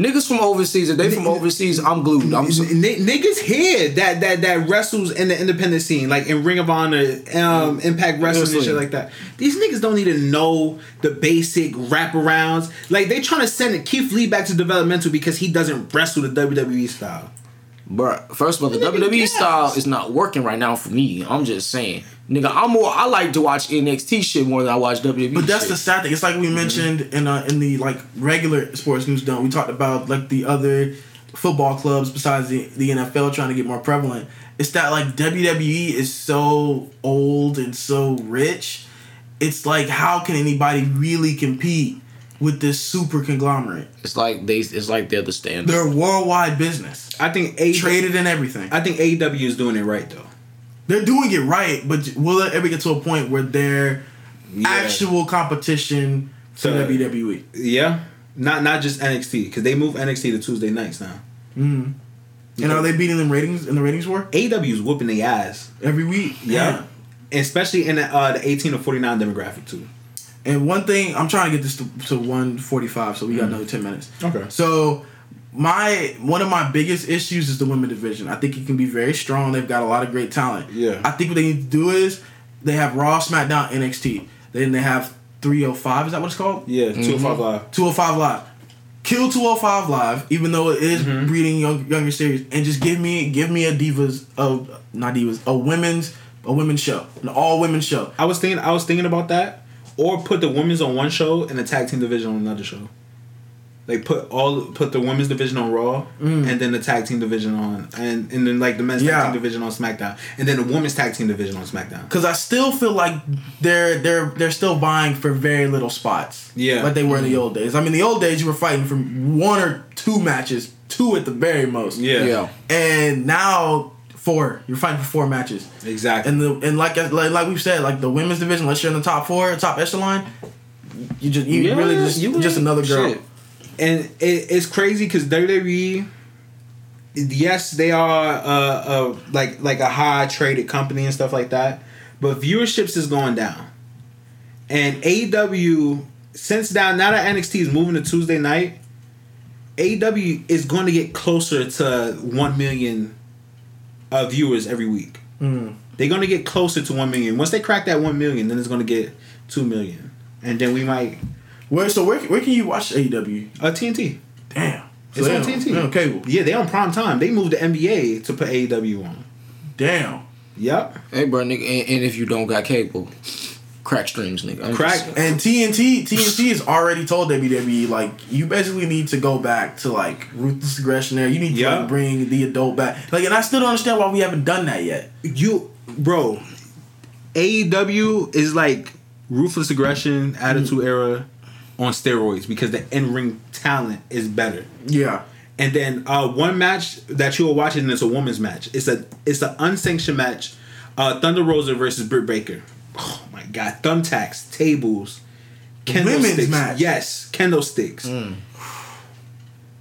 Niggas from overseas, if they from overseas, I'm glued. I'm so, N- niggas here that that that wrestles in the independent scene, like in Ring of Honor, um, Impact Wrestling and shit like that. These niggas don't need to know the basic wraparounds. Like they trying to send Keith Lee back to developmental because he doesn't wrestle the WWE style. Bro. First of all, the Nigga, WWE yes. style is not working right now for me. I'm just saying, nigga. I'm more. I like to watch NXT shit more than I watch WWE. But that's shit. the sad thing. It's like we mentioned in uh, in the like regular sports news done. We talked about like the other football clubs besides the, the NFL trying to get more prevalent. It's that like WWE is so old and so rich. It's like how can anybody really compete with this super conglomerate? It's like they. It's like they're the standard. They're a worldwide business, I think A traded in everything. I think AEW is doing it right though. They're doing it right, but will it ever get to a point where they're Yeah. actual competition to To- WWE? Yeah, not not just NXT because they move NXT to Tuesday nights now. Mm-hmm. And are they beating them ratings in the ratings war AEW is whooping their ass. every week? Yeah. Especially in the, uh, the 18 to 49 demographic too. And one thing I'm trying to get this to, to 145, so we got another 10 minutes. Okay. So my one of my biggest issues is the women division. I think it can be very strong. They've got a lot of great talent. Yeah. I think what they need to do is they have Raw, SmackDown, NXT. Then they have 305. Is that what it's called? Yeah, 205 Live. 205 Live. Kill 205 Live, even though it is Mm-hmm. breeding young, younger series, and just give me give me a divas of not divas a women's a women's show, an all women's show. I was thinking I was thinking about that. Or put the women's on one show and the tag team division on another show. Like put all put the women's division on Raw and then the tag team division on and, and then like the men's Mm. Yeah. tag team division on SmackDown. And then the women's tag team division on SmackDown. Because I still feel like they're they're they're still vying for very little spots. Yeah. like they were in the old days. I mean, the old days you were fighting for one or two matches, two at the very most. Yeah. Yeah. and now four. You're fighting for four matches. Exactly. And the and like like like we've said, like the women's division, unless you're in the top four, top echelon, you just you Yeah, really just you just another girl. Shit. and it, it's crazy because WWE, yes, they are uh, uh like like a high traded company and stuff like that, but viewerships is going down, and AEW since now now that NXT is moving to Tuesday night, AEW is going to get closer to one million uh, viewers every week. Mm. They're going to get closer to one million. Once they crack that one million, then it's going to get two million, and then we might Where so where where can you watch AEW? uh, TNT. Damn, It's they on TNT. they on cable. Yeah, they on prime time. They moved the NBA to put AEW on. Damn. Yep. Hey, bro, nigga, and, and if you don't got cable, crack streams, nigga. I'm Crack. just- And TNT TNT has already told WWE like you basically need to go back to like ruthless aggression there. You need to Yeah. like, bring the adult back. Like, and I still don't understand why we haven't done that yet. You, bro. AEW is like ruthless aggression, attitude era on steroids because the in ring talent is better. Yeah. And then uh, one match that you were watching is a women's match. It's a it's an unsanctioned match. Uh, Thunder Rosa versus Britt Baker. Oh my god! Thumbtacks, tables, kendo Women's sticks. match. Yes, kendo sticks. Mm.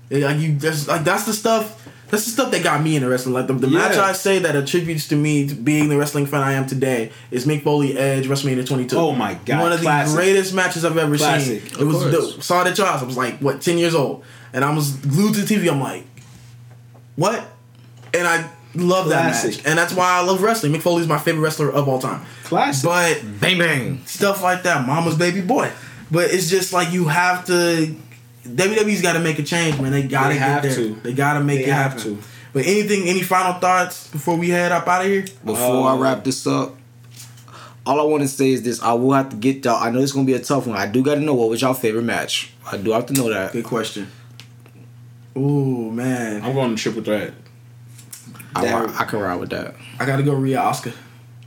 Yeah, Like you just like that's the stuff. That's the stuff that got me into wrestling. Like the, the match I say that attributes to me to being the wrestling fan I am today is Mick Foley Edge WrestleMania 22. Oh my God, One of classic. the greatest matches I've ever Classic. seen. Of It was course. the, saw it at your house. I was like what 10 years old, and I was glued to the TV. I'm like, what? And I love that match, and that's why I love wrestling. Mick Foley's my favorite wrestler of all time. Classic. But Bang bang. stuff like that. Mama's baby boy. But it's just like you have to. WWE's got to make a change, man. They gotta They get there. to. They gotta make They it have happen. to. But anything, any final thoughts before we head up out of here? Before I Uh, wrap this up, all I want to say is this: I will have to get y'all. I know it's gonna be a tough one. I do got to know what was y'all favorite match. I do have to know that. Good question. Ooh man, I'm going to triple threat. I, That- ri- I can ride with that. I gotta go Rhea Asuka.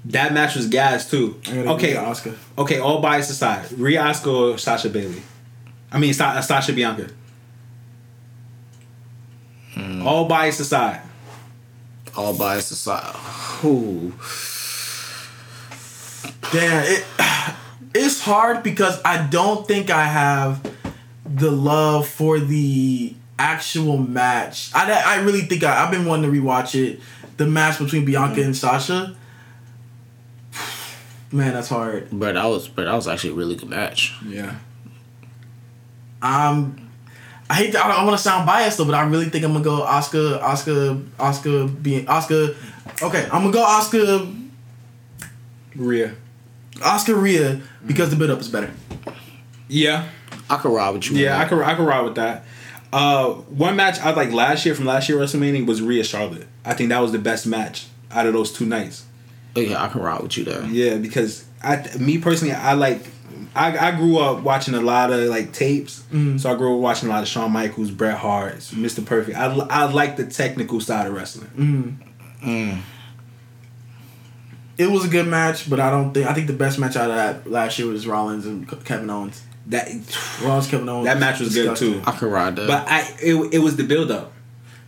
That match was gas too. Okay, Asuka. okay. All bias aside, Rhea Asuka or Sasha Bayley? I mean, Sa- Sasha Bianca. Hmm. All bias aside, All bias aside. Ooh. Damn, it it's hard because I don't think I have the love for the actual match. I, I really think I, I've been wanting to rewatch it. The match between Bianca and Sasha. Man, that's hard. But that was but that was actually a really good match. yeah. Um, I hate. To, I don't want to sound biased though, but I really think I'm gonna go Asuka, Asuka, Asuka being Asuka. Okay, I'm gonna go Asuka, Rhea. Asuka Rhea because the build up is better. Yeah, I could ride with you. yeah. I could I could ride with that. Uh, one match I like last year from last year WrestleMania was Rhea Charlotte. I think that was the best match out of those two nights. Oh, yeah, I can ride with you there. Yeah, because I, me personally, I like, I, I grew up watching a lot of like tapes. Mm. So I grew up watching a lot of Shawn Michaels, Bret Hart, Mr. Perfect. I, I like the technical side of wrestling. Mm. Mm. It was a good match, but I don't think I think the best match out of that last year was Rollins and Kevin Owens. That Rollins Kevin Owens. that match was good too. I can ride that. But I, it, it was the build up.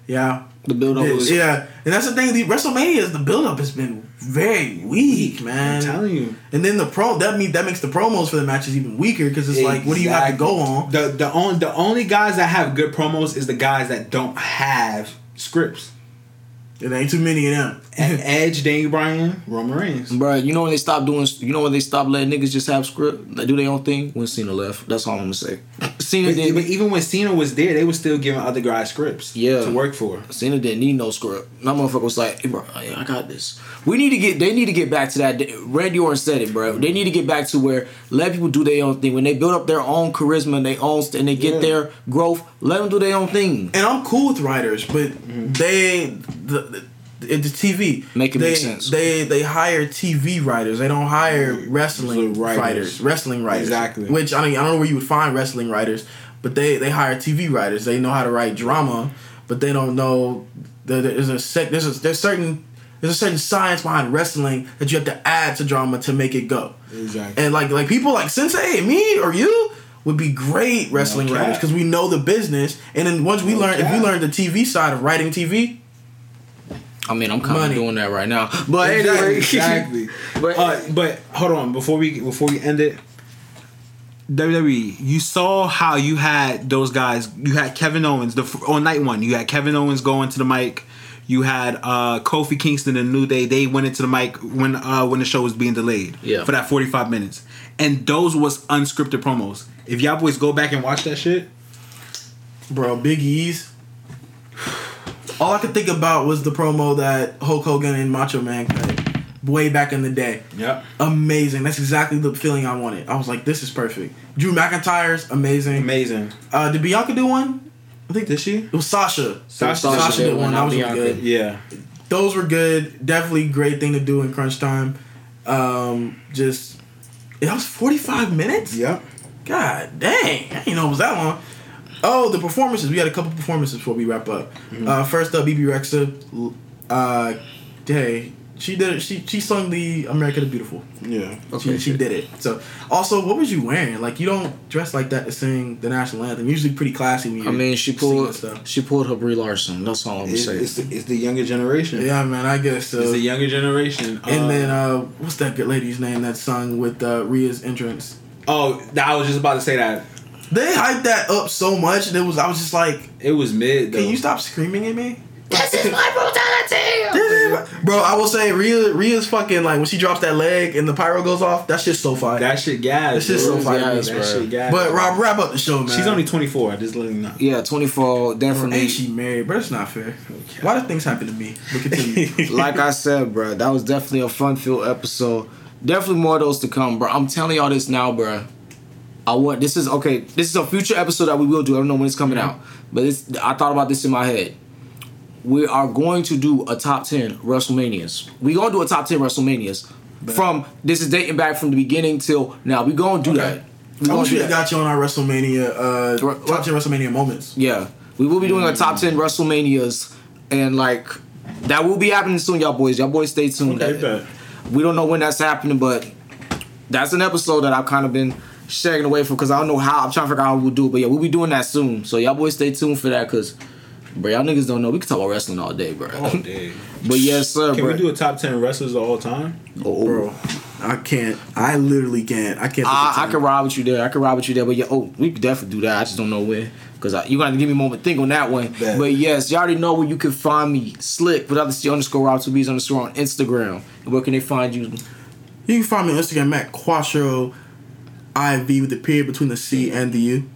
Yeah. the build up Yeah, was yeah, and that's the thing. The WrestleMania is the build up has been very weak, man. I'm telling you. And then the pro that mean that makes the promos for the matches even weaker because it's like, what do you have to go on? The the only the only guys that have good promos is the guys that don't have scripts. It ain't too many of them. And Edge, Daniel Bryan, Roman Reigns. Bro, you know when they stop doing, you know when they stop letting niggas just have script, they do their own thing. When Cena left, that's all I'm gonna say. Cena But, didn't. but even when Cena was there, they were still giving other guys scripts. Yeah. To work for. Cena didn't need no script. That motherfucker was like, hey, bro, I got this. We need to get. They need to get back to that. Randy Orton said it, bro. They need to get back to where let people do their own thing. When they build up their own charisma and they own and they get Yeah. their growth, let them do their own thing. And I'm cool with writers, but mm-hmm. they the, the it's TV. Make it they, make sense. They they hire TV writers. They don't hire wrestling writers. writers. Wrestling writers. Exactly. Which I mean I don't know where you would find wrestling writers, but they they hire TV writers. They know how to write drama, but they don't know that there's a sec there's a there's certain there's a certain science behind wrestling that you have to add to drama to make it go. Exactly. And like like people like Sensei, me or you would be great wrestling cap. writers because we know the business. And then once we No learn, if we learn the TV side of writing TV, I mean, I'm kind of doing that right now. But Exactly, anyway, exactly. but Uh, but hold on before we before we end it. WWE, you saw how you had those guys. You had Kevin Owens the on night one. You had Kevin Owens going to the mic. You had uh, Kofi Kingston and New Day. They went into the mic when uh, when the show was being delayed. Yeah. For that forty five minutes, and those was unscripted promos. If y'all boys go back and watch that shit, bro, Big E's. All I could think about was the promo that Hulk Hogan and Macho Man cut way back in the day. yep, Amazing. That's exactly the feeling I wanted. I was like, this is perfect. Drew McIntyre's amazing. amazing. Uh, did Bianca do one? I think Did she? it was Sasha. Sasha- Sasha, Sasha did one. That was really Bianca. good. Yeah, those were good. Definitely great thing to do in crunch time. Um, just that was forty five minutes. yep. God dang, I didn't know it was that long. Oh, the performances. We had a couple performances before we wrap up. Uh, first up, Bebe Rexha. Uh, hey, she did it. She she sung the America the Beautiful. Yeah. she, she did it. So also, what was you wearing? Like you don't dress like that to sing the national anthem. Usually pretty classy when you. I mean, she pulled stuff. she pulled her Brie Larson. That's all I'm It's, saying. it's, the, it's the younger generation. Yeah, man. I guess so. It's the younger generation. And Uh, then uh, what's that good lady's name that sung with uh, Rhea's entrance? Oh, I was just about to say that. They hyped that up so much, and it was I was just like, It was mid though. "Can you stop screaming at me?" this is my brutality. This is Bro, I will say Rhea Rhea's fucking like when she drops that leg and the pyro goes off, That just so fire. That shit gas. That shit's so fire, gas, That bro. shit gas. but Rob, wrap up the show, man. she's only 24. I just let you know. Yeah, 24 definitely. ain't she married, but it's not fair. Why do things happen to me? But continue. like I said, bro, that was definitely a fun-filled episode. Definitely more of those to come, bro. I'm telling y'all this now, bro. I want this is okay. This is a future episode that we will do. I don't know when it's coming out, but it's. I thought about this in my head. We are going to do a top ten WrestleManias. We gonna do a top ten WrestleManias, from this is dating back from the beginning till now. We gonna do that. We I wish we got you on our WrestleMania, uh, top 10 WrestleMania moments. Yeah, we will be doing a top ten WrestleManias, and like that will be happening soon, y'all boys. Y'all boys, stay tuned. Okay, That- we don't know when that's happening, but that's an episode that I've kind of been shagging away from because I don't know how. I'm trying to figure out how we'll do it, but yeah, we'll be doing that soon. So y'all boys, stay tuned for that because. Bro, y'all niggas don't know. We can talk about wrestling all day, bro. Oh, dang. but yes, sir, Can bro. we do a top ten wrestlers of all time? Oh, oh, Bro, I can't. I literally can't. I can't. I, I can of ride with you there. I can ride with you there. But yeah, oh, we could definitely do that. I just don't know when. Because you got to give me a moment to think on that one. Bet. But yes, y'all already know where you can find me. Slick, without the C underscore Rob 2B's underscore on Instagram. And where can they find you? You can find me on Instagram at Quattro IV with the period between the C and the U.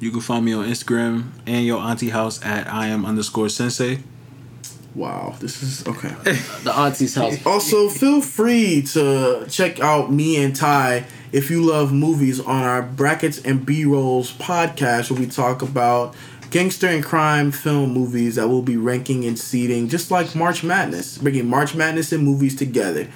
You can find me on Instagram and your auntie house at I am underscore sensei. Wow, this is okay. The auntie's house. Also, feel free to check out me and Ty if you love movies on our Brackets and B Rolls podcast, where we talk about gangster and crime film movies that we'll be ranking and seeding, just like March Madness, bringing March Madness and movies together.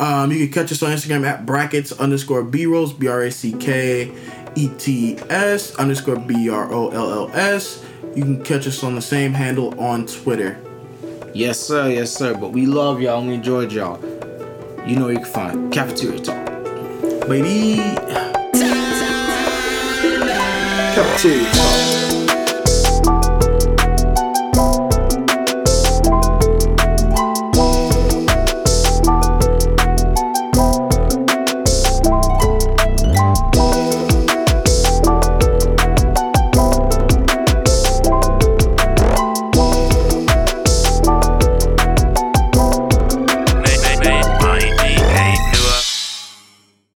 Um, you can catch us on Instagram at brackets underscore B Rolls, B R A C K E T S underscore B R O L L S. You can catch us on the same handle on Twitter. Yes, sir. Yes, sir. But we love y'all and we enjoyed y'all. You know where you can find Cafeteria Talk. Baby. Cafeteria Talk.